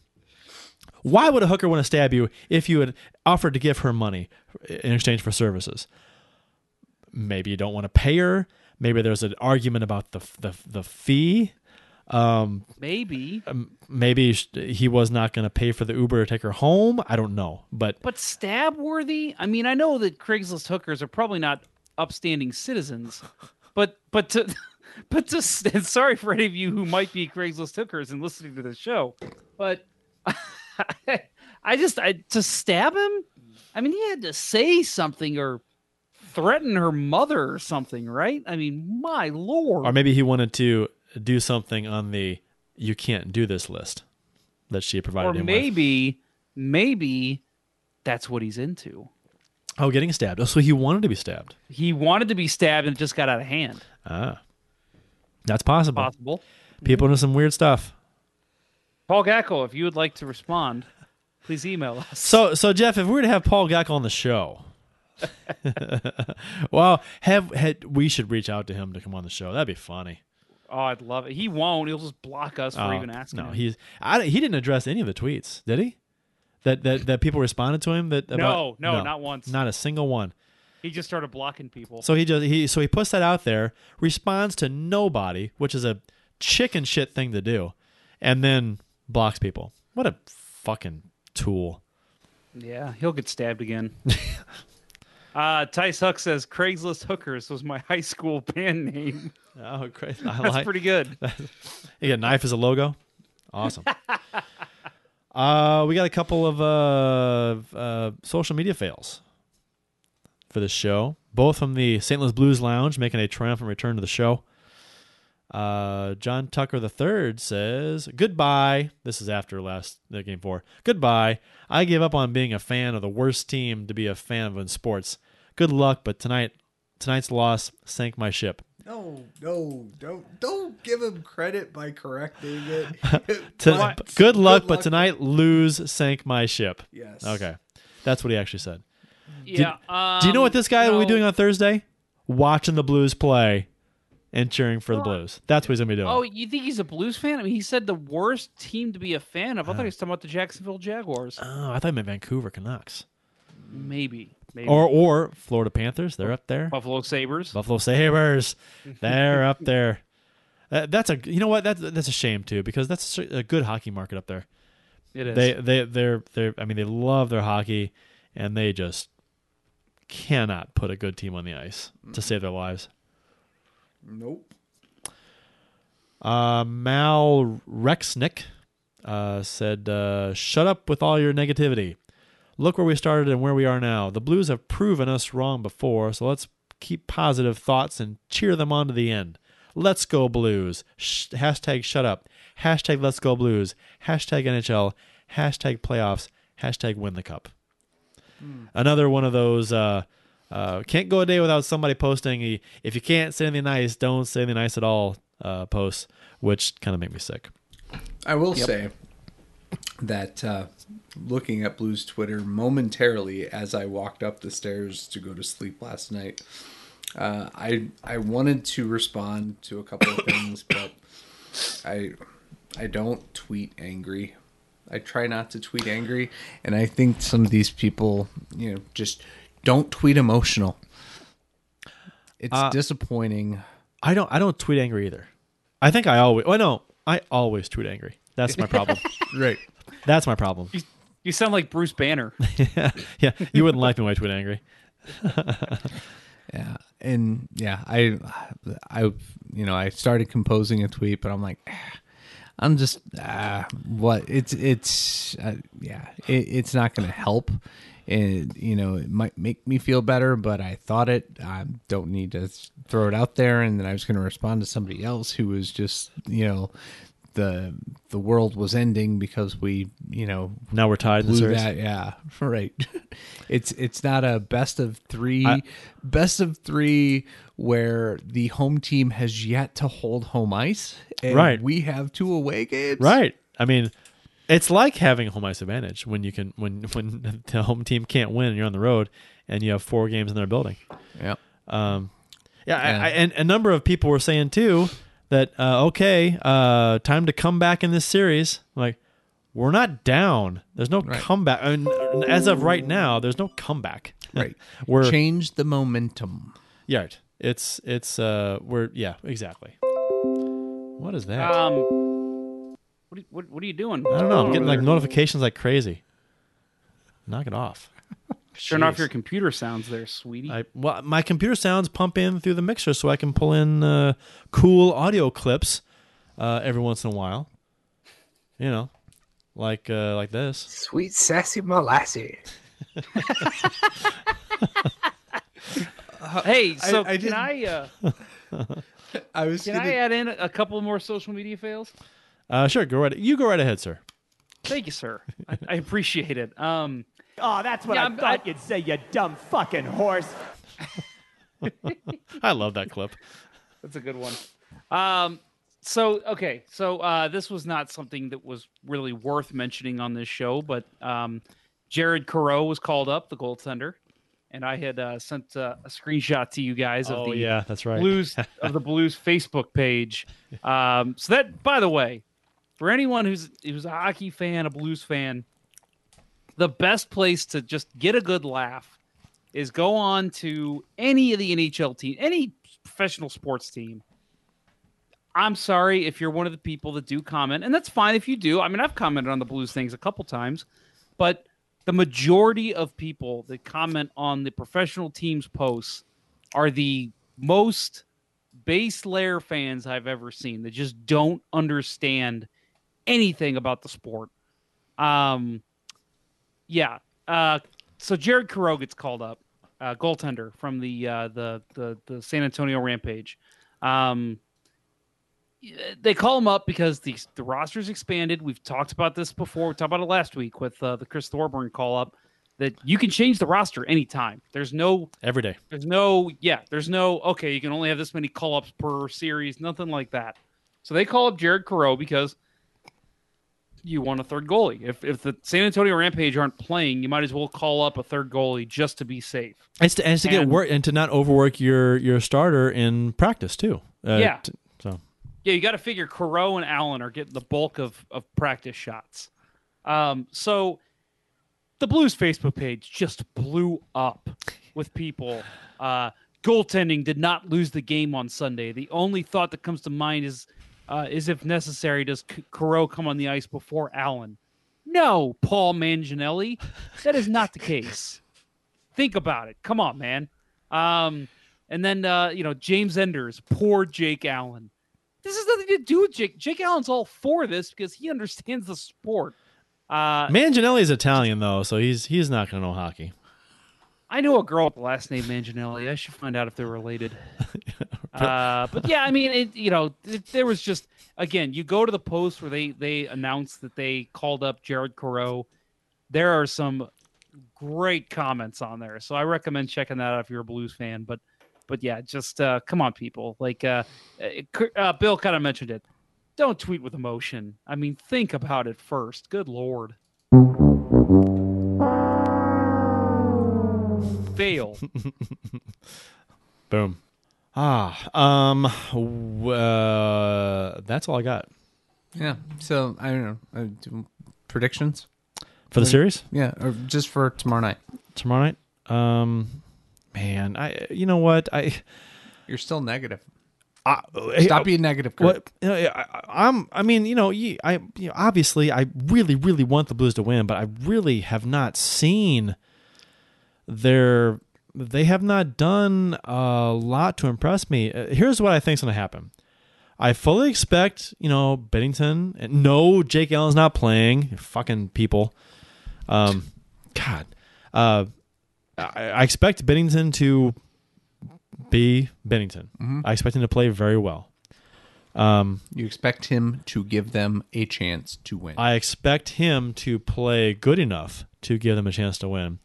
F: Why would a hooker want to stab you if you had offered to give her money in exchange for services? Maybe you don't want to pay her. Maybe there's an argument about the the the fee.
D: Um,
F: maybe, um, Maybe he was not going to pay for the Uber to take her home. I don't know, but
D: but stab worthy. I mean, I know that Craigslist hookers are probably not upstanding citizens, but but to <laughs> but to <laughs> sorry for any of you who might be Craigslist hookers and listening to this show, but <laughs> <laughs> I just I to stab him. I mean, he had to say something or threaten her mother or something, right? I mean, my lord.
F: or maybe he wanted to do something on the "you can't do this" list that she had provided
D: or
F: him with.
D: maybe maybe that's what he's into.
F: Oh, getting stabbed. Oh, so he wanted to be stabbed.
D: He wanted to be stabbed and it just got out of hand.
F: Ah, that's possible.
D: Possible.
F: People know some weird stuff.
D: Paul Gackle, if you would like to respond, please email us.
F: So, so Jeff, if we were to have Paul Gack on the show, <laughs> well, have had we should reach out to him to come on the show. That'd be funny.
D: Oh, I'd love it. He won't. He'll just block us for
F: Oh,
D: even asking.
F: No,
D: him.
F: he's I, he didn't address any of the tweets, did he? That that that people responded to him. That
D: No,
F: about,
D: no, not once.
F: not a single one.
D: He just started blocking people.
F: So he just he so he puts that out there, responds to nobody, which is a chicken shit thing to do, and then blocks people. What a fucking tool.
D: yeah, he'll get stabbed again. <laughs> uh, Tice Huck says Craigslist Hookers was my <laughs> high school band name.
F: Oh! <laughs> I
D: That's
F: like.
D: pretty good.
F: You got knife as a logo. Awesome. uh, we got a couple of uh, uh, social media fails for this show. Both from the St. Louis Blues Lounge, making a triumphant return to the show. Uh, John Tucker III says, Goodbye. This is after last uh, game four. Goodbye. I give up on being a fan of the worst team to be a fan of in sports. Good luck, but tonight tonight's loss sank my ship.
G: No, no, don't don't give him credit by correcting it. <laughs> <laughs>
F: To-
G: But-
F: good luck, but tonight lose sank my ship.
G: Yes.
F: Okay. That's what he actually said.
D: Yeah.
F: Do you know what
D: um,
F: this guy will be doing on Thursday? Watching the Blues play and cheering for the Blues. That's what he's to be doing.
D: Oh, you think he's a Blues fan? I mean, he said the worst team to be a fan of. I thought he was talking about the Jacksonville Jaguars.
F: Oh, I thought he meant Vancouver Canucks.
D: Maybe. Maybe.
F: Or or Florida Panthers. They're up there.
D: Buffalo Sabres.
F: Buffalo Sabres. They're up there. That, that's a you know what that's that's a shame too because that's a good hockey market up there.
D: It is.
F: They they they're they I mean they love their hockey and they just cannot put a good team on the ice to mm. save their lives.
G: Nope.
F: Uh, Mal Rexnick uh, said, uh, "Shut up with all your negativity. Look where we started and where we are now. The Blues have proven us wrong before, so let's keep positive thoughts and cheer them on to the end. Let's go Blues. Sh- hashtag shut up. Hashtag let's go Blues. Hashtag NHL. Hashtag playoffs. Hashtag win the cup. Another one of those. Uh, uh, can't go a day without somebody posting. a, If you can't say anything nice, don't say anything nice at all. Uh, posts, which kind of make me sick.
G: I will say that uh, looking at Blues Twitter momentarily as I walked up the stairs to go to sleep last night, uh, I I wanted to respond to a couple of <coughs> things, but I I don't tweet angry. I try not to tweet angry, and I think some of these people, you know, just don't tweet emotional. It's
F: Uh,
G: disappointing.
F: I don't. I don't tweet angry either. I think I always. Oh no, I always tweet angry. That's my problem. <laughs>
G: Right.
F: That's my problem.
D: you sound like Bruce Banner. <laughs>
F: yeah, you wouldn't like me when I tweet angry. <laughs>
G: Yeah, and yeah, I, I, you know, I started composing a tweet, but I'm like, "Ah, <sighs> I'm just, uh, what? It's, it's, uh, yeah, it, it's not going to help. And you know, it might make me feel better, but I thought it. I don't need to throw it out there, and then I was going to respond to somebody else who was just, you know, the the world was ending because we, you know,
F: Now we're tied
G: blew that. Yeah, <laughs> right. <laughs> it's it's not a best of three,
F: I-
G: best of three where the home team has yet to hold home ice, and
F: Right.
G: We have two away games,
F: Right. I mean, it's like having a home ice advantage when you can when <laughs> when the home team can't win and you're on the road and you have four games in their building.
G: Yeah.
F: Um, yeah, I, I, and a number of people were saying too that uh, okay, uh, time to come back in this series. Like, we're not down. There's no
G: Right.
F: comeback. I mean, as of right now, there's no comeback. <laughs>
G: Right.
F: we're
G: Change the momentum.
F: yeah. right. It's it's uh we're yeah exactly. What is that?
D: Um, what, are you, what, what are you doing?
F: I don't know. I'm getting like notifications like crazy. Knock it off. <laughs>
D: Turn off
F: Jeez.
D: your computer sounds there, sweetie.
F: I, well, my computer sounds pump in through the mixer, so I can pull in uh, cool audio clips uh, every once in a while. You know, like uh, like this.
H: Sweet sassy molasses. <laughs>
D: hey, so
G: I
D: can
G: didn't-
D: I uh, <laughs>
G: I was
D: can I add in a couple more social media fails?
F: Uh, sure, go right. You go right ahead, sir.
D: Thank you, sir. I, I appreciate it. Um,
I: Oh, that's what
D: Yeah,
I: I
D: I'm-
I: thought
D: I-
I: you'd say, you dumb fucking horse. <laughs>
F: I love that clip.
D: That's a good one. Um, so okay, so uh, this was not something that was really worth mentioning on this show, but um, Jared Careau was called up, the goaltender, and I had uh, sent uh, a screenshot to you guys of
F: Oh
D: the
F: yeah, that's right.
D: Blues of the Blues <laughs> Facebook page. Um, so that, by the way, for anyone who's who's a hockey fan, a Blues fan, the best place to just get a good laugh is go on to any of the NHL team, any professional sports team. I'm sorry if you're one of the people that do comment, and that's fine if you do. I mean, I've commented on the Blues things a couple times, but the majority of people that comment on the professional teams posts are the most base layer fans I've ever seen that just don't understand anything about the sport. Um, yeah. Uh, so Jared Careau gets called up, uh, goaltender from the uh, the the the San Antonio Rampage. Um, they call him up because the the roster's expanded. We've talked about this before. We talked about it last week with uh, the Chris Thorburn call up. That you can change the roster anytime. There's no
F: Every day.
D: there's no, yeah, there's no, okay, you can only have this many call ups per series, nothing like that. So they call up Jared Careau because you want a third goalie. If, if the San Antonio Rampage aren't playing, you might as well call up a third goalie just to be safe.
F: It's to, and it's to get work and to not overwork your your starter in practice too. Uh,
D: Yeah.
F: t- so
D: Yeah, you got to figure Careau and Allen are getting the bulk of, of practice shots. Um, so the Blues Facebook page just blew up with people. Uh, goaltending did not lose the game on Sunday. The only thought that comes to mind is uh, is if necessary, does C- Careau come on the ice before Allen? No, Paul Manginelli. That is not the case. Think about it. Come on, man. Um, and then uh, you know James Enders, poor Jake Allen. This has nothing to do with Jake. Jake Allen's all for this because he understands the sport. Uh,
F: Manginelli is Italian though, so he's he's not going to know hockey.
D: I know a girl with the last name Manginelli. I should find out if they're related. <laughs> uh, but yeah, I mean, it, you know, it, there was just again, you go to the post where they they announced that they called up Jared Careau. There are some great comments on there, so I recommend checking that out if you're a Blues fan. But but yeah, just uh, come on, people. Like uh, uh, Bill kind of mentioned it. Don't tweet with emotion. I mean, think about it first. Good lord. Fail. <laughs>
F: Boom. Ah, um, w- uh, that's all I got
E: Yeah. So I don't know. Uh, do- predictions?
F: for the series
E: Yeah, or just for tomorrow night.
F: tomorrow night. Um, man, I you know what I.
E: You're still negative.
F: I
E: Stop being negative. Kurt.
F: What you know, I, I'm? I mean, you know, you, I you know, obviously, I really, really want the Blues to win, but I really have not seen their. They have not done a lot to impress me. Uh, Here's what I think's going to happen. I fully expect, you know, Binnington. And no, Jake Allen's not playing. Fucking people. Um, God. Uh, I, I expect Binnington to be Binnington. I expect him to play very well. Um,
E: You expect him to give them a chance to win.
F: I expect him to play good enough to give them a chance to win.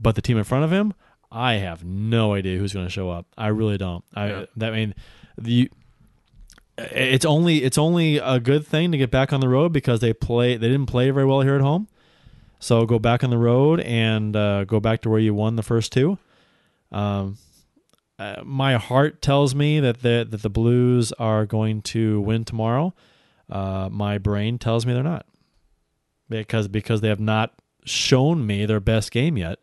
F: But the team in front of him, I have no idea who's going to show up. I really don't. I
E: Yeah.
F: that I mean the it's only it's only a good thing to get back on the road because they play they didn't play very well here at home. So go back on the road and uh, go back to where you won the first two. Um, uh, my heart tells me that the that the Blues are going to win tomorrow. Uh, my brain tells me they're not because because they have not shown me their best game yet,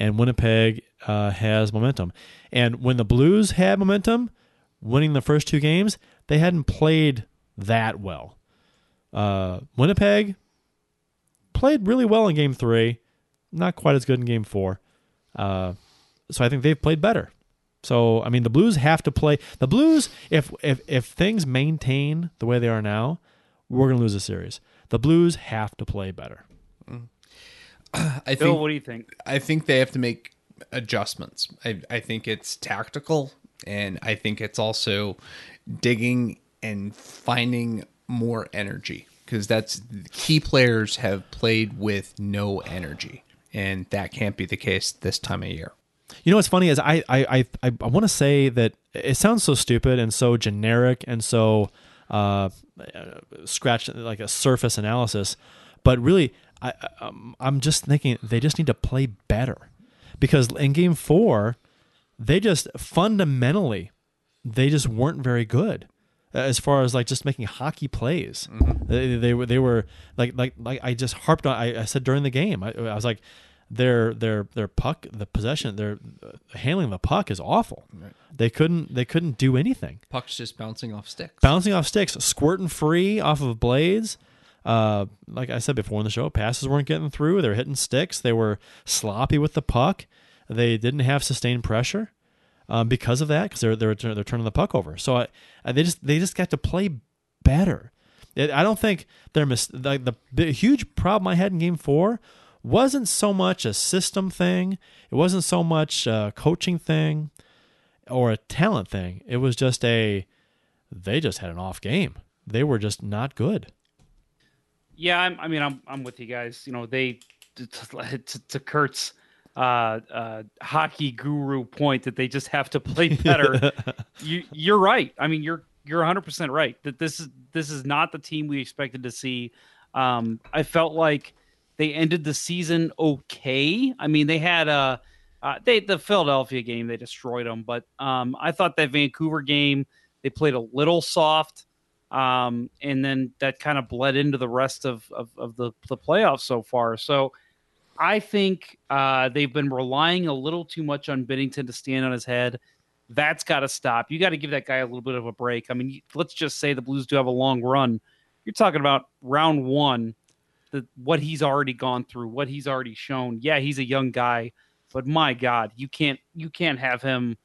F: and Winnipeg uh, has momentum. And when the Blues had momentum, winning the first two games, they hadn't played that well. Uh, Winnipeg played really well in Game Three, not quite as good in Game Four. Uh, so I think they've played better. So I mean, the Blues have to play. The Blues, if if if things maintain the way they are now, we're gonna lose the series. The Blues have to play better. <clears throat>
E: I
D: Bill,
E: think
D: what do you think?
E: I think they have to make adjustments. I, I think it's tactical, and I think it's also digging and finding more energy because that's key players have played with no energy, and that can't be the case this time of year.
F: You know what's funny is I I I I, I want to say that it sounds so stupid and so generic and so uh, scratch like a surface analysis. But really, I, um, I'm just thinking they just need to play better because in Game Four, they just fundamentally they just weren't very good uh, as far as like just making hockey plays. They, they were they were like like like I just harped on. I, I said during the game, I, I was like, their their their puck, the possession, their uh, handling the puck is awful. They couldn't they couldn't do anything.
E: Puck's just bouncing off sticks.
F: Bouncing off sticks, squirting free off of blades. Uh, like I said before in the show, passes weren't getting through. They were hitting sticks. They were sloppy with the puck. They didn't have sustained pressure um, because of that because they're they're they're turning the puck over. So I, I, they just they just got to play better. It, I don't think they're mis- the, the huge problem I had in Game Four wasn't so much a system thing. It wasn't so much a coaching thing or a talent thing. It was just a they just had an off game. They were just not good.
D: Yeah, I'm, I mean, I'm I'm with you guys. You know, they to, to, <laughs> to Kurt's uh, uh, hockey guru point that they just have to play <laughs> better. you you're right. I mean, you're you're 100 percent right that this is this is not the team we expected to see. Um, I felt like they ended the season okay. I mean, they had a uh, they the Philadelphia game they destroyed them, but um, I thought that Vancouver game they played a little soft um, and then that kind of bled into the rest of, of, of the, the playoffs so far. So I think uh, they've been relying a little too much on Binnington to stand on his head. That's got to stop. You got to give that guy a little bit of a break. I mean, let's just say the Blues do have a long run. You're talking about round one, the, what he's already gone through, what he's already shown. Yeah, he's a young guy, but my God, you can't you can't have him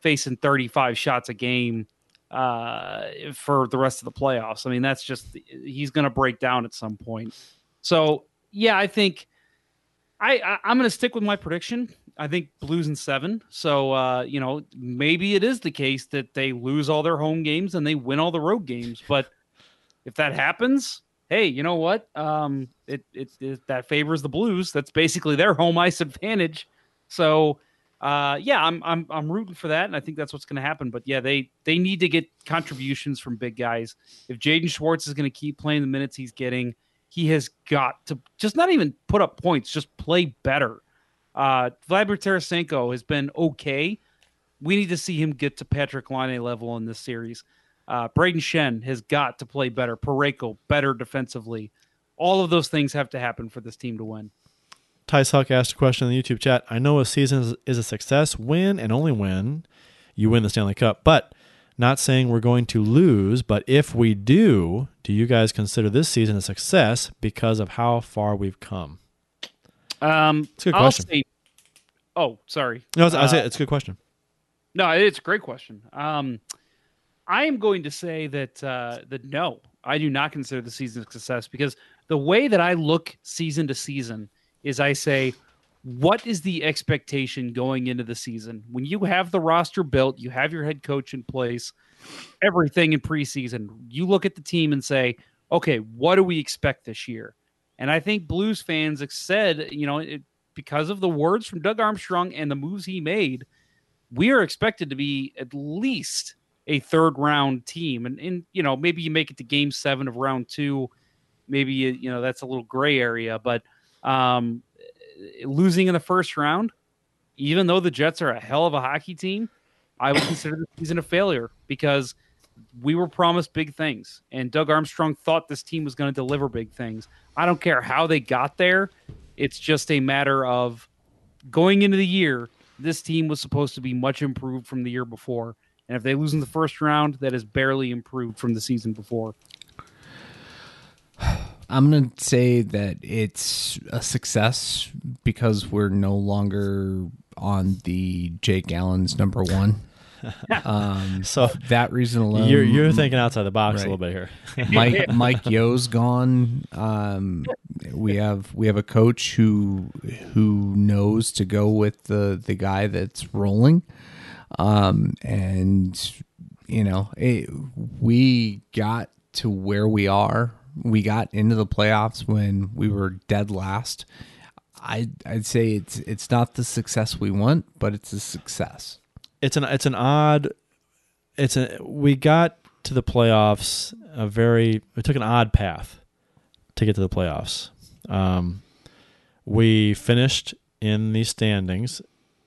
D: facing 35 shots a game uh, for the rest of the playoffs. I mean, that's just he's going to break down at some point. So yeah, I think I, I I'm going to stick with my prediction. I think Blues in seven. So uh, you know, maybe it is the case that they lose all their home games and they win all the road games. But if that happens, hey, you know what? Um, it, it, it that favors the Blues. That's basically their home ice advantage. So uh, yeah, I'm I'm I'm rooting for that, and I think that's what's going to happen. But yeah, they they need to get contributions from big guys. If Jaden Schwartz is going to keep playing the minutes he's getting, he has got to just not even put up points, just play better. Uh, Vladimir Tarasenko has been okay. We need to see him get to Patrik Laine level in this series. Uh, Brayden Schenn has got to play better. Parayko better defensively. All of those things have to happen for this team to win.
F: Tice Huck asked a question in the YouTube chat. I know a season is, a success when and only when you win the Stanley Cup, but not saying we're going to lose. But if we do, do you guys consider this season a success because of how far we've come?
D: Um,
F: It's a good
D: I'll
F: question.
D: say- oh, sorry.
F: No, it's, I was-
D: Uh,
F: it's a good question.
D: No, it's a great question. Um, I am going to say that uh, that no, I do not consider the season a success because the way that I look season to season is I say, what is the expectation going into the season? When you have the roster built, you have your head coach in place, everything in preseason, you look at the team and say, okay, what do we expect this year? And I think Blues fans said, you know, it, because of the words from Doug Armstrong and the moves he made, we are expected to be at least a third round team. And, and you know, maybe you make it to game seven of round two. Maybe, you, you know, that's a little gray area. But um, losing in the first round, even though the Jets are a hell of a hockey team, I would consider the season a failure because we were promised big things. And Doug Armstrong thought this team was going to deliver big things. I don't care how they got there. It's just a matter of going into the year, this team was supposed to be much improved from the year before. And if they lose in the first round, that is barely improved from the season before.
G: I'm going to say that it's a success because we're no longer on the Jake Allen's number one. <laughs> Um,
F: So
G: that reason alone,
F: you're you're thinking outside the box a little bit here. <laughs>
G: Mike Mike Yeo's gone. Um, we have we have a coach who who knows to go with the the guy that's rolling, um, and you know it, we got to where we are. We got into the playoffs when we were dead last. I I'd say it's it's not the success we want, but it's a success.
F: it's an it's an odd it's a we got to the playoffs a very we took an odd path to get to the playoffs. Um, we finished in the standings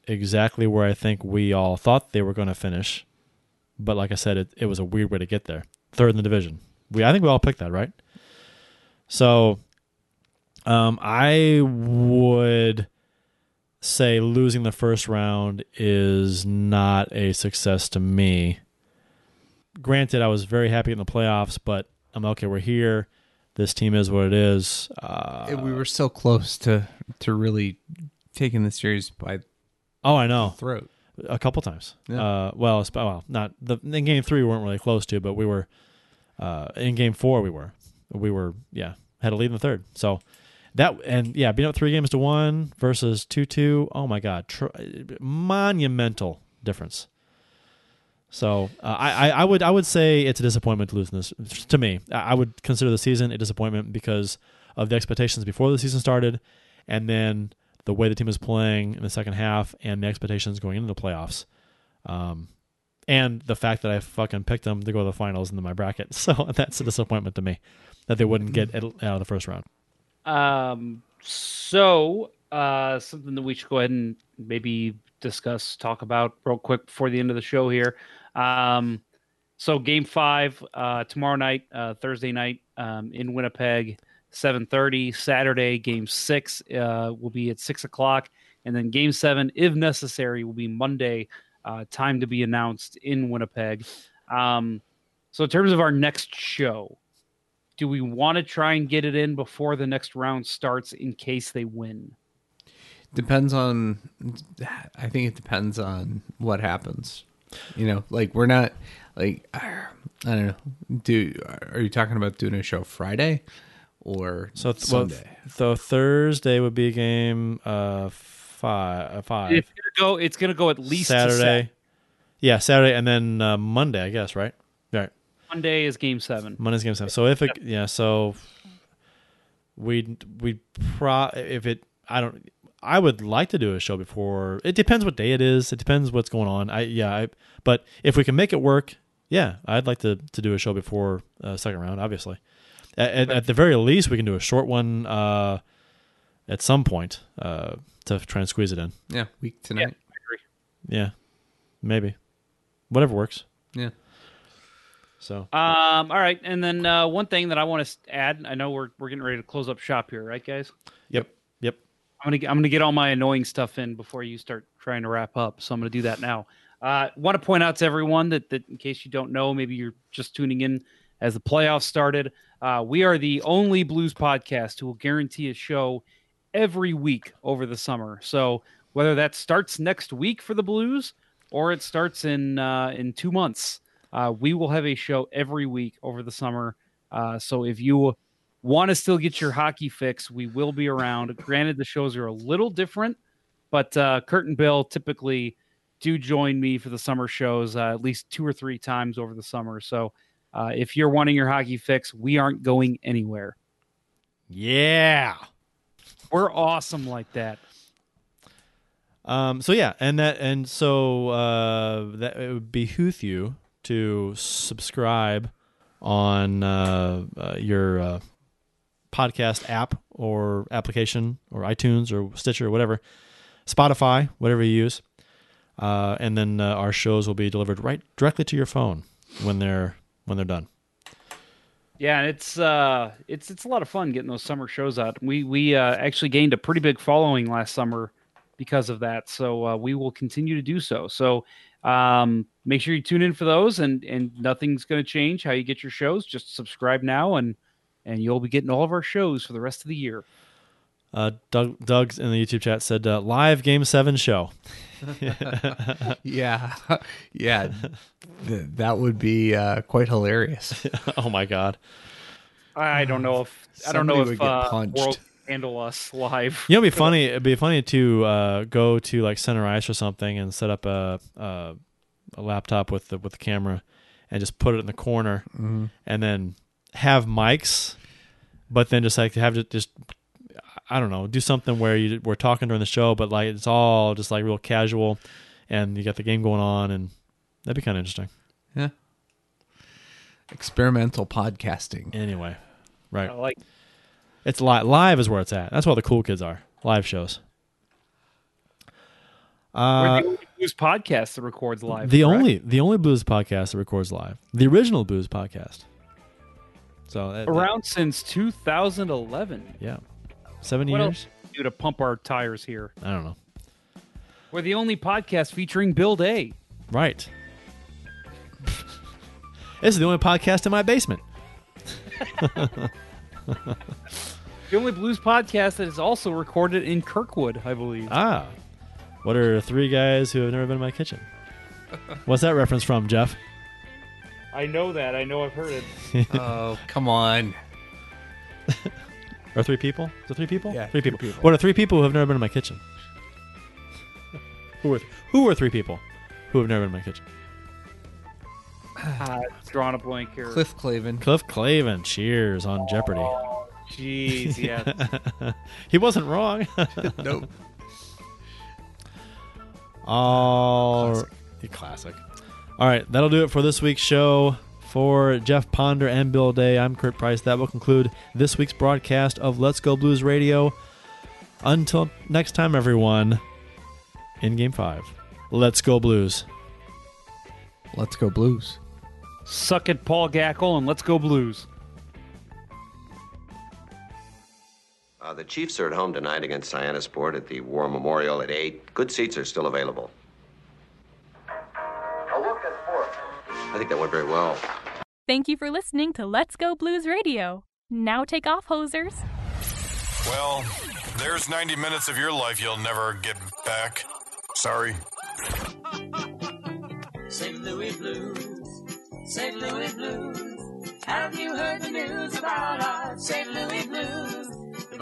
F: exactly where I think we all thought they were going to finish, but like I said, it, it was a weird way to get there. Third in the division. We I think we all picked that right. So, um, I would say losing the first round is not a success to me. Granted, I was very happy in the playoffs, but I'm okay. We're here. This team is what it is. Uh,
G: we were so close to to really taking the series by
F: oh, I know.
G: throat.
F: a couple times.
G: Yeah.
F: Uh, well, well, not the in game three we weren't really close to, but we were uh, in game four. We were, we were, yeah, had a lead in the third. So that and yeah, being up three games to one versus two two. Oh my god, tr- monumental difference. So uh, I, I would I would say it's a disappointment to lose this. To me, I I would consider the season a disappointment because of the expectations before the season started, and then the way the team is playing in the second half, and the expectations going into the playoffs, um, and the fact that I fucking picked them to go to the finals in my bracket. <laughs> So that's a disappointment to me that they wouldn't get out of the first round.
D: Um, so uh, something that we should go ahead and maybe discuss, talk about real quick before the end of the show here. Um, so game five uh, tomorrow night, uh, Thursday night um, in Winnipeg, seven thirty. Saturday game six uh, will be at six o'clock, and then game seven, if necessary, will be Monday. Uh, time to be announced in Winnipeg. Um, so in terms of our next show, do we want to try and get it in before the next round starts in case they win?
G: Depends on. I think it depends on what happens. You know, like we're not like I don't know. Do are you talking about doing a show Friday or
F: So th- well,
G: Sunday?
F: so Thursday would be game uh five uh, five.
D: It's gonna go. It's gonna go at least to
F: Saturday. Yeah, Saturday and then uh, Monday, I guess, right? Right.
D: Monday is game seven.
F: Monday's game seven. So if it, yeah, so we we pro if it, I don't. I would like to do a show before. It depends what day it is. It depends what's going on. I yeah. I, but if we can make it work, yeah, I'd like to to do a show before uh, second round. Obviously, at, at, at the very least, we can do a short one uh, at some point uh, to try and squeeze it in.
G: Yeah, week tonight.
F: Yeah, maybe, whatever works.
G: Yeah.
F: So
D: Um. All right. And then uh, one thing that I want to add. I know we're we're getting ready to close up shop here, right, guys?
F: yep, yep.
D: I'm gonna get- I'm gonna get all my annoying stuff in before you start trying to wrap up. So I'm gonna do that now. Uh, want to point out to everyone that that in case you don't know, maybe you're just tuning in as the playoffs started. Uh, we are the only blues podcast who will guarantee a show every week over the summer. So whether that starts next week for the Blues or it starts in uh, in two months, uh, we will have a show every week over the summer. Uh, so if you want to still get your hockey fix, we will be around. Granted, the shows are a little different, but uh, Kurt and Bill typically do join me for the summer shows uh, at least two or three times over the summer. So uh, if you're wanting your hockey fix, we aren't going anywhere.
F: Yeah.
D: We're awesome like that.
F: Um, so yeah, and that and so uh, that it would behoove you to subscribe on uh, uh, your uh, podcast app or application or iTunes or Stitcher or whatever, Spotify, whatever you use, uh, and then uh, our shows will be delivered right directly to your phone when they're when they're done.
D: Yeah, and it's uh it's it's a lot of fun getting those summer shows out. We we actually gained a pretty big following last summer because of that. So uh, we will continue to do so. So um, make sure you tune in for those, and and nothing's going to change how you get your shows. Just subscribe now, and and you'll be getting all of our shows for the rest of the year.
F: Uh, Doug, Doug's in the YouTube chat said uh, live Game Seven show. <laughs>
G: Yeah, <laughs> yeah, Th- that would be uh, quite hilarious. <laughs>
F: oh my god.
D: I don't know if I don't know
G: Somebody
D: if
G: would get
D: uh,
G: punched.
D: World can handle us live.
F: You know, it'd be funny. It'd be funny to uh, go to like center ice or something and set up a a, a laptop with the with the camera and just put it in the corner and then have mics, but then just like have to just I don't know do something where you we're talking during the show, but like it's all just like real casual, and you got the game going on, and that'd be kind of interesting.
G: Yeah.
E: Experimental podcasting.
F: Anyway, right.
D: I like
F: It's live. Live is where it's at. That's where the cool kids are. Live shows. Uh,
D: the only blues podcast that records live.
F: the
D: correct?
F: only the only blues podcast that records live. The original blues podcast. So that, that-
D: around since 2011.
F: yeah, seven
D: What
F: years.
D: do to pump our tires here?
F: I don't know.
D: We're the only podcast featuring Bill Day.
F: Right. <laughs> this is the only podcast in my basement. <laughs> <laughs>
D: The only blues podcast that is also recorded in Kirkwood, I believe.
F: Ah, what are three guys who have never been in my kitchen? <laughs> What's that reference from, Jeff?
D: I know that. I know I've heard it. <laughs>
E: oh, come on.
F: Or three people? Is it three people?
E: Yeah,
F: three
E: three
F: people.
E: people.
F: What are three people who have never been in my kitchen? who are who are three people who have never been in my kitchen? <sighs>
D: Ah, drawing a blank here.
E: Cliff Clavin.
F: Cliff Clavin. Cheers on Jeopardy.
D: Jeez, yeah. <laughs>
F: he wasn't wrong. <laughs>
E: Nope.
F: All classic. classic. All right, that'll do it for this week's show. For Jeff Ponder and Bill Day, I'm Kurt Price. That will conclude this week's broadcast of Let's Go Blues Radio. Until next time, everyone, in Game 5, Let's Go Blues.
E: Let's go blues.
D: Suck it, Paul Gackle, and let's go blues.
J: Uh, the Chiefs are at home tonight against Sport at the War Memorial at 8. Good seats are still available.
C: A look at sports.
J: I think that went very well.
B: Thank you for listening to Let's Go Blues Radio. Now take off, hosers.
K: Well, there's 90 minutes of your life you'll never get back. Sorry. <laughs>
L: St. Louis Blues, St. Louis Blues. Have you heard the news about our St. Louis Blues?